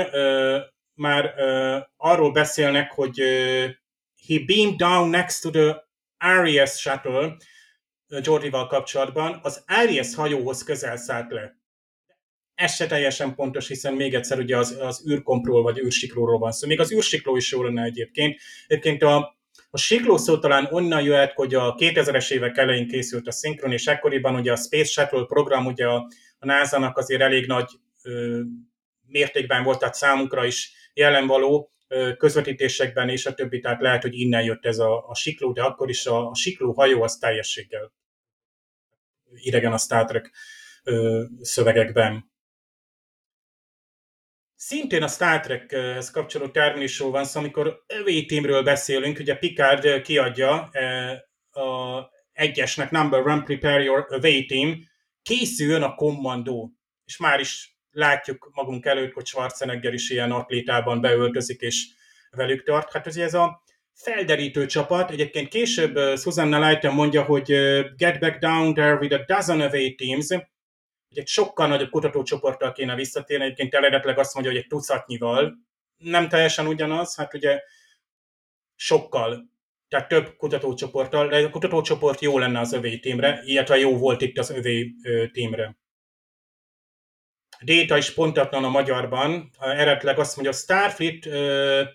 már ö, arról beszélnek, hogy he beamed down next to the Arias shuttle, Jordival kapcsolatban, az Arias hajóhoz közel szállt le. Ez se teljesen pontos, hiszen még egyszer ugye az, az űrkompról vagy űrsiklóról van szó. Még az űrsikló is jó lenne egyébként. Egyébként a, a sikló szó talán onnan jöhet, hogy a 2000-es évek elején készült a szinkron, és ekkoriban ugye a Space Shuttle program ugye a, a NASA-nak azért elég nagy ö, mértékben volt, tehát számunkra is jelenvaló ö, közvetítésekben és a többi, tehát lehet, hogy innen jött ez a, a sikló, de akkor is a, a sikló hajó az teljességgel idegen a Star Trek ö, szövegekben. Szintén a Star Trekhez kapcsolódó terminusról van szó, amikor övétímről beszélünk, ugye Picard kiadja a egyesnek Number One Prepare Your Away Team, készüljön a kommandó, és már is látjuk magunk előtt, hogy Schwarzenegger is ilyen atlétában beöltözik, és velük tart. Hát ugye ez a felderítő csapat, egyébként később Susanna Lighton mondja, hogy get back down there with a dozen away teams, hogy egy sokkal nagyobb kutatócsoporttal kéne visszatérni, egyébként eredetleg azt mondja, hogy egy tucatnyival, nem teljesen ugyanaz, hát ugye sokkal, tehát több kutatócsoporttal, de a kutatócsoport jó lenne az övé tímre, illetve jó volt itt az övé tímre. Déta is pontatlan a magyarban, eredetleg azt mondja, Starfleet uh,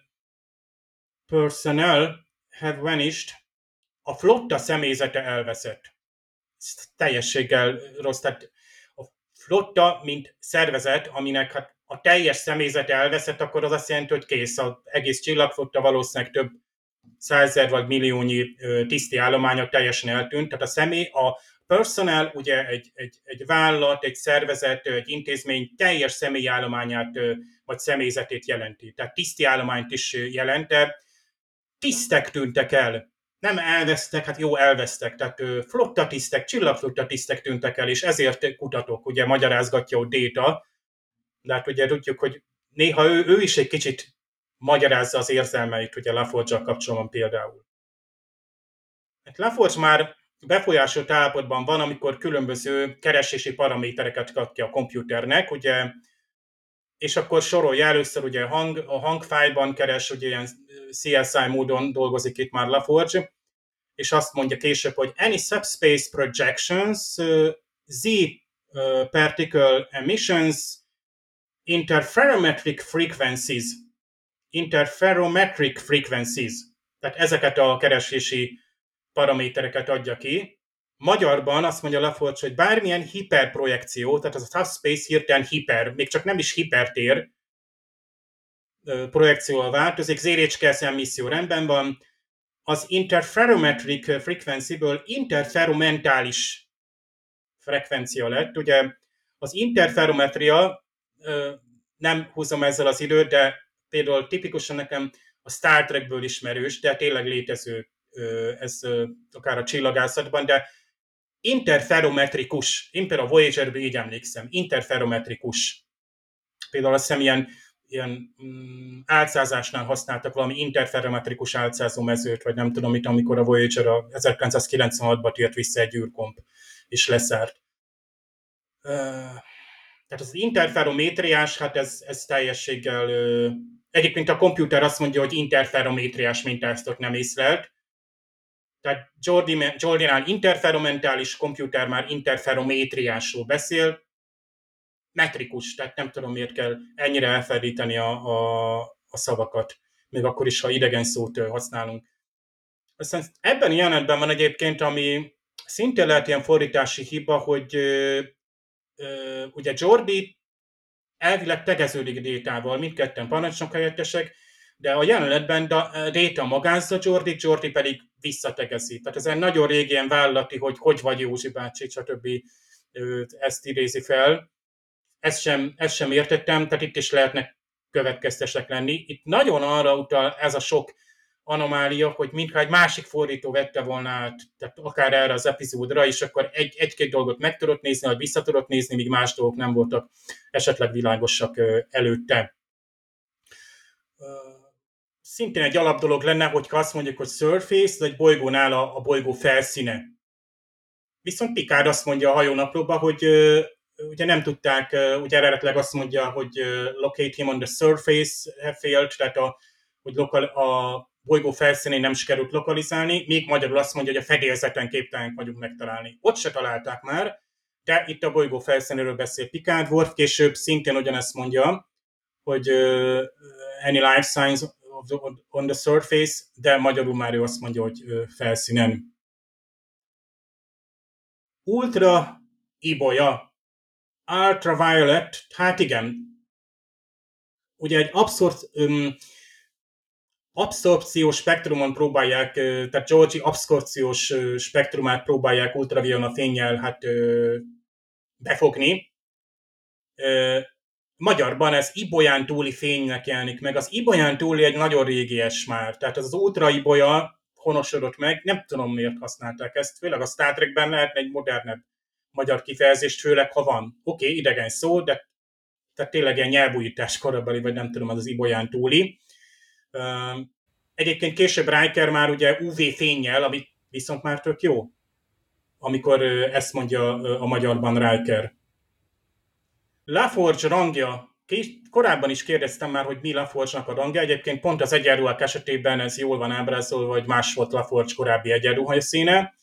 personnel have vanished, a flotta személyzete elveszett. Ez teljességgel rossz, tehát flotta, mint szervezet, aminek hát a teljes személyzet elveszett, akkor az azt jelenti, hogy kész, az egész csillagflotta valószínűleg több százezer vagy milliónyi tiszti állománya teljesen eltűnt. Tehát a személy, a personal ugye egy, egy, egy vállalat, egy szervezet, egy intézmény teljes személyállományát vagy személyzetét jelenti. Tehát tiszti állományt is jelent, de tisztek tűntek el. Nem elvesztek, hát jó, elvesztek, tehát flottatisztek, csillagflottatisztek tűntek el, és ezért kutatok, ugye magyarázgatja ott Déta, de hát ugye tudjuk, hogy néha ő, ő is egy kicsit magyarázza az érzelmeit, ugye laforge kapcsolatban például. Hát Laforge már befolyásolt állapotban van, amikor különböző keresési paramétereket kap ki a komputernek, ugye, és akkor sorolja először ugye a, hang, a hangfájban keres, ugye ilyen CSI módon dolgozik itt már LaForge, és azt mondja később, hogy any subspace projections, uh, Z uh, particle emissions, interferometric frequencies, interferometric frequencies, tehát ezeket a keresési paramétereket adja ki. Magyarban azt mondja LaForge, hogy bármilyen hiperprojekció, tehát az a subspace hirtelen hiper, még csak nem is hipertér, projekcióval változik, ZRHKS emisszió rendben van, az interferometric frequency-ből interferomentális frekvencia lett. Ugye az interferometria, nem húzom ezzel az időt, de például tipikusan nekem a Star Trekből ismerős, de tényleg létező ez akár a csillagászatban, de interferometrikus, én például a Voyager-ből így emlékszem, interferometrikus. Például azt hiszem ilyen ilyen mm, álcázásnál használtak valami interferometrikus álcázó mezőt, vagy nem tudom mit, amikor a Voyager a 1996-ban tért vissza egy űrkomp, és leszárt. Tehát az interferométriás, hát ez, ez teljességgel... Egyébként a komputer azt mondja, hogy interferométriás mintázatot nem észlelt, tehát Jordi, Jordinál interferomentális komputer már interferométriásról beszél, metrikus, tehát nem tudom miért kell ennyire elferdíteni a, a, a szavakat, még akkor is, ha idegen szót használunk. Aztán ebben a jelenetben van egyébként, ami szintén lehet ilyen fordítási hiba, hogy ö, ö, ugye Jordi elvileg tegeződik Détával, mindketten parancsnok helyettesek, de a jelenetben Déta magázza Jordi, Jordi pedig visszategezi. Tehát ez egy nagyon régi ilyen vállalati, hogy hogy vagy Józsi bácsi, stb. ezt idézi fel ezt sem, ezt sem értettem, tehát itt is lehetnek következtesek lenni. Itt nagyon arra utal ez a sok anomália, hogy mintha egy másik fordító vette volna át, tehát akár erre az epizódra, és akkor egy, egy-két dolgot meg tudott nézni, vagy vissza tudott nézni, míg más dolgok nem voltak esetleg világosak előtte. Szintén egy alap dolog lenne, hogy azt mondjuk, hogy surface, egy bolygónál a, a bolygó felszíne. Viszont Picard azt mondja a hajónaplóba, hogy ugye nem tudták, ugye eredetileg azt mondja, hogy locate him on the surface failed, tehát a, hogy lokal, a bolygó felszínén nem sikerült lokalizálni, még magyarul azt mondja, hogy a fedélzeten képtelenek vagyunk megtalálni. Ott se találták már, de itt a bolygó felszínéről beszél Picard, Worf később szintén ugyanezt mondja, hogy uh, any life signs the, on the surface, de magyarul már ő azt mondja, hogy felszínen. Ultra ibolya. Ultraviolet, hát igen. Ugye egy abszurd um, abszorpciós spektrumon próbálják, tehát Georgi abszorpciós spektrumát próbálják ultraviona fényjel hát befogni. Magyarban ez Ibolyán túli fénynek jelenik meg. Az Ibolyán túli egy nagyon régies már, tehát az, ultra Ibolya honosodott meg, nem tudom miért használták ezt, főleg a Star Trekben lehetne egy modernebb magyar kifejezést, főleg ha van. Oké, okay, idegen szó, de tehát tényleg ilyen nyelvújítás korabeli, vagy nem tudom, az az Ibolyán túli. Egyébként később Riker már ugye UV fényjel, ami viszont már tök jó, amikor ezt mondja a magyarban Riker. Laforge rangja, korábban is kérdeztem már, hogy mi Laforge-nak a rangja, egyébként pont az egyenruhák esetében ez jól van ábrázolva, hogy más volt Laforge korábbi egyenruha színe,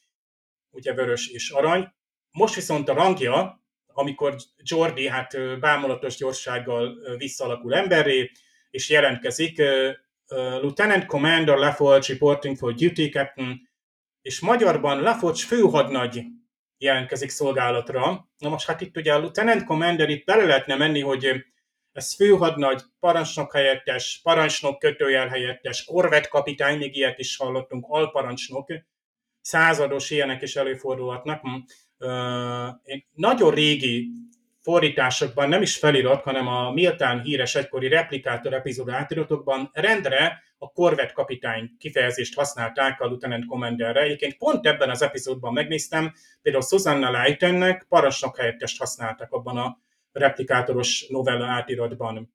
ugye vörös és arany. Most viszont a rangja, amikor Jordi hát bámulatos gyorsággal visszalakul emberré, és jelentkezik, Lieutenant Commander Laforge reporting for duty captain, és magyarban Laforge főhadnagy jelentkezik szolgálatra. Na most hát itt ugye a Lieutenant Commander itt bele lehetne menni, hogy ez főhadnagy, parancsnok helyettes, parancsnok kötőjel helyettes, korvett kapitány, még ilyet is hallottunk, alparancsnok, százados ilyenek is előfordulhatnak. Uh, nagyon régi fordításokban nem is felirat, hanem a méltán híres egykori replikátor epizód átiratokban rendre a korvett kapitány kifejezést használták a Lieutenant Commanderre. Egyébként pont ebben az epizódban megnéztem, például Susanna Leightonnek parancsnok helyettest használtak abban a replikátoros novella átiratban.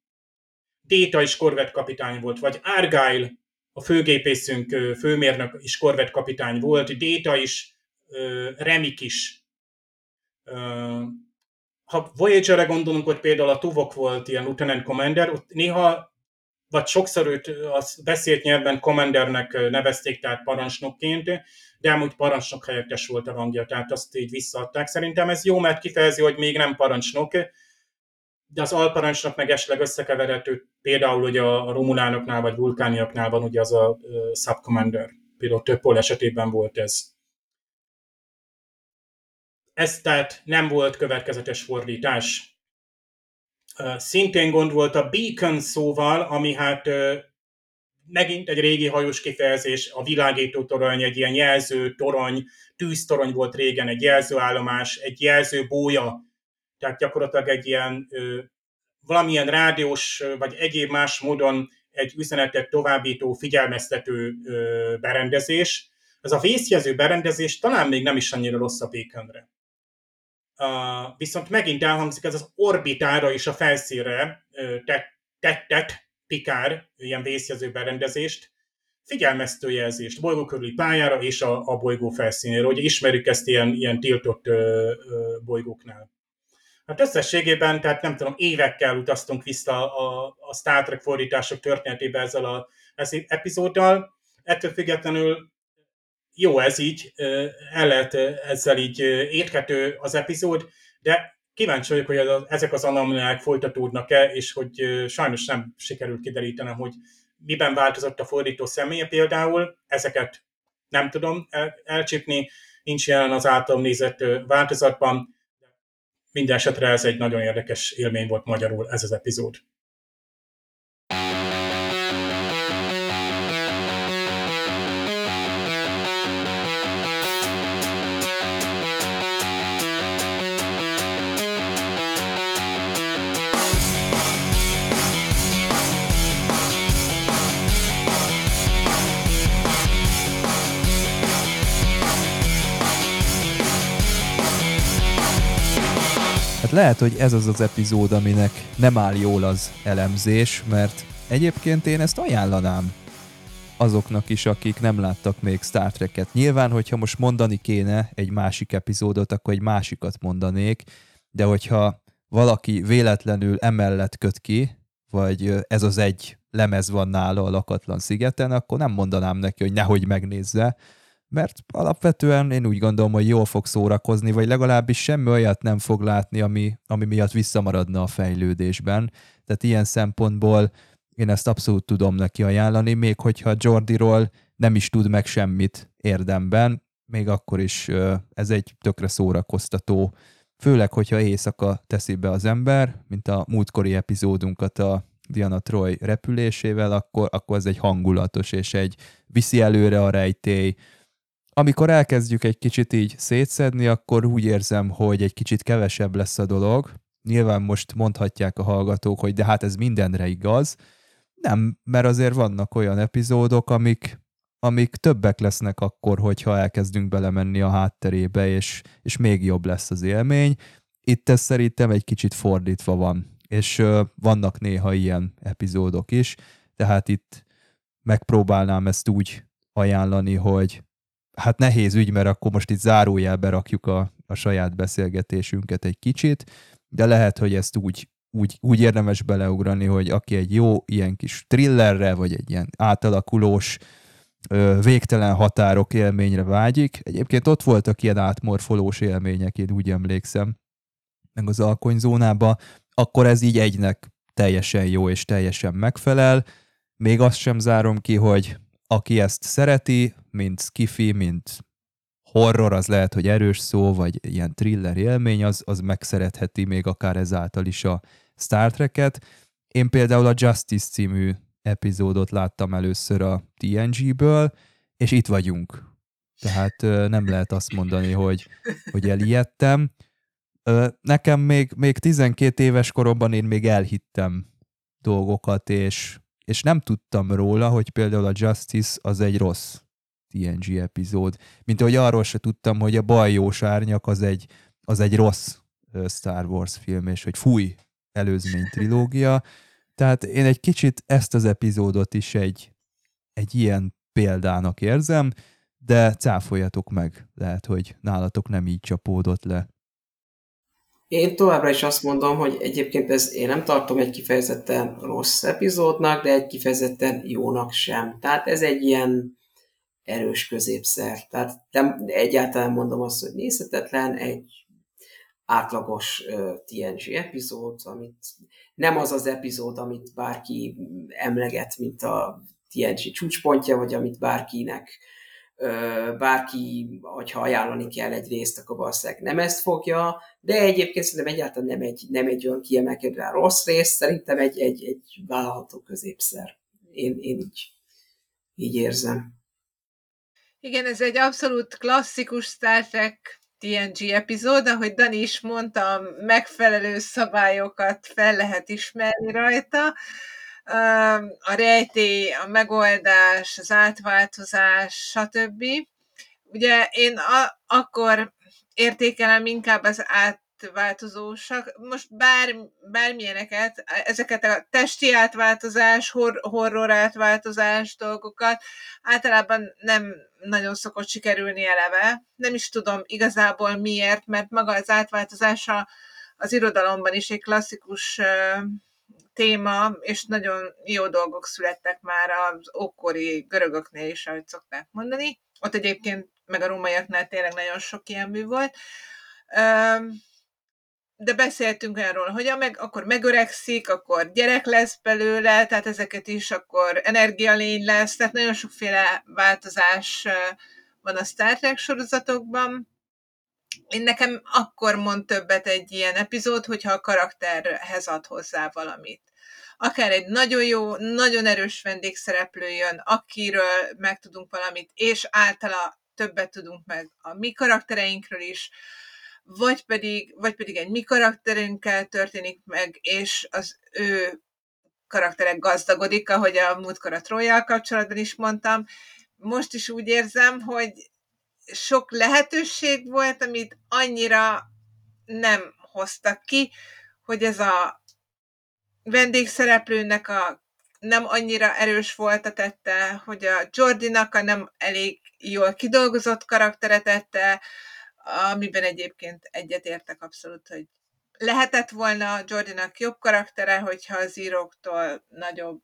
Déta is korvett kapitány volt, vagy Argyle, a főgépészünk, főmérnök is korvett kapitány volt, Déta is, Remik is ha Voyager-re gondolunk, hogy például a Tuvok volt ilyen Lieutenant Commander, ott néha, vagy sokszor őt a beszélt nyelven Commandernek nevezték, tehát parancsnokként, de amúgy parancsnok helyettes volt a rangja, tehát azt így visszaadták. Szerintem ez jó, mert kifejezi, hogy még nem parancsnok, de az alparancsnok meg esetleg összekeverhető, például ugye a romulánoknál vagy vulkániaknál van ugye az a subcommander. Például több esetében volt ez. Ez tehát nem volt következetes fordítás. Szintén gond volt a beacon szóval, ami hát megint egy régi hajós kifejezés, a világító torony, egy ilyen jelző torony, tűztorony volt régen, egy jelzőállomás, egy jelző bója, tehát gyakorlatilag egy ilyen valamilyen rádiós vagy egyéb más módon egy üzenetet továbbító, figyelmeztető berendezés. Ez a vészjelző berendezés talán még nem is annyira rossz a békönre. Viszont megint elhangzik ez az orbitára és a felszínre tettet pikár, ilyen vészjelző berendezést, figyelmeztő jelzést bolygó körüli pályára és a, a bolygó felszínére. Ugye ismerjük ezt ilyen, ilyen tiltott ö, ö, bolygóknál. Hát összességében, tehát nem tudom, évekkel utaztunk vissza a, a Star Trek fordítások történetébe ezzel a ez epizóddal. Ettől függetlenül jó ez így, el lehet ezzel így érthető az epizód, de kíváncsi vagyok, hogy ezek az anomaliák folytatódnak-e, és hogy sajnos nem sikerült kiderítenem, hogy miben változott a fordító személye például, ezeket nem tudom el, elcsípni, nincs jelen az általam nézett változatban, minden esetre ez egy nagyon érdekes élmény volt magyarul ez az epizód. Hát lehet, hogy ez az az epizód, aminek nem áll jól az elemzés, mert egyébként én ezt ajánlanám. azoknak is, akik nem láttak még Star Trek-et. Nyilván, hogyha most mondani kéne egy másik epizódot, akkor egy másikat mondanék, de hogyha valaki véletlenül emellett köt ki, vagy ez az egy lemez van nála a lakatlan szigeten, akkor nem mondanám neki, hogy nehogy megnézze, mert alapvetően én úgy gondolom, hogy jól fog szórakozni, vagy legalábbis semmi olyat nem fog látni, ami, ami miatt visszamaradna a fejlődésben. Tehát ilyen szempontból én ezt abszolút tudom neki ajánlani, még hogyha Jordiról nem is tud meg semmit érdemben, még akkor is ez egy tökre szórakoztató, főleg, hogyha éjszaka teszi be az ember, mint a múltkori epizódunkat a Diana Troy repülésével, akkor, akkor ez egy hangulatos és egy viszi előre a rejtély. Amikor elkezdjük egy kicsit így szétszedni, akkor úgy érzem, hogy egy kicsit kevesebb lesz a dolog. Nyilván most mondhatják a hallgatók, hogy de hát ez mindenre igaz, nem, mert azért vannak olyan epizódok, amik, amik többek lesznek akkor, hogyha elkezdünk belemenni a hátterébe, és, és még jobb lesz az élmény. Itt ez szerintem egy kicsit fordítva van, és ö, vannak néha ilyen epizódok is, tehát itt megpróbálnám ezt úgy ajánlani, hogy hát nehéz ügy, mert akkor most itt zárójelbe rakjuk a, a saját beszélgetésünket egy kicsit, de lehet, hogy ezt úgy úgy, úgy érdemes beleugrani, hogy aki egy jó ilyen kis thrillerre, vagy egy ilyen átalakulós, végtelen határok élményre vágyik. Egyébként ott voltak ilyen átmorfolós élmények, én úgy emlékszem, meg az alkonyzónába, akkor ez így egynek teljesen jó és teljesen megfelel. Még azt sem zárom ki, hogy aki ezt szereti, mint skifi, mint horror, az lehet, hogy erős szó, vagy ilyen thriller élmény, az, az megszeretheti még akár ezáltal is a Star Trek-et. Én például a Justice című epizódot láttam először a TNG-ből, és itt vagyunk. Tehát nem lehet azt mondani, hogy, hogy elijedtem. Nekem még, még 12 éves koromban én még elhittem dolgokat, és, és nem tudtam róla, hogy például a Justice az egy rossz TNG epizód. Mint ahogy arról se tudtam, hogy a bajós árnyak az egy, az egy rossz Star Wars film, és hogy fúj, előzmény trilógia. Tehát én egy kicsit ezt az epizódot is egy, egy ilyen példának érzem, de cáfoljatok meg, lehet, hogy nálatok nem így csapódott le. Én továbbra is azt mondom, hogy egyébként ez én nem tartom egy kifejezetten rossz epizódnak, de egy kifejezetten jónak sem. Tehát ez egy ilyen erős középszer. Tehát nem egyáltalán mondom azt, hogy nézhetetlen, egy átlagos uh, TNG epizód, amit nem az az epizód, amit bárki emleget, mint a TNG csúcspontja, vagy amit bárkinek bárki, hogyha ajánlani kell egy részt, akkor valószínűleg nem ezt fogja, de egyébként szerintem egyáltalán nem egy, nem egy olyan kiemelkedően rossz rész, szerintem egy, egy, egy vállalható középszer. Én, én így, így érzem. Igen, ez egy abszolút klasszikus Star Trek TNG epizód, ahogy Dani is mondta, megfelelő szabályokat fel lehet ismerni rajta. A rejtély, a megoldás, az átváltozás, stb. Ugye én a- akkor értékelem inkább az át, átváltozósak. Most bár, bármilyeneket, ezeket a testi átváltozás, hor, horror átváltozás dolgokat általában nem nagyon szokott sikerülni eleve. Nem is tudom igazából miért, mert maga az átváltozása az irodalomban is egy klasszikus uh, téma, és nagyon jó dolgok születtek már az ókori görögöknél is, ahogy szokták mondani. Ott egyébként meg a rómaiaknál tényleg nagyon sok ilyen mű volt de beszéltünk olyanról, hogy meg, akkor megöregszik, akkor gyerek lesz belőle, tehát ezeket is akkor energialény lesz, tehát nagyon sokféle változás van a Star Trek sorozatokban. Én nekem akkor mond többet egy ilyen epizód, hogyha a karakterhez ad hozzá valamit. Akár egy nagyon jó, nagyon erős vendégszereplő jön, akiről megtudunk valamit, és általa többet tudunk meg a mi karaktereinkről is, vagy pedig, vagy pedig egy mi karakterünkkel történik meg, és az ő karakterek gazdagodik, ahogy a múltkor a Troyjal kapcsolatban is mondtam. Most is úgy érzem, hogy sok lehetőség volt, amit annyira nem hoztak ki, hogy ez a vendégszereplőnek a nem annyira erős volt a tette, hogy a Jordinak a nem elég jól kidolgozott karaktere tette, amiben egyébként egyetértek abszolút, hogy lehetett volna Jordinak jobb karaktere, hogyha az íróktól nagyobb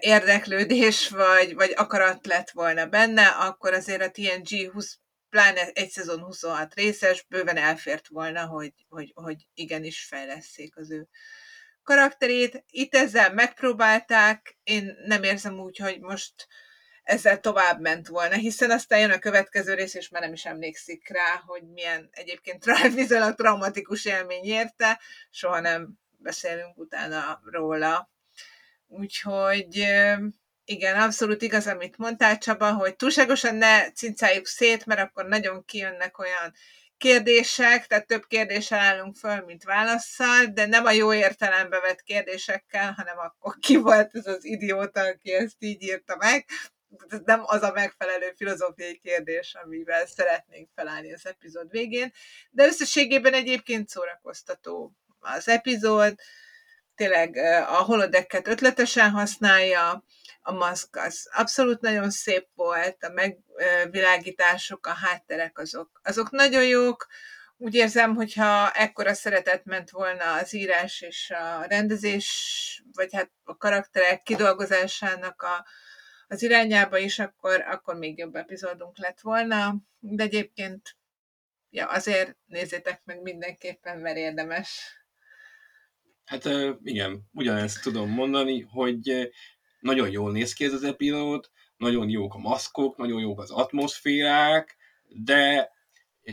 érdeklődés vagy, vagy akarat lett volna benne, akkor azért a TNG 20, pláne egy szezon 26 részes, bőven elfért volna, hogy, hogy, hogy igenis fejleszék az ő karakterét. Itt ezzel megpróbálták, én nem érzem úgy, hogy most ezzel tovább ment volna, hiszen aztán jön a következő rész, és már nem is emlékszik rá, hogy milyen egyébként [LAUGHS] viszonylag traumatikus élmény érte, soha nem beszélünk utána róla. Úgyhogy igen, abszolút igaz, amit mondtál Csaba, hogy túlságosan ne cincáljuk szét, mert akkor nagyon kijönnek olyan kérdések, tehát több kérdéssel állunk föl, mint válaszsal, de nem a jó értelembe vett kérdésekkel, hanem akkor [LAUGHS] ki volt ez az idióta, aki ezt így írta meg. Nem az a megfelelő filozófiai kérdés, amivel szeretnénk felállni az epizód végén, de összességében egyébként szórakoztató az epizód, tényleg a holodeket ötletesen használja, a maszk az abszolút nagyon szép volt, a megvilágítások, a hátterek azok, azok nagyon jók, úgy érzem, hogyha ekkora szeretet ment volna az írás és a rendezés, vagy hát a karakterek kidolgozásának a, az irányába is, akkor, akkor még jobb epizódunk lett volna, de egyébként ja, azért nézzétek meg mindenképpen, mert érdemes. Hát igen, ugyanezt tudom mondani, hogy nagyon jól néz ki ez az epizód, nagyon jók a maszkok, nagyon jók az atmoszférák, de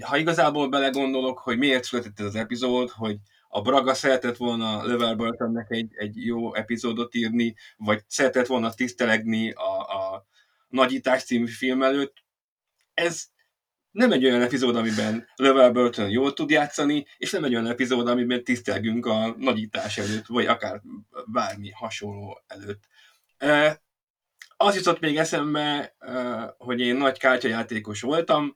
ha igazából belegondolok, hogy miért született ez az epizód, hogy a Braga szeretett volna Level Burtonnek egy, egy jó epizódot írni, vagy szeretett volna tisztelegni a, a Nagyítás című film előtt, ez nem egy olyan epizód, amiben Level Burton jól tud játszani, és nem egy olyan epizód, amiben tisztelgünk a nagyítás előtt, vagy akár bármi hasonló előtt. Az jutott még eszembe, hogy én nagy kártyajátékos voltam,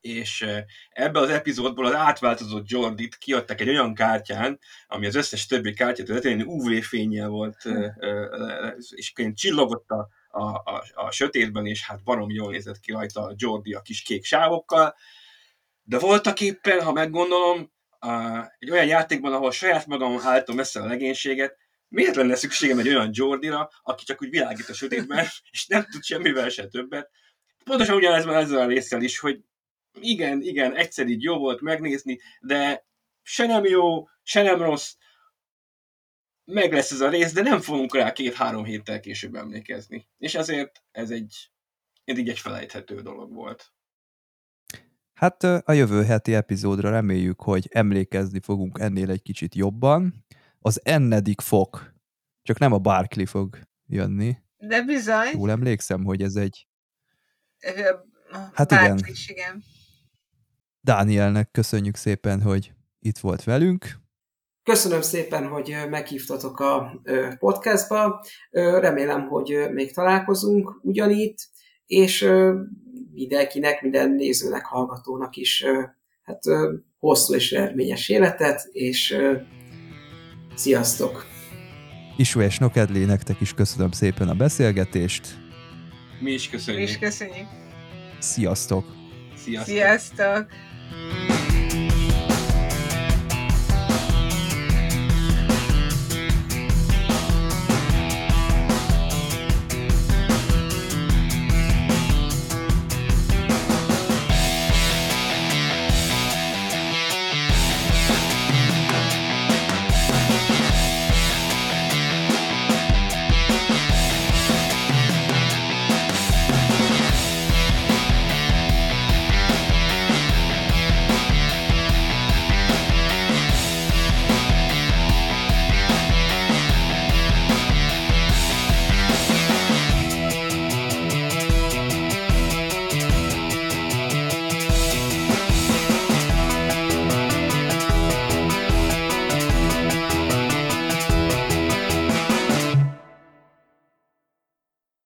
és ebbe az epizódból az átváltozott Jordit kiadtak egy olyan kártyán, ami az összes többi kártyát illetve UV fényjel volt, és csillogott a, a, a, a sötétben, és hát barom jól nézett ki rajta a Jordi a kis kék sávokkal. De voltak éppen, ha meggondolom, egy olyan játékban, ahol saját magam álltam messze a legénységet, miért lenne szükségem egy olyan Jordira, aki csak úgy világít a sötétben, [LAUGHS] és nem tud semmivel se többet. Pontosan ugyanez van ezzel a résszel is, hogy igen, igen, egyszer így jó volt megnézni, de se nem jó, se nem rossz, meg lesz ez a rész, de nem fogunk rá két-három héttel később emlékezni. És ezért ez egy, ez így egy felejthető dolog volt. Hát a jövő heti epizódra reméljük, hogy emlékezni fogunk ennél egy kicsit jobban. Az ennedik fok, csak nem a Barkley fog jönni. De bizony. Jól emlékszem, hogy ez egy... Hát igen. Is, igen. Dánielnek köszönjük szépen, hogy itt volt velünk. Köszönöm szépen, hogy meghívtatok a podcastba. Remélem, hogy még találkozunk ugyanitt, és mindenkinek, minden nézőnek, hallgatónak is hát, hosszú és eredményes életet, és sziasztok! Isu és Nokedli, nektek is köszönöm szépen a beszélgetést. Mi is köszönjük. Mi is köszönjük. Sziasztok! Sziasztok! Sziasztok.